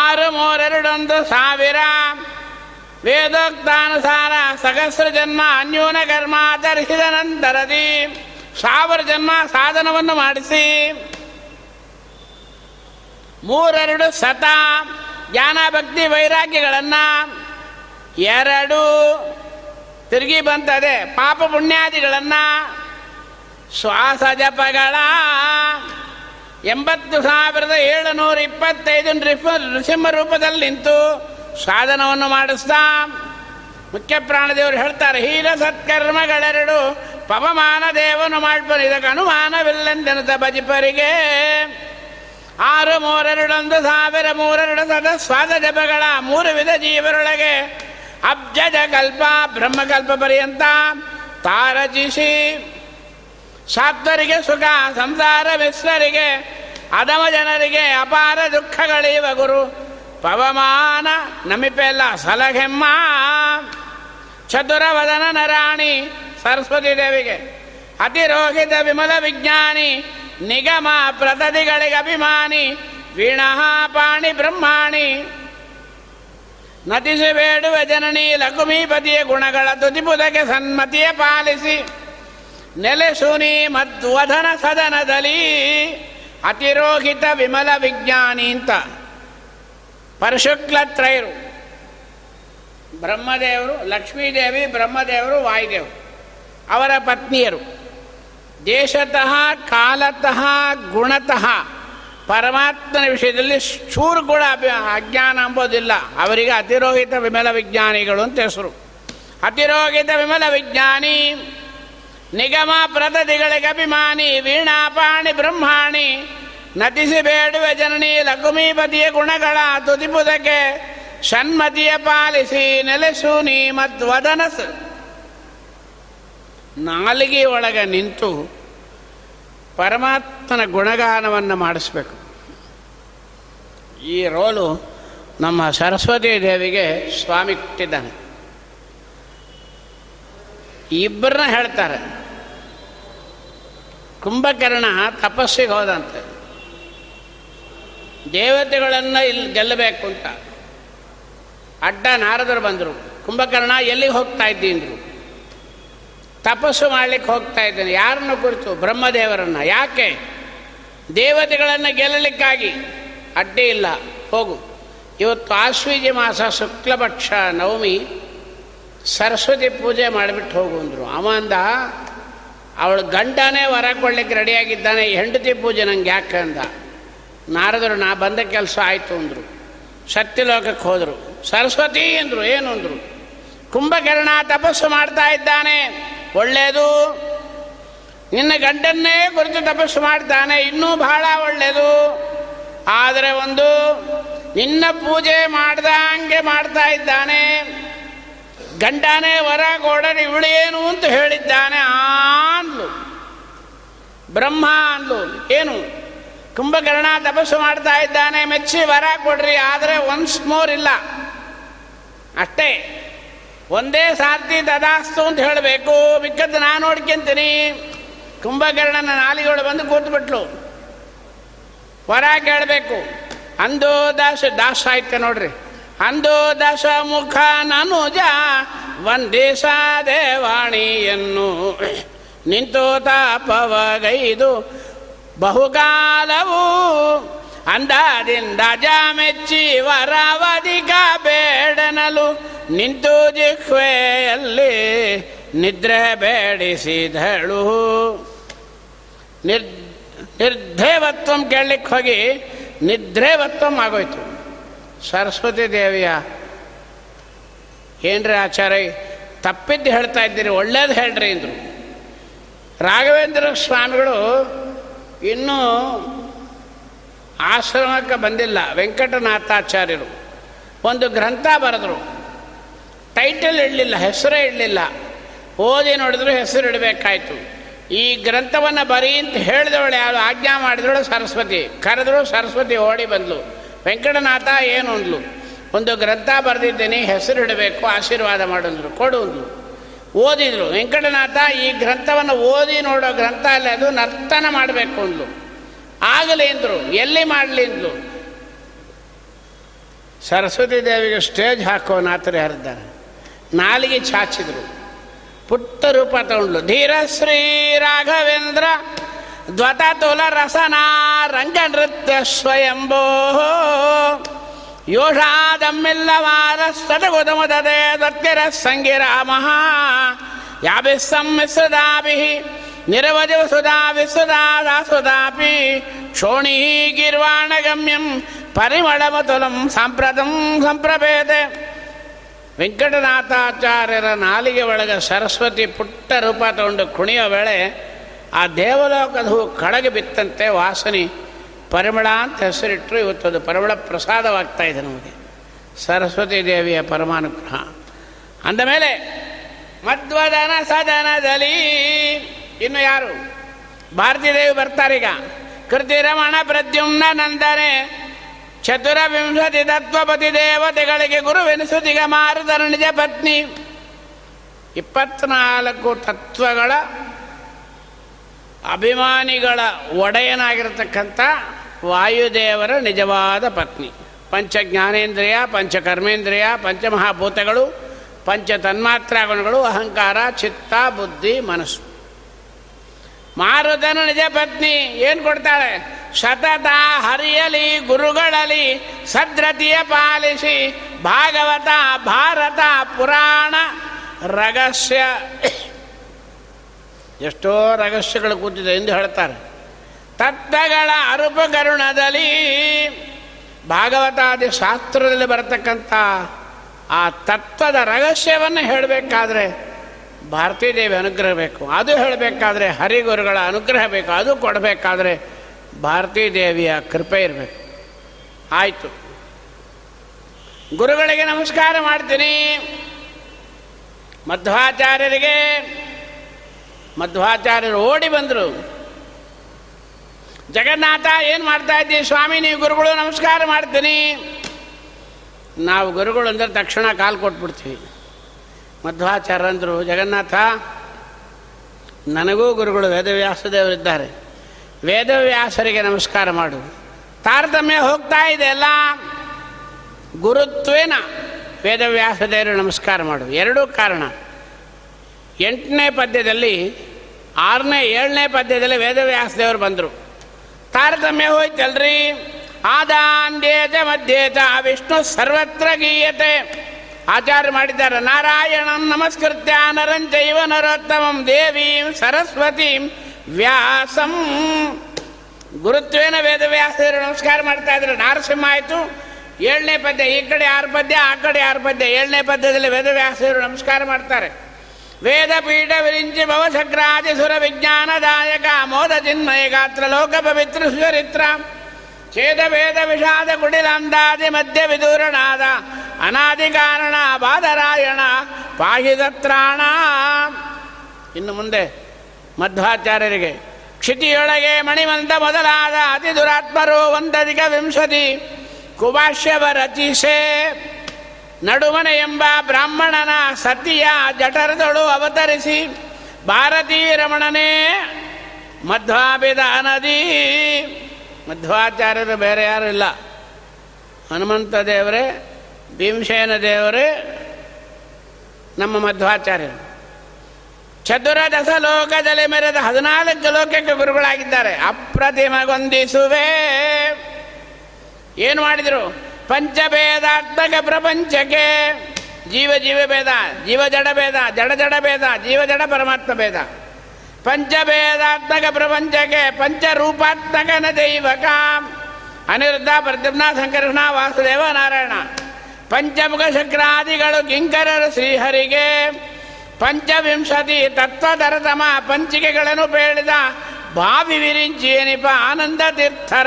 ಆರು ಮೂರೆರಡೊಂದು ಸಾವಿರ ವೇದೋಕ್ತಾನುಸಾರ ಸಹಸ್ರ ಜನ್ಮ ಅನ್ಯೂನ ಕರ್ಮ ಆಚರಿಸಿದ ನಂತರದಿ ಸಾವಿರ ಜನ್ಮ ಸಾಧನವನ್ನು ಮಾಡಿಸಿ. ಮೂರೆರಡು ಸತ ಜ್ಞಾನ ಭಕ್ತಿ ವೈರಾಗ್ಯಗಳನ್ನು ಎರಡು ತಿರುಗಿ ಬಂತದೆ ಪಾಪ ಪುಣ್ಯಾದಿಗಳನ್ನು ಶ್ವಾಸ ಜಪಗಳ ಎಂಬತ್ತು ಸಾವಿರದ ಏಳುನೂರ ಇಪ್ಪತ್ತೈದು ನೃಸಿಂಹ ರೂಪದಲ್ಲಿ ನಿಂತು ಸಾಧನವನ್ನು ಮಾಡಿಸ್ತಾ ಮುಖ್ಯ ಪ್ರಾಣದೇವರು ಹೇಳ್ತಾರೆ ಹೀರ ಸತ್ಕರ್ಮಗಳೆರಡು ಪವಮಾನ ದೇವನು ಮಾಡ್ಬೋದು. ಇದಕ್ಕೆ ಅನುಮಾನವಿಲ್ಲಂತೆನತ ಬಜಿಪರಿಗೆ ಆರು, ಮೂರೆರಡೊಂದು, ಸಾವಿರ, ಮೂರೆರಡು ಸದ ಸ್ವಾದ ಜಪಗಳ ಮೂರು ವಿಧ ಜೀವರೊಳಗೆ ಅಬ್ಜಜ ಕಲ್ಪ, ಬ್ರಹ್ಮಕಲ್ಪ ಪರ್ಯಂತ ತಾರಚಿಸಿ ಸಾತ್ವರಿಗೆ ಸುಖ, ಸಂಸಾರ ಮಿಶ್ರರಿಗೆ ಅದಮ ಜನರಿಗೆ ಅಪಾರ ದುಃಖಗಳಿವ ಗುರು. ಪವಮಾನ ನಮಿಪೆಲ್ಲ ಸಲಹೆಮ್ಮ ಚತುರವದನ ನರಾಣಿ ಸರಸ್ವತಿ ದೇವಿಗೆ. ಅತಿರೋಹಿತ ವಿಮಲ ವಿಜ್ಞಾನಿ, ನಿಗಮ ಪ್ರತದಿಗಳಿಗೆ ಅಭಿಮಾನಿ, ವೀಣಃ ಪಾಣಿ ಬ್ರಹ್ಮಾಣಿ. ನತಿಸಿ ಬೇಡುವ ಜನನಿ ಲಘುಮೀಪತಿಯ ಗುಣಗಳ ತುದಿಪುದಕ್ಕೆ ಸನ್ಮತಿಯ ಪಾಲಿಸಿ. ನೆಲೆಸುನಿ ಮಧ್ವಧನ ಸದನದಲ್ಲಿ ಅತಿರೋಹಿತ ವಿಮಲ ವಿಜ್ಞಾನಿ ಅಂತ ಪರಶುಕ್ಲತ್ರಯರು ಬ್ರಹ್ಮದೇವರು, ಲಕ್ಷ್ಮೀದೇವಿ, ಬ್ರಹ್ಮದೇವರು, ವಾಯುದೇವರು. ಅವರ ಪತ್ನಿಯರು. ದೇಶತಃ, ಕಾಲತಃ, ಗುಣತಃ ಪರಮಾತ್ಮನ ವಿಷಯದಲ್ಲಿ ಚೂರು ಅಭಿ, ಅಜ್ಞಾನ ಅಂಬೋದಿಲ್ಲ. ಅವರಿಗೆ ಅತಿರೋಹಿತ ವಿಮಲ ವಿಜ್ಞಾನಿಗಳು ಅಂತ ಹೆಸರು. ಅತಿರೋಹಿತ ವಿಮಲ ವಿಜ್ಞಾನಿ ನಿಗಮ ಪ್ರತದಿಗಳಿಗೆ ಅಭಿಮಾನಿ, ವೀಣಾಪಾಣಿ, ಬ್ರಹ್ಮಾಣಿ ನತಿಸಿ ಬೇಡುವ ಜನನಿ ಲಘುಮೀಪತಿಯ ಗುಣಗಳ ತುದಿಪುದಕ್ಕೆ ಷಣ್ಮತಿಯ ಪಾಲಿಸಿ ನೆಲೆಸು ನೀ ಮಧ್ವದನಸ್ ನಾಲಿಗೆ ಒಳಗೆ ನಿಂತು ಪರಮಾತ್ಮನ ಗುಣಗಾನವನ್ನು ಮಾಡಿಸ್ಬೇಕು. ಈ ರೋಲು ನಮ್ಮ ಸರಸ್ವತಿ ದೇವಿಗೆ ಸ್ವಾಮಿ ಕೊಟ್ಟಿದ್ದಾನೆ. ಇಬ್ಬರನ್ನ ಹೇಳ್ತಾರೆ. ಕುಂಭಕರ್ಣ ತಪಸ್ಸಿಗೆ ಹೋದಂತೆ. ದೇವತೆಗಳನ್ನು ಇಲ್ಲಿ ಗೆಲ್ಲಬೇಕು ಅಂತ. ಅಡ್ಡ ನಾರದರು ಬಂದರು. ಕುಂಭಕರ್ಣ ಎಲ್ಲಿಗೆ ಹೋಗ್ತಾ ಇದ್ದೀನಿ ತಪಸ್ಸು ಮಾಡಲಿಕ್ಕೆ ಹೋಗ್ತಾ ಇದ್ದೇನೆ. ಯಾರನ್ನು ಕುರಿತು ಬ್ರಹ್ಮದೇವರನ್ನು. ಯಾಕೆ? ದೇವತೆಗಳನ್ನು ಗೆಲ್ಲಲಿಕ್ಕಾಗಿ. ಅಡ್ಡಿ ಇಲ್ಲ. ಹೋಗು. ಇವತ್ತು ಆಶ್ವೀಜಿ ಮಾಸ ಶುಕ್ಲಪಕ್ಷ ನವಮಿ. ಸರಸ್ವತಿ ಪೂಜೆ ಮಾಡಿಬಿಟ್ಟು ಹೋಗು ಅಂದರು. ಅವ ಅಂದ, ಅವಳು ಗಂಡನೇ ವರ ಕೊಡ್ಲಿಕ್ಕೆ ರೆಡಿಯಾಗಿದ್ದಾನೆ, ಹೆಂಡತಿ ಪೂಜೆ ನಂಗೆ ಯಾಕೆ? ಅಂದ. ನಾರದರು, ನಾ ಬಂದ ಕೆಲಸ ಆಯಿತು ಅಂದರು. ಸತ್ಯಲೋಕಕ್ಕೆ ಹೋದರು. ಸರಸ್ವತಿ ಅಂದರು. ಏನು ಅಂದರು? ಕುಂಭಕರ್ಣ ತಪಸ್ಸು ಮಾಡ್ತಾ ಇದ್ದಾನೆ. ಒಳ್ಳೆಯದು ನಿನ್ನ ಗಂಡನ್ನೇ ಕುರಿತು ತಪಸ್ಸು ಮಾಡ್ತಾನೆ. ಇನ್ನೂ ಬಹಳ ಒಳ್ಳೆಯದು ಆದರೆ ಒಂದು, ನಿನ್ನ ಪೂಜೆ ಮಾಡ್ದಂಗೆ ಮಾಡ್ತಾ ಇದ್ದಾನೆ. ಗಂಡನೇ ವರ ಕೊಡರಿ ಇವಳೇನು ಅಂತ ಹೇಳಿದ್ದಾನೆ ಆನ್ಲು ಬ್ರಹ್ಮ ಅನ್ಲು ಏನು? ಕುಂಭಕರ್ಣ ತಪಸ್ಸು ಮಾಡ್ತಾ ಇದ್ದಾನೆ, ಮೆಚ್ಚಿ ವರ ಕೊಡ್ರಿ, ಆದರೆ ಒನ್ಸ್ ಮೋರ್ ಇಲ್ಲ. ಅಷ್ಟೇ. ಒಂದೇ ಸಾರ್ತಿ ತದಾಸ್ತು ಅಂತ ಹೇಳಬೇಕು. ಮಿಕ್ಕದ್ದು ನಾನು ನೋಡ್ಕೊಂತೀನಿ. ಕುಂಭಕರ್ಣನ ನಾಲಿಗಳು ಬಂದು ಕೂತ್ಬಿಟ್ಲು. ವರ ಕೇಳಬೇಕು. ಅಂದು ದಾಸ ದಾಸ ಆಯ್ತು ನೋಡ್ರಿ. ಅಂದು ದಶ ಮುಖ ನನುಜ ಒಂದೇಶ ದೇವಾಣಿಯನ್ನು ನಿಂತು ತಾಪವಗೈದು ಬಹುಕಾಲವು ಅಂದಾದಿಂದ ಮೆಚ್ಚಿ ವರವಧಿಕ ಬೇಡನಲು ನಿಂತು ಜಿಹ್ವೆಯಲ್ಲಿ ನಿದ್ರೆ ಬೇಡಿಸಿದಳು. ನಿರ್ ನಿರ್ಧೇವತ್ವಂ ಕೇಳಲಿಕ್ಕೆ ಹೋಗಿ ನಿದ್ರೇವತ್ವಂ ಆಗೋಯ್ತು. ಸರಸ್ವತಿ ದೇವಿಯ ಏನ್ರಿ ಆಚಾರ್ಯ ತಪ್ಪಿದ್ದು ಹೇಳ್ತಾ ಇದ್ದೀರಿ, ಒಳ್ಳೇದು ಹೇಳ್ರಿ ಅಂದರು. ರಾಘವೇಂದ್ರ ಸ್ವಾಮಿಗಳು ಇನ್ನೂ ಆಶ್ರಮಕ್ಕೆ ಬಂದಿಲ್ಲ, ವೆಂಕಟನಾಥಾಚಾರ್ಯರು. ಒಂದು ಗ್ರಂಥ ಬರೆದರು. ಟೈಟಲ್ ಇಡಲಿಲ್ಲ, ಹೆಸರೇ ಇಡಲಿಲ್ಲ. ಓದಿ ನೋಡಿದ್ರು ಹೆಸರು ಇಡಬೇಕಾಯ್ತು. ಈ ಗ್ರಂಥವನ್ನು ಬರೀ ಅಂತ ಹೇಳಿದವಳು ಯಾರು? ಆಜ್ಞಾ ಮಾಡಿದವಳು ಸರಸ್ವತಿ, ಕರೆದ್ರು ಸರಸ್ವತಿ ಓಡಿ ಬಂದ್ಲು. ವೆಂಕಟನಾಥ ಏನು ಅಂದ್ಲು? ಒಂದು ಗ್ರಂಥ ಬರೆದಿದ್ದೇನೆ, ಹೆಸರು ಇಡಬೇಕು, ಆಶೀರ್ವಾದ ಮಾಡಿದ್ರು ಕೊಡು ಅಂದ್ಲು. ಓದಿದ್ರು. ವೆಂಕಟನಾಥ, ಈ ಗ್ರಂಥವನ್ನು ಓದಿ ನೋಡೋ ಗ್ರಂಥ ಅಲ್ಲ ಅದು, ನರ್ತನ ಮಾಡಬೇಕು ಅಂದ್ಲು. ಆಗಲಿ ಅಂದರು. ಎಲ್ಲಿ ಮಾಡಲಿ ಅಂದ್ಲು? ಸರಸ್ವತಿ ದೇವಿಗೆ ಸ್ಟೇಜ್ ಹಾಕೋ ನಾತರು ಹರಿದ ನಾಲಿಗೆ ಚಾಚಿದ್ರು. ಪುಟ್ಟ ರೂಪ ತಗೊಂಡ್ಲು. ಧೀರ ಶ್ರೀ ರಾಘವೇಂದ್ರ ದ್ವತ ತುಲ ರಸನಾ ರಂಗ ನೃತ್ಯ ಸ್ವಯಂಭೋ ಯೋಷಾದಮ್ಮಿಲ್ಲವಾರ ಸದಗುದಮುದದೆ ದತ್ತಿರ ಸಂಗಿರಾಮ ಯಾಭಿ ಸಮ್ಮಿಶ್ರದಾಭಿ ನಿರವಧಿವ ಸುಧಾ ವಿಸುಧಾ ದಾಸುಧಾಪಿ ಶೋಣಿ ಗೀರ್ವಾಣಗಮ್ಯಂ ಪರಿಮಳಮತುಲಂ ಸಾಂಪ್ರತಂ ಸಂಪ್ರಭೇದೆ ವೆಂಕಟನಾಥಾಚಾರ್ಯರ ನಾಲಿಗೆ ಒಳಗೆ ಸರಸ್ವತಿ ಪುಟ್ಟ ರೂಪ ತಗೊಂಡು ಕುಣಿಯೋ ವೇಳೆ ಆ ದೇವಲೋಕದ ಹೂ ಕಳಗೆ ಬಿತ್ತಂತೆ, ವಾಸನೆ, ಪರಿಮಳ ಅಂತ ಹೆಸರಿಟ್ಟರು ಅದು ಪರಿಮಳ ಪ್ರಸಾದವಾಗ್ತಾ ಇದೆ ನಮಗೆ. ಸರಸ್ವತಿ ದೇವಿಯ ಪರಮಾನುಗ್ರಹ. ಅಂದಮೇಲೆ ಮಧ್ವದನ ಸದನದಲ್ಲಿ, ಇನ್ನು ಯಾರು? ಭಾರತೀ ದೇವಿ ಬರ್ತಾರೀಗ ಕೃತಿರಮಣ ಪ್ರದ್ಯುಮ್ನ ನಂದನೆ, ಚತುರವಿಂಶತಿ ತತ್ವಪತಿ ದೇವತೆಗಳಿಗೆ ಗುರುವೆನಿಸುತ್ತಿಗ ಮಾರುತರ ನಿಜ ಪತ್ನಿ. ಇಪ್ಪತ್ನಾಲ್ಕು ತತ್ವಗಳ ಅಭಿಮಾನಿಗಳ ಒಡೆಯನಾಗಿರತಕ್ಕಂಥ ವಾಯುದೇವರ ನಿಜವಾದ ಪತ್ನಿ. ಪಂಚ ಜ್ಞಾನೇಂದ್ರಿಯ ಪಂಚ ಕರ್ಮೇಂದ್ರಿಯ ಪಂಚಮಹಾಭೂತಗಳು ಪಂಚ ತನ್ಮಾತ್ರಾಗುಣಗಳು ಅಹಂಕಾರ, ಚಿತ್ತ, ಬುದ್ಧಿ, ಮನಸ್ಸು. ಮಾರುತನ ನಿಜ ಪತ್ನಿ, ಏನು ಕೊಡ್ತಾಳೆ? ಸತತ ಹರಿಯಲಿ ಗುರುಗಳಲ್ಲಿ ಸದ್ರತಿಯ ಪಾಲಿಸಿ, ಭಾಗವತ, ಭಾರತ, ಪುರಾಣ, ರಹಸ್ಯ ಎಷ್ಟೋ ರಹಸ್ಯಗಳು ಕೂತಿದೆ ಎಂದು ಹೇಳ್ತಾರೆ. ತತ್ವಗಳ ಅರುಪಕರುಣದಲ್ಲಿ ಭಾಗವತಾದಿ ಶಾಸ್ತ್ರದಲ್ಲಿ ಬರತಕ್ಕಂಥ ಆ ತತ್ವದ ರಹಸ್ಯವನ್ನು ಹೇಳಬೇಕಾದ್ರೆ ಭಾರತೀ ದೇವಿ ಅನುಗ್ರಹ ಬೇಕು, ಅದು ಹೇಳಬೇಕಾದ್ರೆ ಹರಿಗುರುಗಳ ಅನುಗ್ರಹ ಬೇಕು, ಅದು ಕೊಡಬೇಕಾದ್ರೆ ಭಾರತೀ ದೇವಿಯ ಕೃಪೆ ಇರಬೇಕು. ಆಯಿತು. ಗುರುಗಳಿಗೆ ನಮಸ್ಕಾರ ಮಾಡ್ತೀನಿ. ಮಧ್ವಾಚಾರ್ಯರಿಗೆ ಮಧ್ವಾಚಾರ್ಯರು ಓಡಿ ಬಂದರು. ಜಗನ್ನಾಥ, ಏನು ಮಾಡ್ತಾ ಇದ್ದೀವಿ ಸ್ವಾಮಿ, ನೀವು ಗುರುಗಳು, ನಮಸ್ಕಾರ ಮಾಡ್ತೀನಿ. ನಾವು ಗುರುಗಳು ಅಂದ್ರೆ ತಕ್ಷಣ ಕಾಲು ಕೊಟ್ಬಿಡ್ತೀವಿ. ಮಧ್ವಾಚಾರ್ಯ ಅಂದರು ಜಗನ್ನಾಥ, ನನಗೂ ಗುರುಗಳು ವೇದವ್ಯಾಸದೇವರಿದ್ದಾರೆ. ವೇದವ್ಯಾಸರಿಗೆ ನಮಸ್ಕಾರ ಮಾಡು. ತಾರತಮ್ಯ ಹೋಗ್ತಾ ಇದೆ ಅಲ್ಲ? ಗುರುತ್ವೇನ ವೇದವ್ಯಾಸದೇವರು ನಮಸ್ಕಾರ ಮಾಡು. ಎರಡೂ ಕಾರಣ. ಎಂಟನೇ ಪದ್ಯದಲ್ಲಿ ಆರನೇ, ಏಳನೇ ಪದ್ಯದಲ್ಲಿ ವೇದವ್ಯಾಸದೇವರು ಬಂದರು. ತಾರತಮ್ಯ ಹೋಯ್ತಲ್ರಿ? ಆದಾಂದೇತ ಮಧ್ಯೇತ ವಿಷ್ಣು ಸರ್ವತ್ರ ಗೀಯತೆ. ಆಚಾರ್ಯ ಮಾಡಿದ್ದಾರೆ, ನಾರಾಯಣಂ ನಮಸ್ಕೃತ್ಯ ನರಂಚೈವ ನರೋತ್ತಮಂ ದೇವೀಂ ಸರಸ್ವತೀಂ ವ್ಯಾಸಂ. ಗುರುತ್ವೇನ ವೇದವ್ಯಾಸರು ನಮಸ್ಕಾರ ಮಾಡ್ತಾ ಇದ್ರು. ನಾರಸಿಂಹ ಆಯಿತು. ಏಳನೇ ಪದ್ಯ, ಈ ಕಡೆ ಆರು ಪದ್ಯ, ಆ ಕಡೆ ಆರು ಪದ್ಯ. ಏಳನೇ ಪದ್ಯದಲ್ಲಿ ವೇದವ್ಯಾಸರು ನಮಸ್ಕಾರ ಮಾಡ್ತಾರೆ. ವೇದ ಪೀಠ ವಿರಿಂಚಿ ಭವಸಕ್ರಾದಿ ಸುರ ವಿಜ್ಞಾನದಾಯಕ ಮೋದ ಚಿನ್ಮಯ ಗಾತ್ರ ಲೋಕ ಪವಿತ್ರ ಸುಚರಿತ್ರ. ಛೇದ ವೇದ ವಿಷಾದ ಕುಟಿಲಾಂದಾದಿ ಮಧ್ಯ ವಿದೂರಣಾದ ಅನಾದಿ ಕಾರಣ ಬಾದರಾಯಣ ಪಾಹಿದತ್ರಾಣ ಇನ್ನು ಮುಂದೆ ಮಧ್ವಾಚಾರ್ಯರಿಗೆ ಕ್ಷಿತಿಯೊಳಗೆ ಮಣಿಮಂತ ಮೊದಲಾದ ಅತಿ ದುರಾತ್ಮರು ಒಂದಧಿಕ ವಿಂಶತಿ. ಕುಭಾಷ್ಯವ ರಚಿಸೆ. ನಡುಮನೆ ಎಂಬ ಬ್ರಾಹ್ಮಣನ ಸತಿಯ ಜಠರದಳು ಅವತರಿಸಿ ಭಾರತೀ ರಮಣನೇ, ಮಧ್ವಾಭಿದ ನದಿ. ಮಧ್ವಾಚಾರ್ಯರು ಬೇರೆ ಯಾರು ಇಲ್ಲ. ಹನುಮಂತ ದೇವರೇ, ಭೀಮಸೇನ ದೇವರೇ, ನಮ್ಮ ಮಧ್ವಾಚಾರ್ಯರು. ಚತುರದಶ ಲೋಕದಲ್ಲಿ ಮೆರೆದ ಹದಿನಾಲ್ಕು ಲೋಕಕ್ಕೆ ಗುರುಗಳಾಗಿದ್ದಾರೆ. ಅಪ್ರತಿಮಗೊಂದಿಸುವೆ ಏನು ಮಾಡಿದರು? ಪಂಚಭೇದಾತ್ಮಕ ಪ್ರಪಂಚಕ್ಕೆ ಜೀವ ಜೀವ ಭೇದ, ಜೀವ ಜಡ ಭೇದ, ಜಡ ಜಡ ಭೇದ, ಜೀವ ಜಡ ಪರಮಾತ್ಮ ಭೇದ. ಪಂಚಭೇದಾತ್ಮಕ ಪ್ರಪಂಚಕ್ಕೆ ಪಂಚರೂಪಾತ್ಮಕನ ದೈವಕ. ಅನಿರುದ್ಧ ಪ್ರದ್ಯುಮ್ನ ಸಂಕರ್ಷಣ ವಾಸುದೇವ ನಾರಾಯಣ. ಪಂಚಮುಖ ಶಕ್ರಾದಿಗಳು ಕಿಂಕರರು ಶ್ರೀಹರಿಗೆ. ಪಂಚವಿಂಶತಿ ತತ್ವಧರತಮ ಪಂಚಿಕೆಗಳನ್ನು ಬೇಡಿದ ಬಾವಿ ವಿರಿಂಚಿ ಎನಿಪ ಆನಂದ ತೀರ್ಥರ.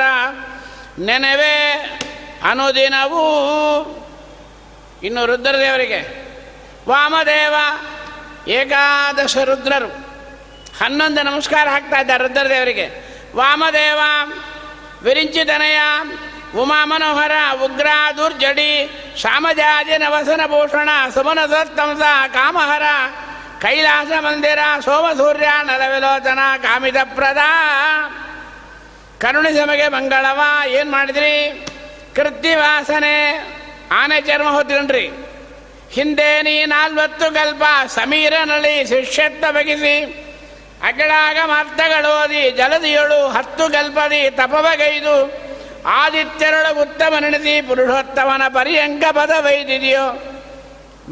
ನೆನವೇ ಅನುದಿನವೂ ಇನ್ನು ರುದ್ರದೇವರಿಗೆ. ವಾಮದೇವ, ಏಕಾದಶ ರುದ್ರರು. ಹನ್ನೊಂದು ನಮಸ್ಕಾರ ಹಾಕ್ತಾ ಇದ್ದಾರೆ ರುದ್ರದೇವರಿಗೆ. ವಾಮದೇವ, ವಿರಿಂಚಿತನಯ ಉಮಾ ಮನೋಹರ ಉಗ್ರ ದುರ್ಜಡಿ ಶಾಮಜಾಜಿ ನವಸನ ಭೂಷಣ ಸುಮನಸೋತ್ತಂಸ ಕಾಮಹರ, ಕೈಲಾಸ ಮಂದಿರ, ಸೋಮಸೂರ್ಯ, ನಲವಿಲೋಚನ, ಕಾಮಿತಪ್ರದ. ಕರುಣಿ ಕರುಣಿಸಮಗೆ ಮಂಗಳವ, ಏನು ಮಾಡಿದ್ರಿ? ಕೃತ್ಯವಾಸನೆ ಆನೆ ಚರ್ಮ ಹೋದ್ರನ್ರಿ ಹಿಂದೆ ನೀ ನಾಲ್ವತ್ತು ಕಲ್ಪ ಸಮೀರನಳಿ ಶಿಷ್ಯತ್ತ ಬಗಿಸಿ ಅಗಳಾಗ ಮರ್ತಗಳು ಓದಿ ಜಲದಿಯಳು ಹತ್ತು ಕಲ್ಪದಿ ತಪವಗೈದು ಆದಿತ್ಯರೊಳ ಉತ್ತಮ ನೆನೆಸಿ ಪುರುಷೋತ್ತಮನ ಪರ್ಯಂಕ ಪದವೈದಿದೆಯೋ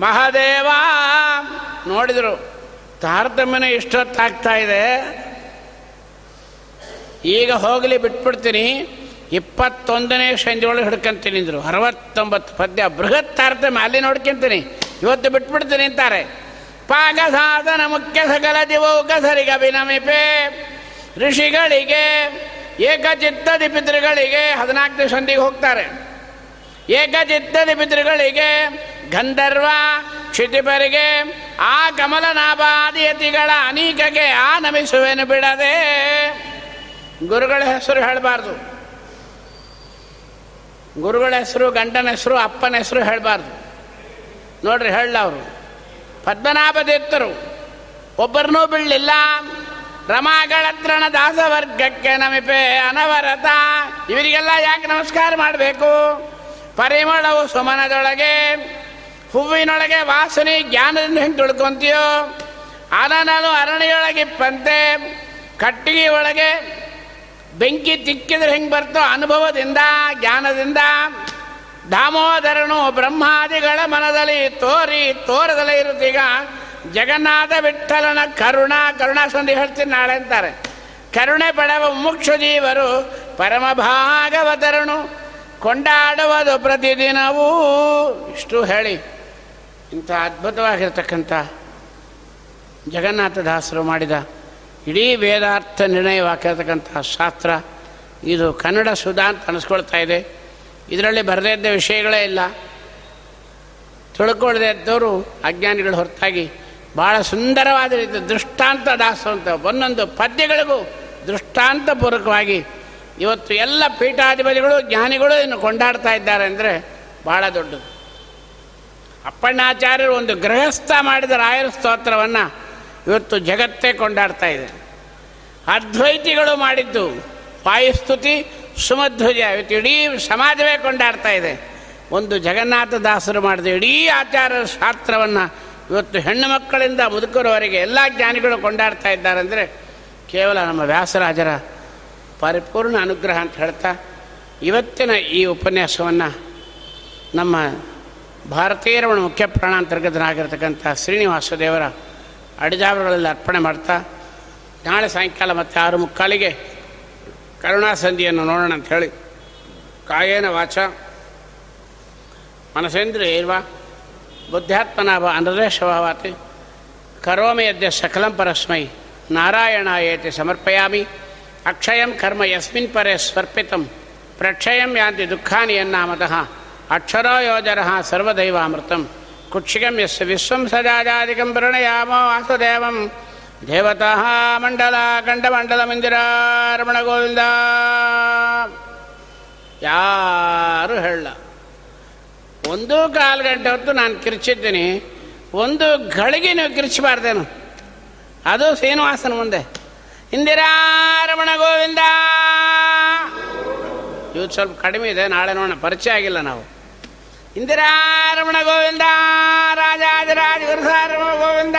ಮಹಾದೇವ, ನೋಡಿದರು, ತಾರತಮ್ಯನ ಇಷ್ಟೊತ್ತಾಗ್ತಾ ಇದೆ. ಈಗ ಹೋಗಲಿ ಬಿಟ್ಬಿಡ್ತೀನಿ. ಇಪ್ಪತ್ತೊಂದನೇ ಸಂಜೆಯೊಳಗೆ ಹಿಡ್ಕೊಂತೀನಿ ಅಂದರು. ಅರವತ್ತೊಂಬತ್ತು ಪದ್ಯ. ಬೃಹತ್ ಅರ್ಥ ಅಲ್ಲಿ ನೋಡ್ಕೊಂತೀನಿ. ಇವತ್ತು ಬಿಟ್ಬಿಡ್ತೀನಿ ಅಂತಾರೆ. ಪಾಕ ಸಾಧನ ಮುಖ್ಯ ಸಕಲ ದಿವೋಗ ಸರಿಗ ಅಭಿನಮಿಪೆ ಋಷಿಗಳಿಗೆ, ಏಕಚಿತ್ತದಿ ಪಿತೃಗಳಿಗೆ ಹದಿನಾಲ್ಕನೇ ಸಂಧಿಗೆ ಹೋಗ್ತಾರೆ. ಏಕಚಿತ್ತದಿ ಪಿತೃಗಳಿಗೆ, ಗಂಧರ್ವ, ಕ್ಷಿತಿಪರಿಗೆ, ಆ ಕಮಲನಾಭಾದಿಯತಿಗಳ ಅನೇಕಗೆ ಆ ನಮಿಸುವೆನು ಬಿಡದೆ. ಗುರುಗಳ ಹೆಸರು ಹೇಳಬಾರ್ದು. ಗುರುಗಳ ಹೆಸರು, ಗಂಡನ ಹೆಸರು, ಅಪ್ಪನ ಹೆಸರು ಹೇಳಬಾರ್ದು. ನೋಡ್ರಿ ಹೇಳ ಅವರು. ಪದ್ಮನಾಭದೇತ್ತರು. ಒಬ್ಬರನ್ನೂ ಬೀಳಲಿಲ್ಲ ರಮಾಗಳತ್ರಣ ದಾಸವರ್ಗಕ್ಕೆ ನಮಿಪೆ ಅನವರತ. ಇವರಿಗೆಲ್ಲ ಯಾಕೆ ನಮಸ್ಕಾರ ಮಾಡಬೇಕು? ಪರಿಮಳವು ಸುಮನದೊಳಗೆ, ಹೂವಿನೊಳಗೆ ವಾಸನೆ ಜ್ಞಾನದಿಂದ ಹೆಂಗೆ ತಿಳ್ಕೊಂತೀಯೋ? ಅನನಲು ಅರಣಿಯೊಳಗಿಪ್ಪಂತೆ. ಕಟ್ಟಿಗೆ ಒಳಗೆ ಬೆಂಕಿ ತಿಕ್ಕಿದ್ರೆ ಹೆಂಗೆ ಬರ್ತೋ ಅನುಭವದಿಂದ, ಜ್ಞಾನದಿಂದ. ದಾಮೋದರನು ಬ್ರಹ್ಮಾದಿಗಳ ಮನದಲ್ಲಿ ತೋರಿ, ತೋರದಲ್ಲಿ ಇರುತ್ತೀಗ ಜಗನ್ನಾಥ ವಿಠಲನ ಕರುಣ, ಕರುಣಾ ಸಂಧಿ ಹೇಳ್ತೀನಿ ನಾಳೆ ಅಂತಾರೆ. ಕರುಣೆ ಪಡವ ಮುಕ್ಷ ಜೀವರು, ಪರಮ ಭಾಗವತರನು, ಕೊಂಡಾಡುವುದು ಪ್ರತಿದಿನವೂ. ಇಷ್ಟು ಹೇಳಿ. ಇಂಥ ಅದ್ಭುತವಾಗಿರ್ತಕ್ಕಂಥ ಜಗನ್ನಾಥದಾಸರು ಮಾಡಿದ ಇಡೀ ವೇದಾರ್ಥ ನಿರ್ಣಯವಾಗಿರ್ತಕ್ಕಂಥ ಶಾಸ್ತ್ರ, ಇದು ಕನ್ನಡ ಸುಧಾ ಅಂತ ಅನಿಸ್ಕೊಳ್ತಾ ಇದೆ. ಇದರಲ್ಲಿ ಬರದೇ ಇದ್ದ ವಿಷಯಗಳೇ ಇಲ್ಲ. ತಿಳ್ಕೊಳ್ಳದೆ ಇದ್ದವರು, ಅಜ್ಞಾನಿಗಳು ಹೊರತಾಗಿ ಭಾಳ ಸುಂದರವಾದ ರೀತಿ ದೃಷ್ಟಾಂತ ದಾಸ ಅಂತ ಒಂದೊಂದು ಪದ್ಯಗಳಿಗೂ ದೃಷ್ಟಾಂತಪೂರ್ವಕವಾಗಿ ಇವತ್ತು ಎಲ್ಲ ಪೀಠಾಧಿಪತಿಗಳು, ಜ್ಞಾನಿಗಳು ಇನ್ನು ಕೊಂಡಾಡ್ತಾ ಇದ್ದಾರೆ ಅಂದರೆ ಭಾಳ ದೊಡ್ಡದು. ಅಪ್ಪಣ್ಣಾಚಾರ್ಯರು ಒಂದು ಗೃಹಸ್ಥ ಮಾಡಿದ ರಾಯರ ಸ್ತೋತ್ರವನ್ನು ಇವತ್ತು ಜಗತ್ತೇ ಕೊಂಡಾಡ್ತಾ ಇದೆ. ಅದ್ವೈತಿಗಳು ಮಾಡಿದ್ದು ಪಾಯಸ್ತುತಿ ಸುಮಧ್ವಜ, ಇವತ್ತು ಇಡೀ ಸಮಾಜವೇ ಕೊಂಡಾಡ್ತಾ ಇದೆ. ಒಂದು ಜಗನ್ನಾಥ ದಾಸರು ಮಾಡಿದ ಇಡೀ ಆಚಾರ ಶಾಸ್ತ್ರವನ್ನು ಇವತ್ತು ಹೆಣ್ಣು ಮಕ್ಕಳಿಂದ ಮುದುಕರವರೆಗೆ ಎಲ್ಲ ಜ್ಞಾನಿಗಳು ಕೊಂಡಾಡ್ತಾ ಇದ್ದಾರೆ ಅಂದರೆ ಕೇವಲ ನಮ್ಮ ವ್ಯಾಸರಾಜರ ಪರಿಪೂರ್ಣ ಅನುಗ್ರಹ ಅಂತ ಹೇಳ್ತಾ ಇವತ್ತಿನ ಈ ಉಪನ್ಯಾಸವನ್ನು ನಮ್ಮ ಭಾರತೀಯರ ಮುಖ್ಯ ಪ್ರಾಣಾಂತರ್ಗತನಾಗಿರ್ತಕ್ಕಂಥ ಶ್ರೀನಿವಾಸ ದೇವರ ಅಡಿಜಾವಗಳಲ್ಲಿ ಅರ್ಪಣೆ ಮಾಡ್ತಾ, ನಾಳೆ ಸಾಯಂಕಾಲ ಮತ್ತು ಆರು ಮುಕ್ಕಾಲಿಗೆ ಕರುಣಾಸಂಧಿಯನ್ನು ನೋಡೋಣ ಅಂತ ಹೇಳಿ. ಕಾಯೇನ ವಾಚ. ಮನಸೇಂದ್ರಿಯೈರ್ವ ಬುದ್ಧಾತ್ಮನಾಭ ಅನರೇಶಭಾವಾತಿ ಕರೋಮಿ ಯದ್ಯ ಸಕಲಂ ಪರಸ್ಮೈ. ನಾರಾಯಣಾಯೇತಿ ಸಮರ್ಪಯಾಮಿ. ಅಕ್ಷಯಂ ಕರ್ಮ ಯಸ್ಮಿನ್ ಪರೇ ಸ್ವರ್ಪಿತಂ. ಪ್ರಕ್ಷಯಂ ಯಾಂತಿ ದುಃಖಾನಿ ಎನ್ನಾಮತಃ ಅಕ್ಷರೋ ಸರ್ವದೈವಾಮೃತಂ. ಪ್ರಣಯಾಮೋ ವಾಸುದೇವಂ ದೇವತಃ ಮಂಡಲ ಖಂಡಮಂಡಲ ಮಂದಿರ ರಮಣ ಗೋವಿಂದ ಯಾರು ಹೇಳ। ಒಂದು ಕಾಲು ಗಂಟೆ ಹೊತ್ತು ನಾನು ಕಿರ್ಚಿದ್ದೀನಿ. ಒಂದು ಗಳಿಗೆ ನೀವು ಕಿರ್ಚಬಾರ್ದೇನು? ಅದು ಶ್ರೀನಿವಾಸನ ಮುಂದೆ. ಇಂದಿರಾರಮಣ ಗೋವಿಂದ ಇವತ್ತು ಸ್ವಲ್ಪ ಕಡಿಮೆ ಇದೆ, ನಾಳೆ ನೋಡೋಣ. ಪರಿಚಯ ಆಗಿಲ್ಲ ನಾವು. ഇന്ദിരാരമണ ഗോവിന്ദ രാജാതിരാജ ഗുരുസാരമണ ഗോവിന്ദ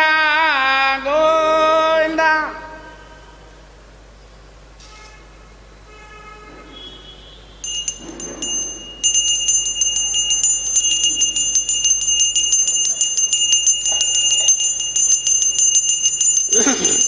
ഗോവിന്ദ Mm-hmm.